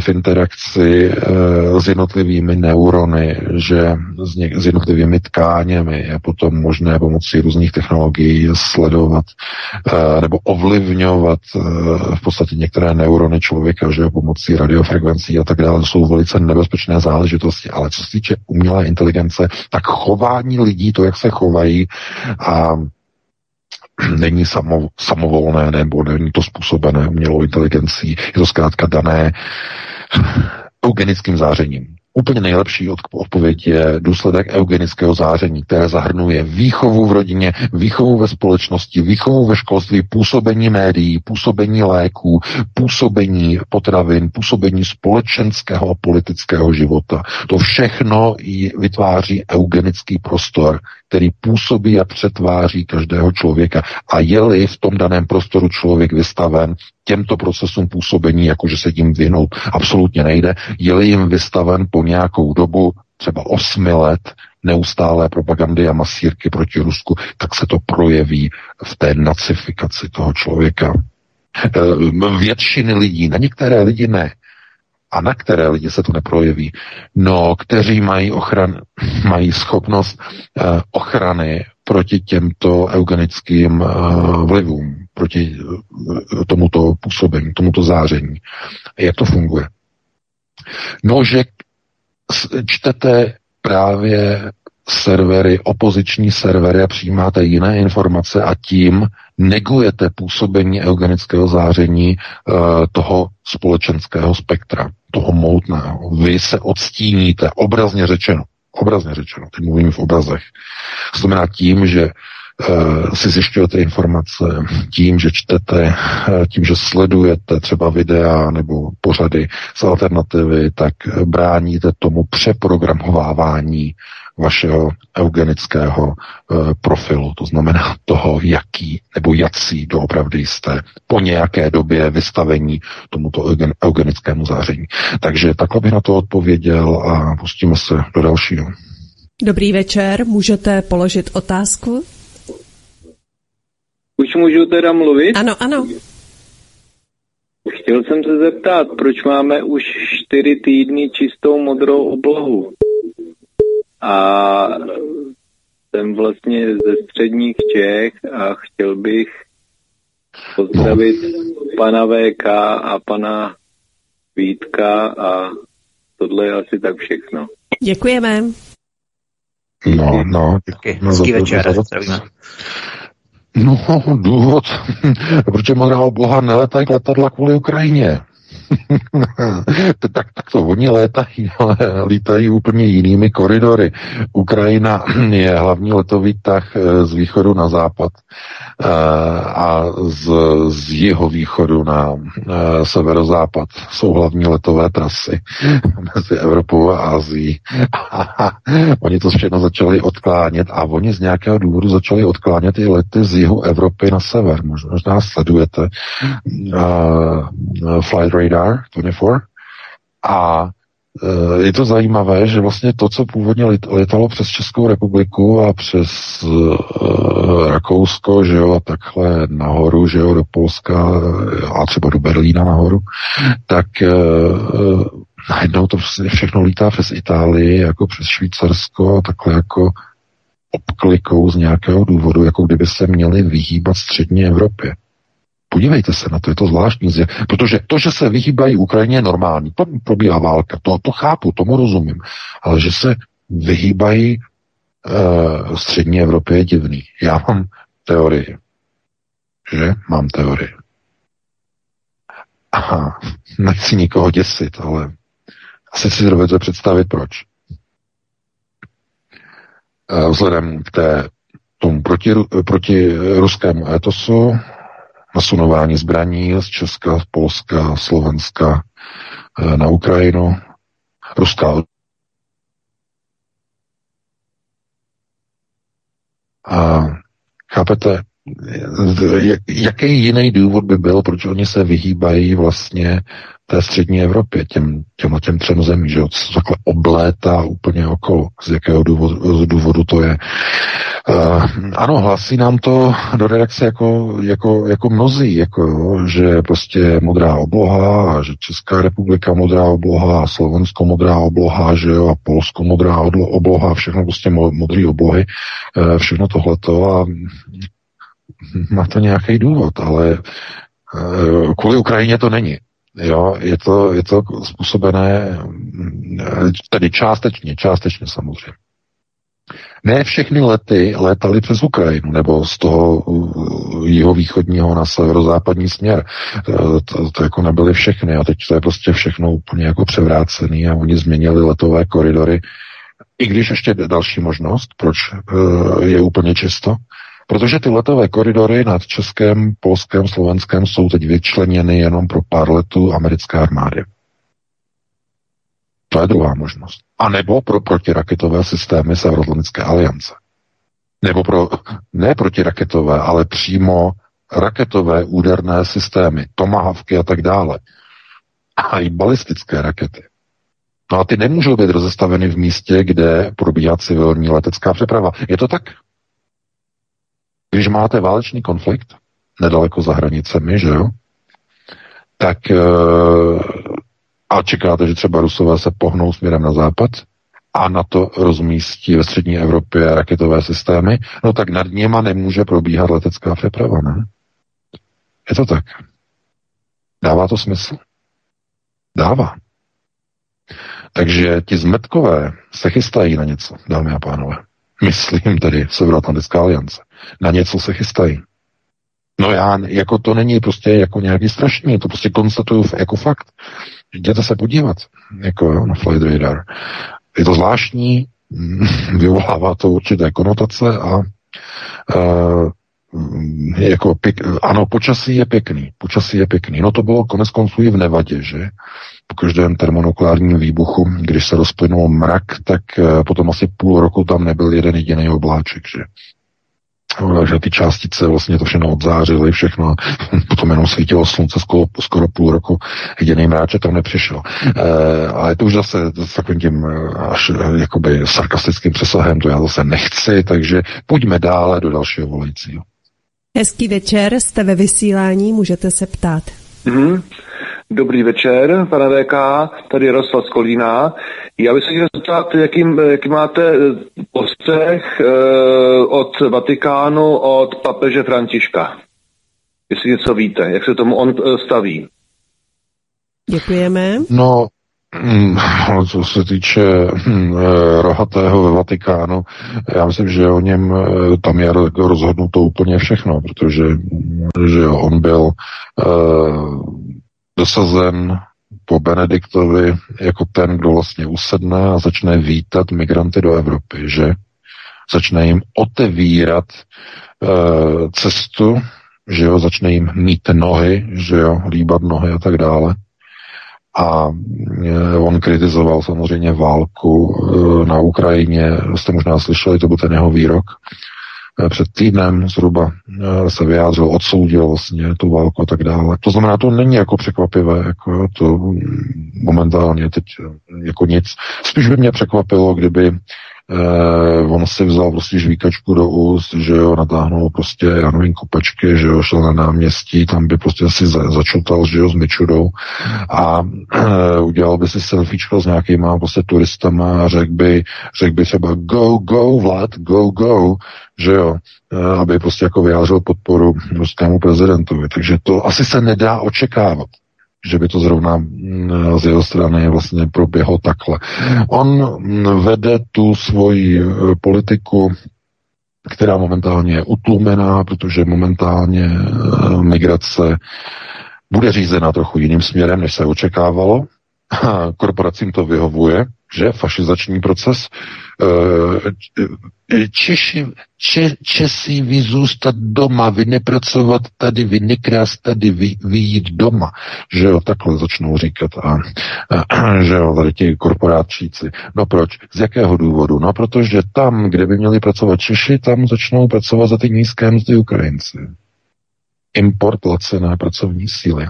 v interakci eh, s jednotlivými neurony, že s, něk- s jednotlivými tkáněmi je potom možné pomocí různých technologií sledovat eh, nebo ovlivňovat eh, v podstatě některé neurony člověka, že pomocí radiofrekvencí a tak dále. Jsou velice nebezpečné záležitosti, ale co se týče umělé inteligence, tak chování lidí, to, jak se chovají a není samo, samovolné nebo není to způsobené umělou inteligencí, je to zkrátka dané eugenickým zářením. Úplně nejlepší odpověď je důsledek eugenického záření, které zahrnuje výchovu v rodině, výchovu ve společnosti, výchovu ve školství, působení médií, působení léků, působení potravin, působení společenského a politického života. To všechno vytváří eugenický prostor, který působí a přetváří každého člověka. A je-li v tom daném prostoru člověk vystaven těmto procesům působení, jakože se tím vyhnout absolutně nejde, je-li jim vystaven po nějakou dobu, třeba osmi let, neustálé propagandy a masírky proti Rusku, tak se to projeví v té nacifikaci toho člověka. E, většiny lidí, na některé lidi ne, a na které lidi se to neprojeví? No, kteří mají, ochran, mají schopnost uh, ochrany proti těmto eugenickým uh, vlivům, proti uh, tomuto působení, tomuto záření. Jak to funguje? No, že čtete právě servery, opoziční servery a přijímáte jiné informace a tím negujete působení eugenického záření uh, toho společenského spektra, toho moutného. Vy se odstíníte, obrazně řečeno, obrazně řečeno, teď mluvím v obrazech. Znamená tím, že uh, si zjišťujete informace, tím, že čtete, uh, tím, že sledujete třeba videa nebo pořady z alternativy, tak bráníte tomu přeprogramovávání vašeho eugenického e, profilu, to znamená toho, jaký nebo jací doopravdy jste po nějaké době vystavení tomuto eugen, eugenickému záření. Takže takhle bych na to odpověděl a pustíme se do dalšího. Dobrý večer, můžete položit otázku? Už můžu teda mluvit? Ano, ano. Chtěl jsem se zeptat, proč máme už čtyři týdny čistou modrou oblohu? A jsem vlastně ze středních Čech a chtěl bych pozdravit pana VK a pana Vítka a tohle je asi tak všechno. Děkujeme. No, no. Díky. Hezký večer. No, důvod, proč modrá obloha neletají letadla kvůli Ukrajině. tak, tak to oni létají, ale lítají úplně jinými koridory. Ukrajina je hlavní letový tah eh, z východu na západ eh, a z, z jeho východu na eh, severozápad jsou hlavní letové trasy mezi Evropou a Ázií. oni to všechno začali odklánět a oni z nějakého důvodu začali odklánět i lety z jihu Evropy na sever. Možná sledujete uh, Flight Radar Radar 24 a e, je to zajímavé, že vlastně to, co původně letalo přes Českou republiku a přes uh, Rakousko, že jo, a takhle nahoru, že jo, do Polska a třeba do Berlína nahoru, tak uh, najednou to prostě všechno lítá přes Itálii, jako přes Švýcarsko a takhle jako obklikou z nějakého důvodu, jako kdyby se měli vyhýbat střední Evropě. Podívejte se na to, je to zvláštní, protože to, že se vyhýbají Ukrajině, je normální. To probíhá válka, to, to chápu, tomu rozumím. Ale že se vyhýbají uh, střední Evropě je divný. Já mám teorii. Že? Mám teorii. Aha, nechci nikoho děsit, ale asi si dovedete představit proč. vzhledem k té, tomu proti, proti ruskému etosu, nasunování zbraní z Česka, Polska, Slovenska na Ukrajinu, ruská a chápete, jaký jiný důvod by byl, proč oni se vyhýbají vlastně té střední Evropě, těm, těm, těm třem zemí, že co takhle oblétá úplně okolo, z jakého důvodu, z důvodu to je. Uh, ano, hlasí nám to do redakce jako, jako, jako mnozí, jako že prostě modrá obloha, že Česká republika modrá obloha, Slovensko modrá obloha, že jo, a Polsko modrá obloha, všechno prostě modré oblohy, uh, všechno tohleto a má to nějaký důvod, ale uh, kvůli Ukrajině to není. Jo, je to, je to způsobené tedy částečně, částečně samozřejmě. Ne všechny lety létaly přes Ukrajinu nebo z toho jeho východního na severozápadní směr. To, to, to jako nebyly všechny a teď to je prostě všechno úplně jako převrácený a oni změnili letové koridory. I když ještě další možnost, proč eh, je úplně čisto, Protože ty letové koridory nad Českém, Polském, Slovenském jsou teď vyčleněny jenom pro pár letů americké armády. To je druhá možnost. A nebo pro protiraketové systémy Severoatlantické aliance. Nebo pro, ne protiraketové, ale přímo raketové úderné systémy, tomahavky a tak dále. A i balistické rakety. No a ty nemůžou být rozestaveny v místě, kde probíhá civilní letecká přeprava. Je to tak? Když máte válečný konflikt nedaleko za hranicemi, že jo, tak e, a čekáte, že třeba Rusové se pohnou směrem na západ a na to rozmístí ve střední Evropě raketové systémy, no tak nad něma nemůže probíhat letecká přeprava, ne? Je to tak. Dává to smysl? Dává. Takže ti zmetkové se chystají na něco, dámy a pánové. Myslím tedy Severoatlantická aliance. Na něco se chystají. No já, jako to není prostě jako nějaký strašný, to prostě konstatuju jako fakt. Jděte se podívat, jako jo, na Flight Radar. Je to zvláštní, vyvolává to určité konotace a uh, jako pěk, ano, počasí je pěkný, počasí je pěkný. No to bylo konec konců i v Nevadě, že? Po každém termonukleárním výbuchu, když se rozplynul mrak, tak uh, potom asi půl roku tam nebyl jeden jediný obláček, že? Že ty částice vlastně to všechno odzářily, všechno, potom jenom svítilo slunce skoro, skoro půl roku, jediný mráček tam nepřišel. E, ale to už zase s takovým tím eh, až eh, jakoby sarkastickým přesahem, to já zase nechci, takže pojďme dále do dalšího volajícího. Hezký večer, jste ve vysílání, můžete se ptát. Mm-hmm. Dobrý večer, pane VK, tady Jaroslav Skolína. Já bych se chtěl zeptat, jaký, jaký máte eh, postřeh eh, od Vatikánu, od papeže Františka. Jestli něco víte, jak se tomu on eh, staví. Děkujeme. No, hm, co se týče hm, rohatého ve Vatikánu, já myslím, že o něm tam je rozhodnuto úplně všechno, protože že on byl dosazen po Benediktovi jako ten, kdo vlastně usedne a začne vítat migranty do Evropy, že začne jim otevírat uh, cestu, že jo, začne jim mít nohy, že jo, líbat nohy a tak dále. A eh, on kritizoval samozřejmě válku eh, na Ukrajině, jste možná slyšeli, to byl ten jeho výrok, před týdnem zhruba eh, se vyjádřil, odsoudil vlastně tu válku a tak dále. To znamená, to není jako překvapivé, jako to momentálně teď eh, jako nic. Spíš by mě překvapilo, kdyby Eh, on si vzal prostě žvíkačku do úst, že jo, natáhnul prostě, já nevím, že jo, šel na náměstí, tam by prostě si za, začutal, že jo, s myčudou a eh, udělal by si selfiečko s nějakýma prostě turistama a řekl by, řekl by třeba go, go, Vlad, go, go, že jo, eh, aby prostě jako vyjádřil podporu ruskému prezidentovi. Takže to asi se nedá očekávat že by to zrovna mm, z jeho strany vlastně proběhlo takhle. On vede tu svoji e, politiku která momentálně je utlumená, protože momentálně e, migrace bude řízena trochu jiným směrem, než se očekávalo. Korporacím to vyhovuje, že fašizační proces. Eh, Češi, če, Česi vy zůstat doma, vy nepracovat tady, vy nekrást tady, vy, vy jít doma. Že jo, takhle začnou říkat. A, a, že jo, tady ti korporátčíci. No proč? Z jakého důvodu? No protože tam, kde by měli pracovat Češi, tam začnou pracovat za ty nízké mzdy Ukrajinci import lacené pracovní síly.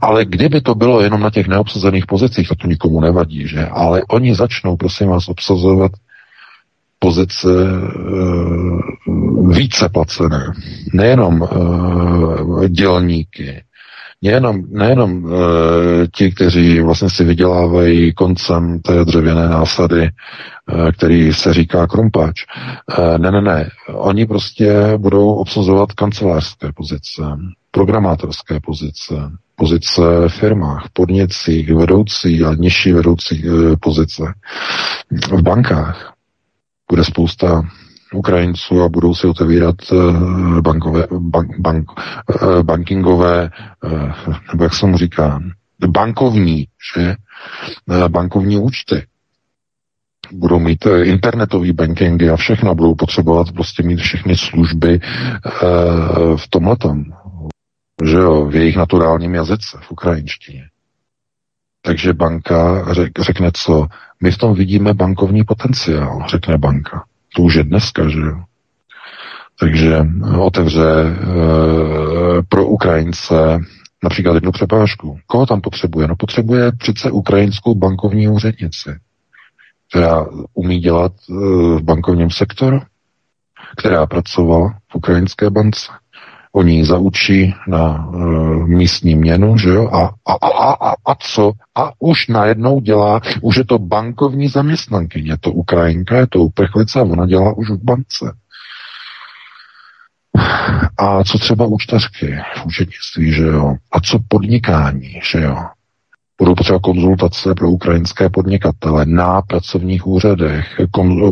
Ale kdyby to bylo jenom na těch neobsazených pozicích, to nikomu nevadí, že? Ale oni začnou, prosím vás, obsazovat pozice e, více placené. Nejenom e, dělníky, nejenom, nejenom e, ti, kteří vlastně si vydělávají koncem té dřevěné násady, e, který se říká krumpáč. E, ne, ne, ne. Oni prostě budou obsazovat kancelářské pozice, programátorské pozice, pozice v firmách, podnicích, vedoucí a nižší vedoucí e, pozice. V bankách bude spousta Ukrajinců a budou si otevírat eh, bankové, bank, bank, eh, bankingové, eh, nebo jak se mu říká, bankovní, že? bankovní účty. Budou mít internetový bankingy a všechno, budou potřebovat prostě mít všechny služby v tomhletom, že jo, v jejich naturálním jazyce, v ukrajinštině. Takže banka řek, řekne co? My v tom vidíme bankovní potenciál, řekne banka. To už je dneska, že jo. Takže eh, otevře e, pro Ukrajince například jednu přepážku. Koho tam potřebuje? No potřebuje přece ukrajinskou bankovní úřednici, která umí dělat e, v bankovním sektoru, která pracovala v ukrajinské bance, Oni zaučí na e, místní měnu, že jo? A, a, a, a, a co? A už najednou dělá, už je to bankovní zaměstnankyně, to Ukrajinka, je to uprchlice a ona dělá už v bance. A co třeba účtařky v účetnictví, že jo? A co podnikání, že jo? Budou potřeba konzultace pro ukrajinské podnikatele na pracovních úřadech,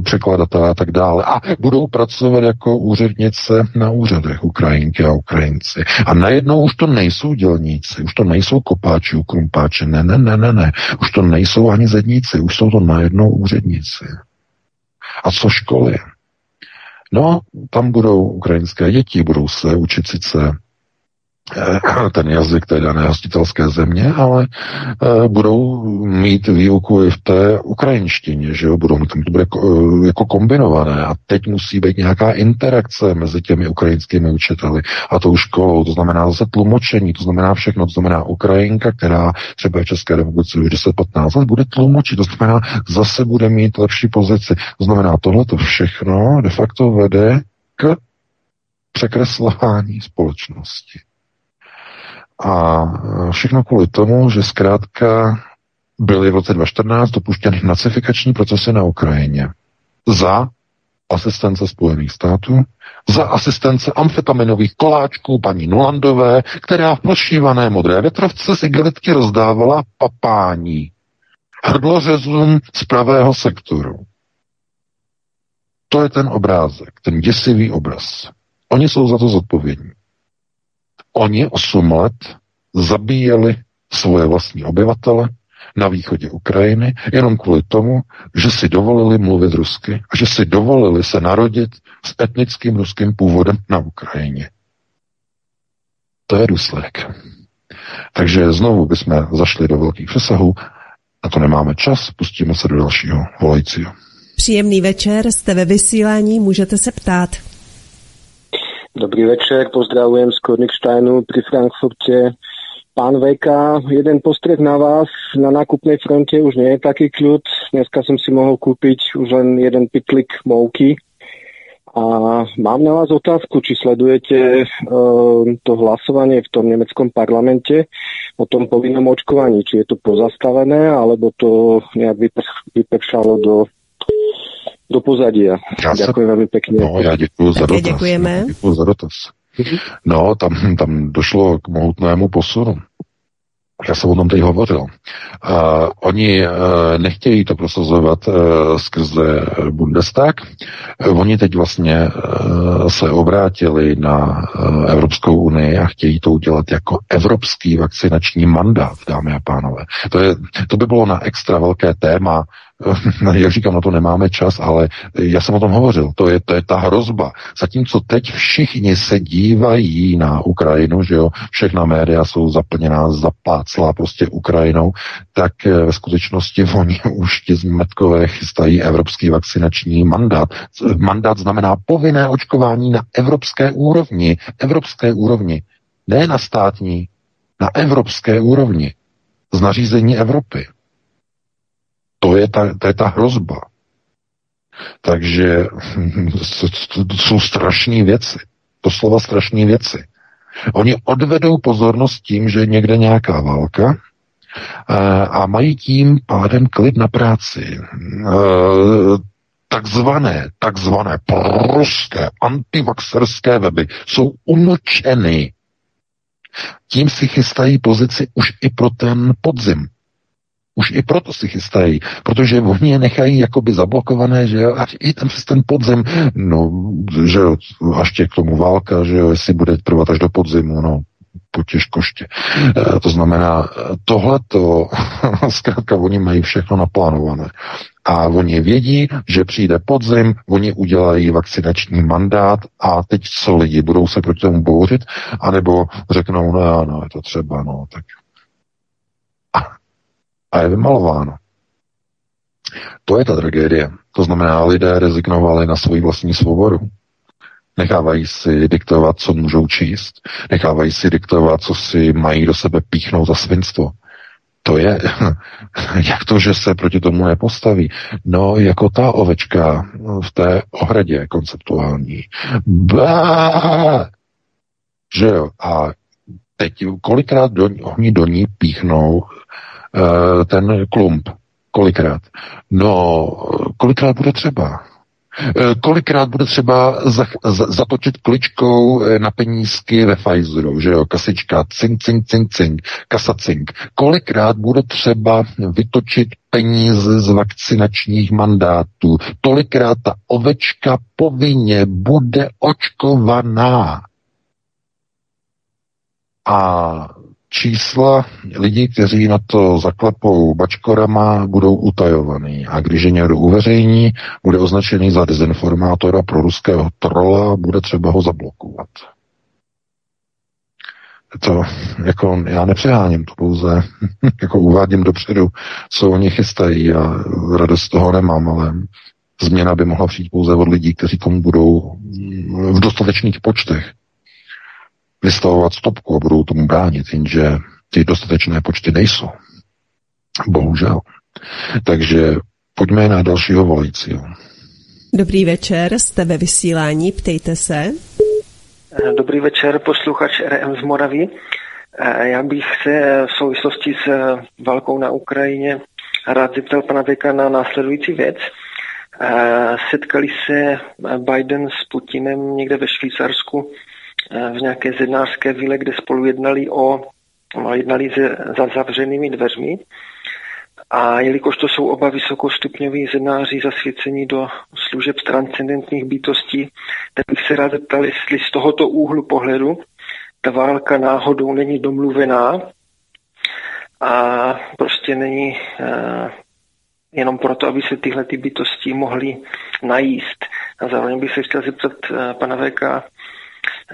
překladatele a tak dále. A budou pracovat jako úřednice na úřadech Ukrajinky a Ukrajinci. A najednou už to nejsou dělníci, už to nejsou kopáči, krumpáči, ne, ne, ne, ne, ne. Už to nejsou ani zedníci, už jsou to najednou úředníci. A co školy? No, tam budou ukrajinské děti, budou se učit sice ten jazyk té dané hostitelské země, ale e, budou mít výuku i v té ukrajinštině, že jo, budou to bude e, jako kombinované. A teď musí být nějaká interakce mezi těmi ukrajinskými učiteli. A tou školou, to znamená zase tlumočení, to znamená všechno, to znamená Ukrajinka, která třeba v České republice už 10-15 let bude tlumočit, to znamená zase bude mít lepší pozici, to znamená tohle to všechno de facto vede k překreslování společnosti. A všechno kvůli tomu, že zkrátka byly v roce 2014 dopuštěny nacifikační procesy na Ukrajině za asistence Spojených států, za asistence amfetaminových koláčků paní Nulandové, která v prošívané modré vetrovce igelitky rozdávala papání hrdlořezům z pravého sektoru. To je ten obrázek, ten děsivý obraz. Oni jsou za to zodpovědní. Oni 8 let zabíjeli svoje vlastní obyvatele na východě Ukrajiny jenom kvůli tomu, že si dovolili mluvit rusky a že si dovolili se narodit s etnickým ruským původem na Ukrajině. To je důsledek. Takže znovu bychom zašli do velkých přesahů. Na to nemáme čas, pustíme se do dalšího volajícího. Příjemný večer, jste ve vysílání, můžete se ptát. Dobrý večer, pozdravujem z Korniksteinu pri Frankfurte. Pán VK, jeden postreh na vás. Na nákupnej fronte už nie je taký kľud. Dneska som si mohol kúpiť už len jeden pitlik mouky. A mám na vás otázku, či sledujete uh, to hlasovanie v tom nemeckom parlamente o tom povinnom očkovaní. Či je to pozastavené, alebo to nejak vypršalo do do pozadia. Já Děkuji velmi pěkně. No, já děkuji za dotaz. Děkujeme. Děkuji za dotaz. No, tam, tam došlo k mohutnému posunu. Já jsem o tom teď hovořil. Uh, oni uh, nechtějí to prosazovat uh, skrze Bundestag. Uh, oni teď vlastně uh, se obrátili na uh, Evropskou unii a chtějí to udělat jako evropský vakcinační mandát, dámy a pánové. To, je, to by bylo na extra velké téma jak říkám, na to nemáme čas, ale já jsem o tom hovořil, to je, to je ta hrozba. Zatímco teď všichni se dívají na Ukrajinu, že jo, všechna média jsou zaplněná, zapáclá prostě Ukrajinou, tak eh, ve skutečnosti oni už ti zmetkové chystají evropský vakcinační mandát. Mandát znamená povinné očkování na evropské úrovni. Evropské úrovni. Ne na státní, na evropské úrovni. Z nařízení Evropy. To je ta, to je ta hrozba. Takže to jsou strašné věci. To slova strašné věci. Oni odvedou pozornost tím, že je někde nějaká válka eh, a mají tím pádem klid na práci. Eh, takzvané, takzvané pruské antivaxerské weby jsou umlčeny. Tím si chystají pozici už i pro ten podzim. Už i proto si chystají, protože oni je nechají jakoby zablokované, že jo, a i tam přes ten podzim, no, že jo, až tě k tomu válka, že jo, jestli bude trvat až do podzimu, no, potěž koště. E, to znamená, tohleto, zkrátka oni mají všechno naplánované. A oni vědí, že přijde podzim, oni udělají vakcinační mandát a teď co lidi budou se proti tomu bouřit, anebo řeknou, no, no, je to třeba, no, tak a je vymalováno. To je ta tragédie. To znamená, lidé rezignovali na svoji vlastní svobodu. Nechávají si diktovat, co můžou číst. Nechávají si diktovat, co si mají do sebe píchnout za svinstvo. To je, jak to, že se proti tomu nepostaví? No, jako ta ovečka v té ohradě konceptuální. Bá! Že jo? A teď kolikrát do, oni do ní píchnou ten klump. Kolikrát? No, kolikrát bude třeba? Eh, kolikrát bude třeba zatočit kličkou eh, na penízky ve Pfizeru, že jo, kasička, cink, cink, cink, cink, kasa cink. Kolikrát bude třeba vytočit peníze z vakcinačních mandátů. Tolikrát ta ovečka povinně bude očkovaná. A čísla lidí, kteří na to zaklepou bačkorama, budou utajovaný. A když je někdo uveřejní, bude označený za dezinformátora pro ruského trola, bude třeba ho zablokovat. To, jako, já nepřeháním, to pouze jako uvádím dopředu, co oni chystají a radost z toho nemám, ale změna by mohla přijít pouze od lidí, kteří tomu budou v dostatečných počtech vystavovat stopku a budou tomu bránit, jenže ty dostatečné počty nejsou. Bohužel. Takže pojďme na dalšího volajícího. Dobrý večer, jste ve vysílání, ptejte se. Dobrý večer, posluchač RM z Moravy. Já bych se v souvislosti s válkou na Ukrajině rád zeptal pana Veka na následující věc. Setkali se Biden s Putinem někde ve Švýcarsku Eh, v nějaké zednářské vile, kde spolu jednali o no, jednali za zavřenými dveřmi. A jelikož to jsou oba vysokostupňoví zednáři zasvěcení do služeb transcendentních bytostí, tak bych se rád zeptal, jestli z tohoto úhlu pohledu ta válka náhodou není domluvená a prostě není uh, jenom proto, aby se tyhle ty bytosti mohly najíst. A zároveň bych se chtěl zeptat uh, pana VK,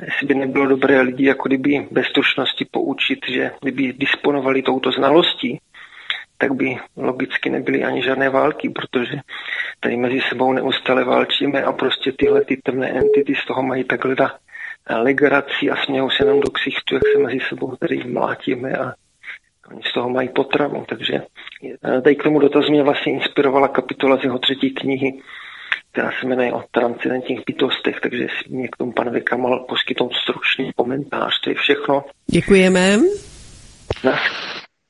jestli by nebylo dobré lidi jako kdyby bez stručnosti poučit, že kdyby disponovali touto znalostí, tak by logicky nebyly ani žádné války, protože tady mezi sebou neustále válčíme a prostě tyhle ty temné entity z toho mají takhle legraci a smějou se nám do ksichtu, jak se mezi sebou tady mlátíme a oni z toho mají potravu. Takže eh, tady k tomu dotazu mě vlastně inspirovala kapitola z jeho třetí knihy která se jmenuje o transcendentních bytostech, takže si mě k tomu pan Vika mohl poskytnout stručný komentář. To je všechno. Děkujeme. Na.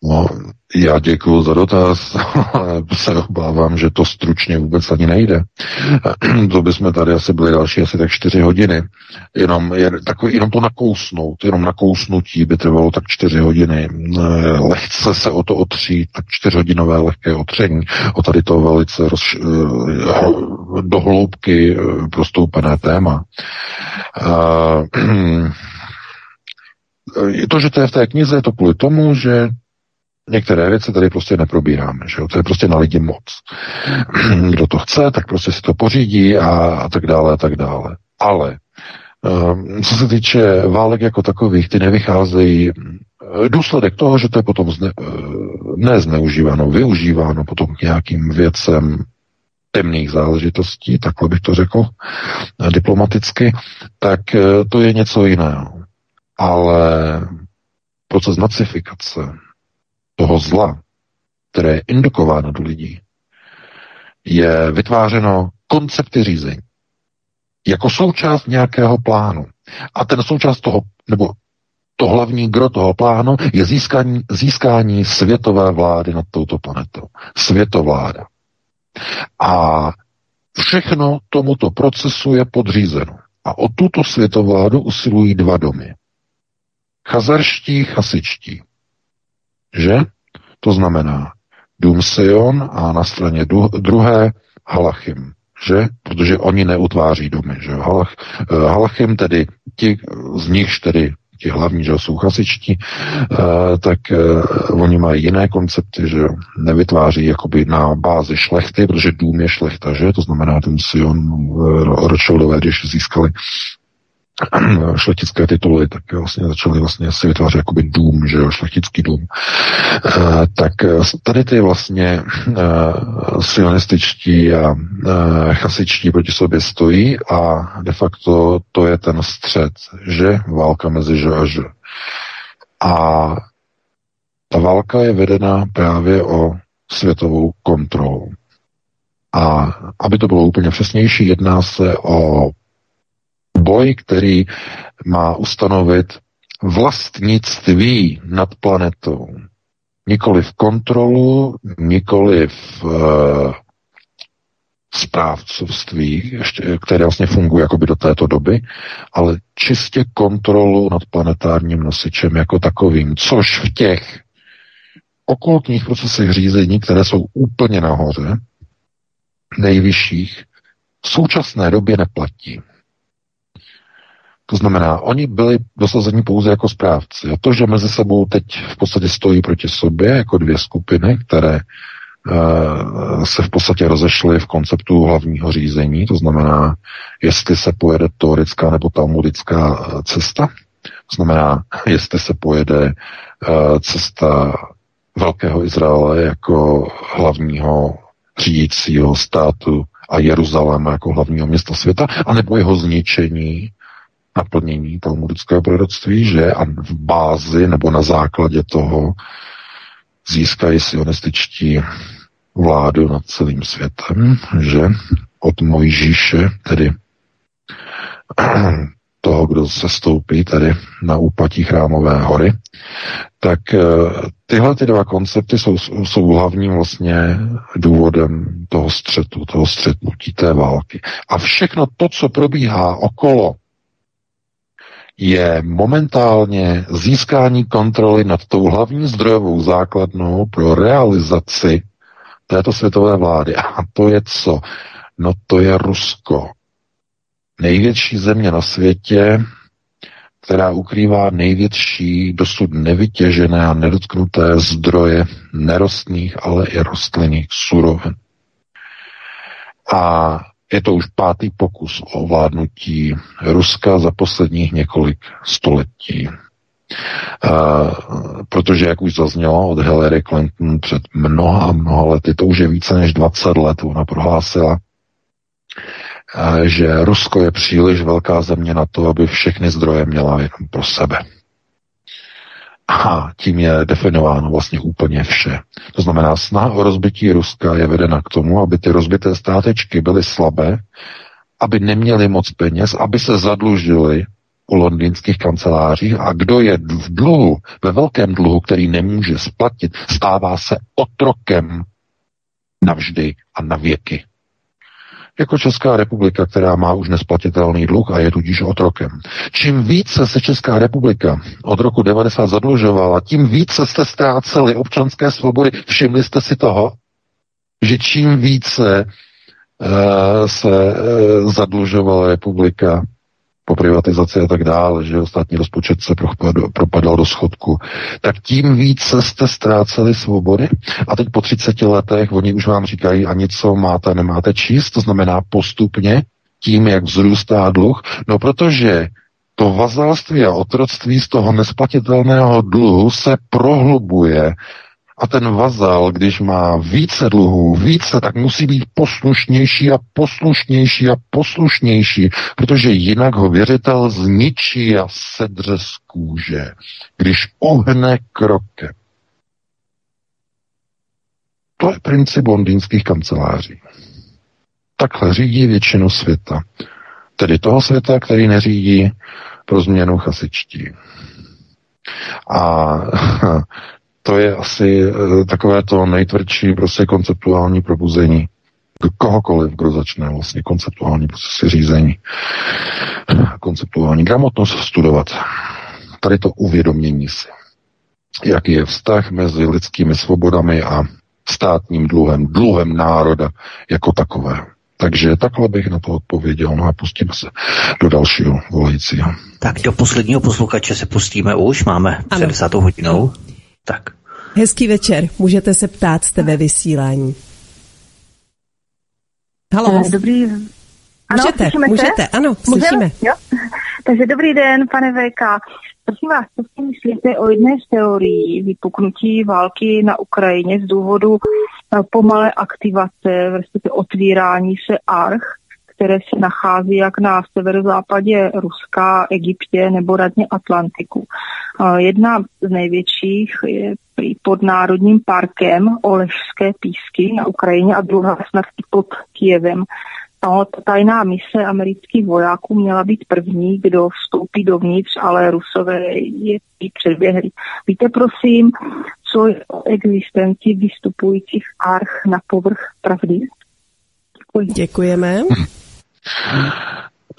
No, já děkuji za dotaz, ale se obávám, že to stručně vůbec ani nejde. To bychom tady asi byli další asi tak čtyři hodiny. Jenom, je, takový, jenom to nakousnout, jenom nakousnutí by trvalo tak čtyři hodiny. Lehce se o to otří, tak čtyřhodinové lehké otření. O tady to velice roz, eh, dohloubky eh, prostoupené téma. To, že to je v té knize, je to kvůli tomu, že některé věci tady prostě neprobíráme, že jo? to je prostě na lidi moc. Kdo to chce, tak prostě si to pořídí a, a tak dále, a tak dále. Ale um, co se týče válek jako takových, ty nevycházejí eh, důsledek toho, že to je potom zne, eh, ne zneužíváno, využíváno potom k nějakým věcem temných záležitostí, takhle bych to řekl diplomaticky, tak to je něco jiného. Ale proces nacifikace toho zla, které je indukováno do lidí, je vytvářeno koncepty řízení jako součást nějakého plánu. A ten součást toho, nebo to hlavní gro toho plánu je získání, získání světové vlády nad touto planetou. Světovláda. A všechno tomuto procesu je podřízeno. A o tuto světovládu usilují dva domy. Chazarští, chasičtí. Že? To znamená Dům Sion a na straně druhé Halachim. Že? Protože oni neutváří domy. Že? Halach, eh, Halachim, tedy ti z nichž tedy ti hlavní, že jsou chasičtí, uh, tak uh, oni mají jiné koncepty, že nevytváří jakoby na bázi šlechty, protože dům je šlechta, že? To znamená, ten Sion, Rothschildové, když získali šlechtické tituly, tak vlastně začali vlastně si vytvářet jakoby dům, že jo, šlechtický dům. E, tak tady ty vlastně e, sionističtí a chasičtí proti sobě stojí a de facto to je ten střed, že válka mezi že a že. A ta válka je vedena právě o světovou kontrolu. A aby to bylo úplně přesnější, jedná se o boj, který má ustanovit vlastnictví nad planetou. Nikoli v kontrolu, nikoli v uh, správcovství, které vlastně funguje jakoby do této doby, ale čistě kontrolu nad planetárním nosičem jako takovým, což v těch okolních procesech řízení, které jsou úplně nahoře, nejvyšších, v současné době neplatí. To znamená, oni byli dosazeni pouze jako správci. A to, že mezi sebou teď v podstatě stojí proti sobě jako dvě skupiny, které uh, se v podstatě rozešly v konceptu hlavního řízení, to znamená, jestli se pojede teorická nebo talmudická eh, cesta, to znamená, jestli se pojede uh, cesta Velkého Izraele jako hlavního řídícího státu a Jeruzaléma jako hlavního města světa, anebo jeho zničení naplnění talmudického proroctví, že a v bázi nebo na základě toho získají sionističtí vládu nad celým světem, že od Mojžíše, tedy toho, kdo se stoupí tady na úpatí chrámové hory, tak eh, tyhle ty dva koncepty jsou, jsou hlavním vlastně důvodem toho střetu, toho střetnutí té války. A všechno to, co probíhá okolo je momentálně získání kontroly nad tou hlavní zdrojovou základnou pro realizaci této světové vlády. A to je co? No to je Rusko. Největší země na světě, která ukrývá největší dosud nevytěžené a nedotknuté zdroje nerostných, ale i rostlinných surovin. A je to už pátý pokus o ovládnutí Ruska za posledních několik století. Uh, protože, jak už zaznělo od Hillary Clinton před mnoha, mnoha lety, to už je více než 20 let, ona prohlásila, uh, že Rusko je příliš velká země na to, aby všechny zdroje měla jenom pro sebe. A tím je definováno vlastně úplně vše. To znamená, snaha o rozbití Ruska je vedena k tomu, aby ty rozbité státečky byly slabé, aby neměli moc peněz, aby se zadlužili u londýnských kancelářích a kdo je v dluhu, ve velkém dluhu, který nemůže splatit, stává se otrokem navždy a na věky jako Česká republika, která má už nesplatitelný dluh a je tudíž otrokem. Čím více se Česká republika od roku 90 zadlužovala, tím více jste ztráceli občanské svobody. Všimli jste si toho, že čím více uh, se uh, zadlužovala republika, po privatizaci a tak dále, že ostatní rozpočet se propadal, propadal do schodku, tak tím více jste ztráceli svobody a teď po 30 letech oni už vám říkají, a něco máte, nemáte číst, to znamená postupně tím, jak vzrůstá dluh, no protože to vazalství a otroctví z toho nesplatitelného dluhu se prohlubuje a ten vazal, když má více dluhů, více, tak musí být poslušnější a poslušnější a poslušnější, protože jinak ho věřitel zničí a sedře z kůže, když ohne krokem. To je princip londýnských kanceláří. Takhle řídí většinu světa. Tedy toho světa, který neřídí pro změnu chasičtí. A to je asi eh, takové to nejtvrdší prostě konceptuální probuzení kohokoliv, kdo začne vlastně konceptuální procesy řízení, konceptuální gramotnost studovat. Tady to uvědomění si. Jaký je vztah mezi lidskými svobodami a státním dluhem, dluhem národa jako takové. Takže takhle bych na to odpověděl. No a pustíme se do dalšího volajícího. Tak do posledního posluchače se pustíme už. Máme před 10 hodinou. Tak. Hezký večer. Můžete se ptát, jste ve vysílání. Halo. Eh, dobrý. Ano, můžete, můžete, se? ano, slyšíme. Jo? Takže dobrý den, pane VK. Prosím vás, co si myslíte o jedné z teorií vypuknutí války na Ukrajině z důvodu eh, pomalé aktivace, respektive otvírání se arch, které se nachází jak na severozápadě Ruska, Egyptě nebo radně Atlantiku. Jedna z největších je pod Národním parkem Oležské písky na Ukrajině a druhá snad i pod Kijevem. No, tajná mise amerických vojáků měla být první, kdo vstoupí dovnitř, ale Rusové je předběhli. Víte prosím, co je o existenci vystupujících arch na povrch pravdy? Děkujeme.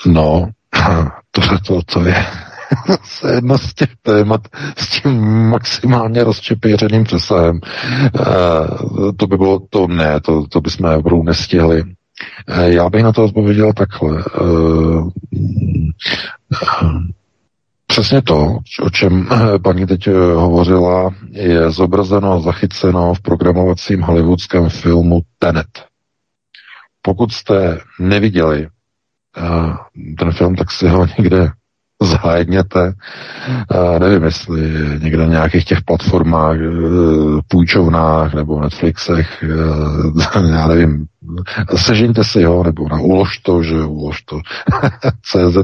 No, to, to, to je se jedno z těch témat s tím maximálně rozčepěřeným přesahem. Uh, to by bylo to ne, to, to bychom opravdu nestihli. Uh, já bych na to odpověděl takhle. Uh, Přesně to, o čem paní teď hovořila, je zobrazeno, zachyceno v programovacím hollywoodském filmu Tenet. Pokud jste neviděli ten film, tak si ho někde zhlédněte. nevím, jestli někde na nějakých těch platformách, e, půjčovnách nebo Netflixech, e, já nevím, sežeňte si ho, nebo na ulož to, že ulož to, CZ,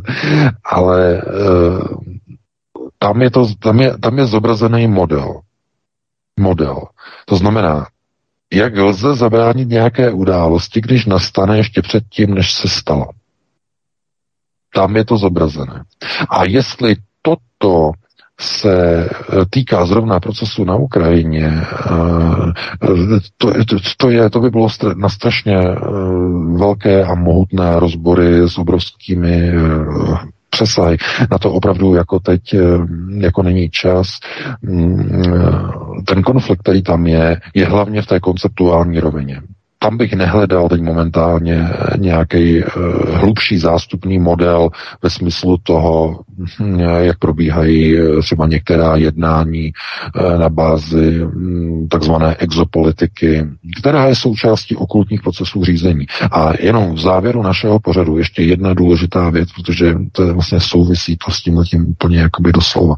ale e, tam je, to, tam, je, tam je zobrazený model. Model. To znamená, jak lze zabránit nějaké události, když nastane ještě předtím, než se stala. Tam je to zobrazené. A jestli toto se eh, týká zrovna procesu na Ukrajině, eh, to, to, to, je, to by bylo na strašně eh, velké a mohutné rozbory s obrovskými přesahy. Na to opravdu jako teď jako není čas. Mm, ten konflikt, který tam je, je hlavně v té konceptuální rovině tam bych nehledal teď momentálně nějaký uh, hlubší zástupný model ve smyslu toho, hm, jak probíhají eh, třeba některá jednání na bázi um, takzvané exopolitiky, která je součástí okultních procesů řízení. A jenom v závěru našeho pořadu ještě jedna důležitá věc, protože to je vlastně souvisí to s tím tím úplně jakoby doslova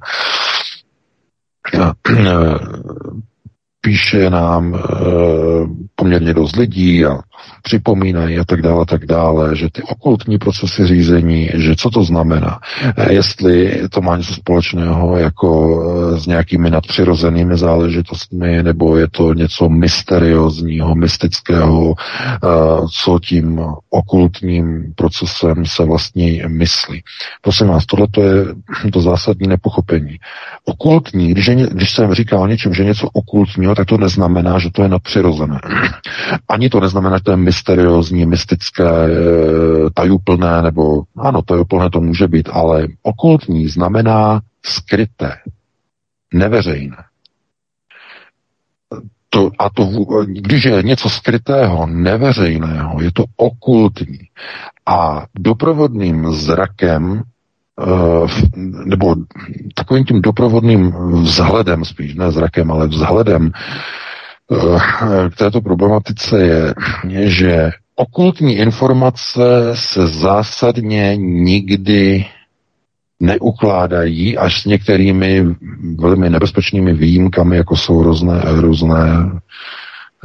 píše nám e, poměrně dost lidí a připomínají a tak dále, a tak dále, že ty okultní procesy řízení, že co to znamená, e, jestli to má něco společného jako e, s nějakými nadpřirozenými záležitostmi, nebo je to něco mysteriózního, mystického, e, co tím okultním procesem se vlastně myslí. Prosím vás, tohle je to zásadní nepochopení. Okultní, když, je, když jsem říkal o něčem, že něco okultního, tak to neznamená, že to je nadpřirozené. Ani to neznamená, že to mysteriózní, mystické, eh, tajuplné, nebo ano, tajuplné to může být, ale okultní znamená skryté, neveřejné. To, a to, když je něco skrytého, neveřejného, je to okultní. A doprovodným zrakem nebo takovým tím doprovodným vzhledem, spíš ne zrakem, ale vzhledem k této problematice je, že okultní informace se zásadně nikdy neukládají až s některými velmi nebezpečnými výjimkami, jako jsou různé, různé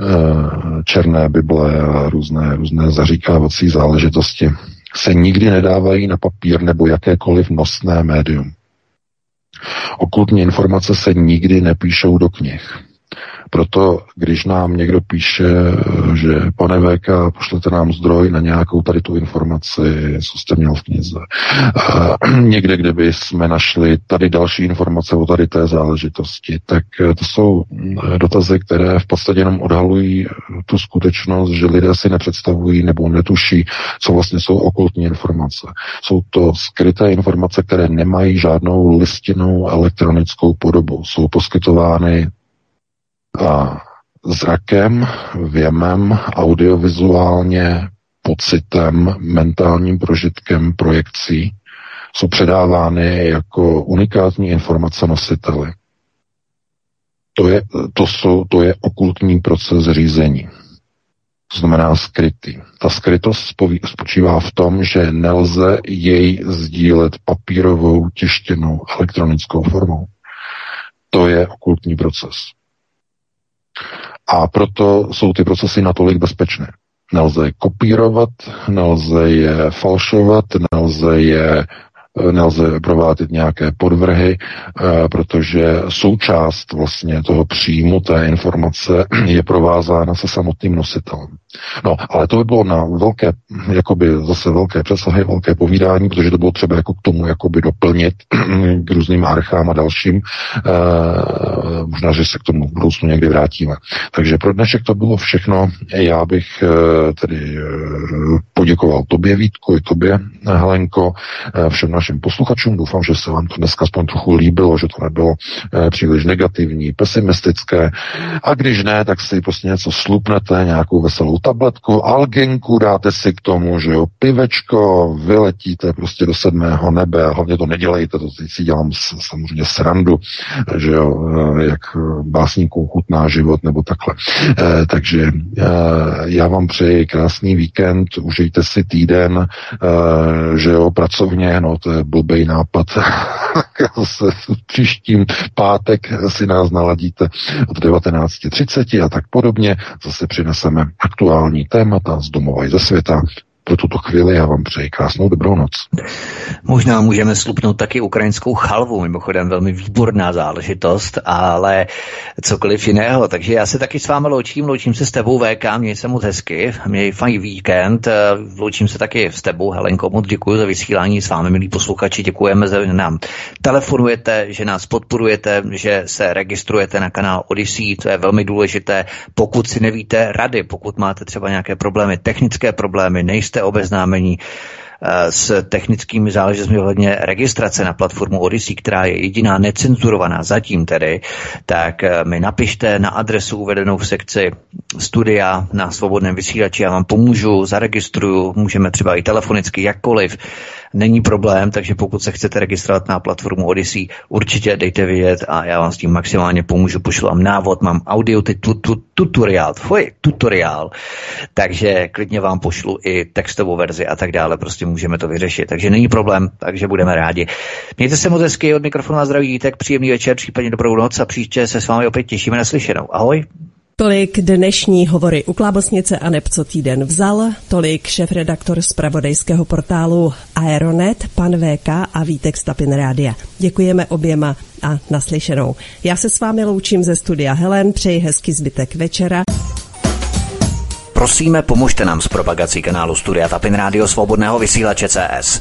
eh, černé bible a různé, různé zaříkávací záležitosti, se nikdy nedávají na papír nebo jakékoliv nosné médium. Okultní informace se nikdy nepíšou do knih. Proto, když nám někdo píše, že pane VK, pošlete nám zdroj na nějakou tady tu informaci, co jste měl v knize. Někde, kde by jsme našli tady další informace o tady té záležitosti, tak to jsou dotazy, které v podstatě jenom odhalují tu skutečnost, že lidé si nepředstavují nebo netuší, co vlastně jsou okultní informace. Jsou to skryté informace, které nemají žádnou listinnou elektronickou podobu. Jsou poskytovány zrakem, věmem, audiovizuálně, pocitem, mentálním prožitkem, projekcí jsou předávány jako unikátní informace nositeli. To je, to, jsou, to je okultní proces řízení. To znamená skrytý. Ta skrytost spočívá v tom, že nelze jej sdílet papírovou, tištěnou, elektronickou formou. To je okultní proces. A proto jsou ty procesy natolik bezpečné. Nelze je kopírovat, nelze je falšovat, nelze je nelze provádět nějaké podvrhy, eh, protože součást vlastně toho příjmu té informace je provázána se samotným nositelem. No, ale to by bylo na velké, jakoby zase velké přesahy, velké povídání, protože to bylo třeba jako k tomu jakoby doplnit k různým archám a dalším. E, možná, že se k tomu v budoucnu někdy vrátíme. Takže pro dnešek to bylo všechno. Já bych tedy poděkoval tobě, Vítku, i tobě, Helenko, všem našim posluchačům. Doufám, že se vám to dneska aspoň trochu líbilo, že to nebylo e, příliš negativní, pesimistické. A když ne, tak si prostě něco slupnete, nějakou veselou tabletku, algenku, dáte si k tomu, že jo, pivečko, vyletíte prostě do sedmého nebe, a hlavně to nedělejte, to si dělám samozřejmě srandu, že jo, eh, jak básníků chutná život nebo takhle. E, takže e, já vám přeji krásný víkend, užijte si týden, e, že jo, pracovně, no to je blbej nápad, se příštím pátek si nás naladíte od 19.30 a tak podobně, zase přineseme aktuální aktuální témata z domova i ze světa. Pro tuto chvíli já vám přeji krásnou dobrou noc. Možná můžeme slupnout taky ukrajinskou chalvu, mimochodem velmi výborná záležitost, ale cokoliv jiného. Takže já se taky s vámi loučím, loučím se s tebou VK, měj se moc hezky, měj fajn víkend, loučím se taky s tebou Helenko, moc děkuji za vysílání s vámi, milí posluchači, děkujeme, že nám telefonujete, že nás podporujete, že se registrujete na kanál Odyssey, to je velmi důležité. Pokud si nevíte rady, pokud máte třeba nějaké problémy, technické problémy, nejste obeznámení, Eh, s technickými záležitostmi ohledně registrace na platformu Odyssey, která je jediná necenzurovaná zatím tedy, tak eh, mi napište na adresu uvedenou v sekci studia na svobodném vysílači, já vám pomůžu, zaregistruju, můžeme třeba i telefonicky, jakkoliv není problém, takže pokud se chcete registrovat na platformu Odyssey, určitě dejte vědět a já vám s tím maximálně pomůžu, pošlu vám návod, mám audio tu, tu, tutoriál, tvoj tutoriál, takže klidně vám pošlu i textovou verzi a tak dále, prostě můžeme to vyřešit, takže není problém, takže budeme rádi. Mějte se moc hezky, od mikrofonu a zdraví vítek, příjemný večer, případně dobrou noc a příště se s vámi opět těšíme na slyšenou. Ahoj. Tolik dnešní hovory u Klábosnice a neb co týden vzal, tolik šéf-redaktor z pravodejského portálu Aeronet, pan VK a Vítek Stapin Rádia. Děkujeme oběma a naslyšenou. Já se s vámi loučím ze studia Helen, přeji hezký zbytek večera. Prosíme, pomožte nám s propagací kanálu Studia Tapin Rádio Svobodného vysílače CS.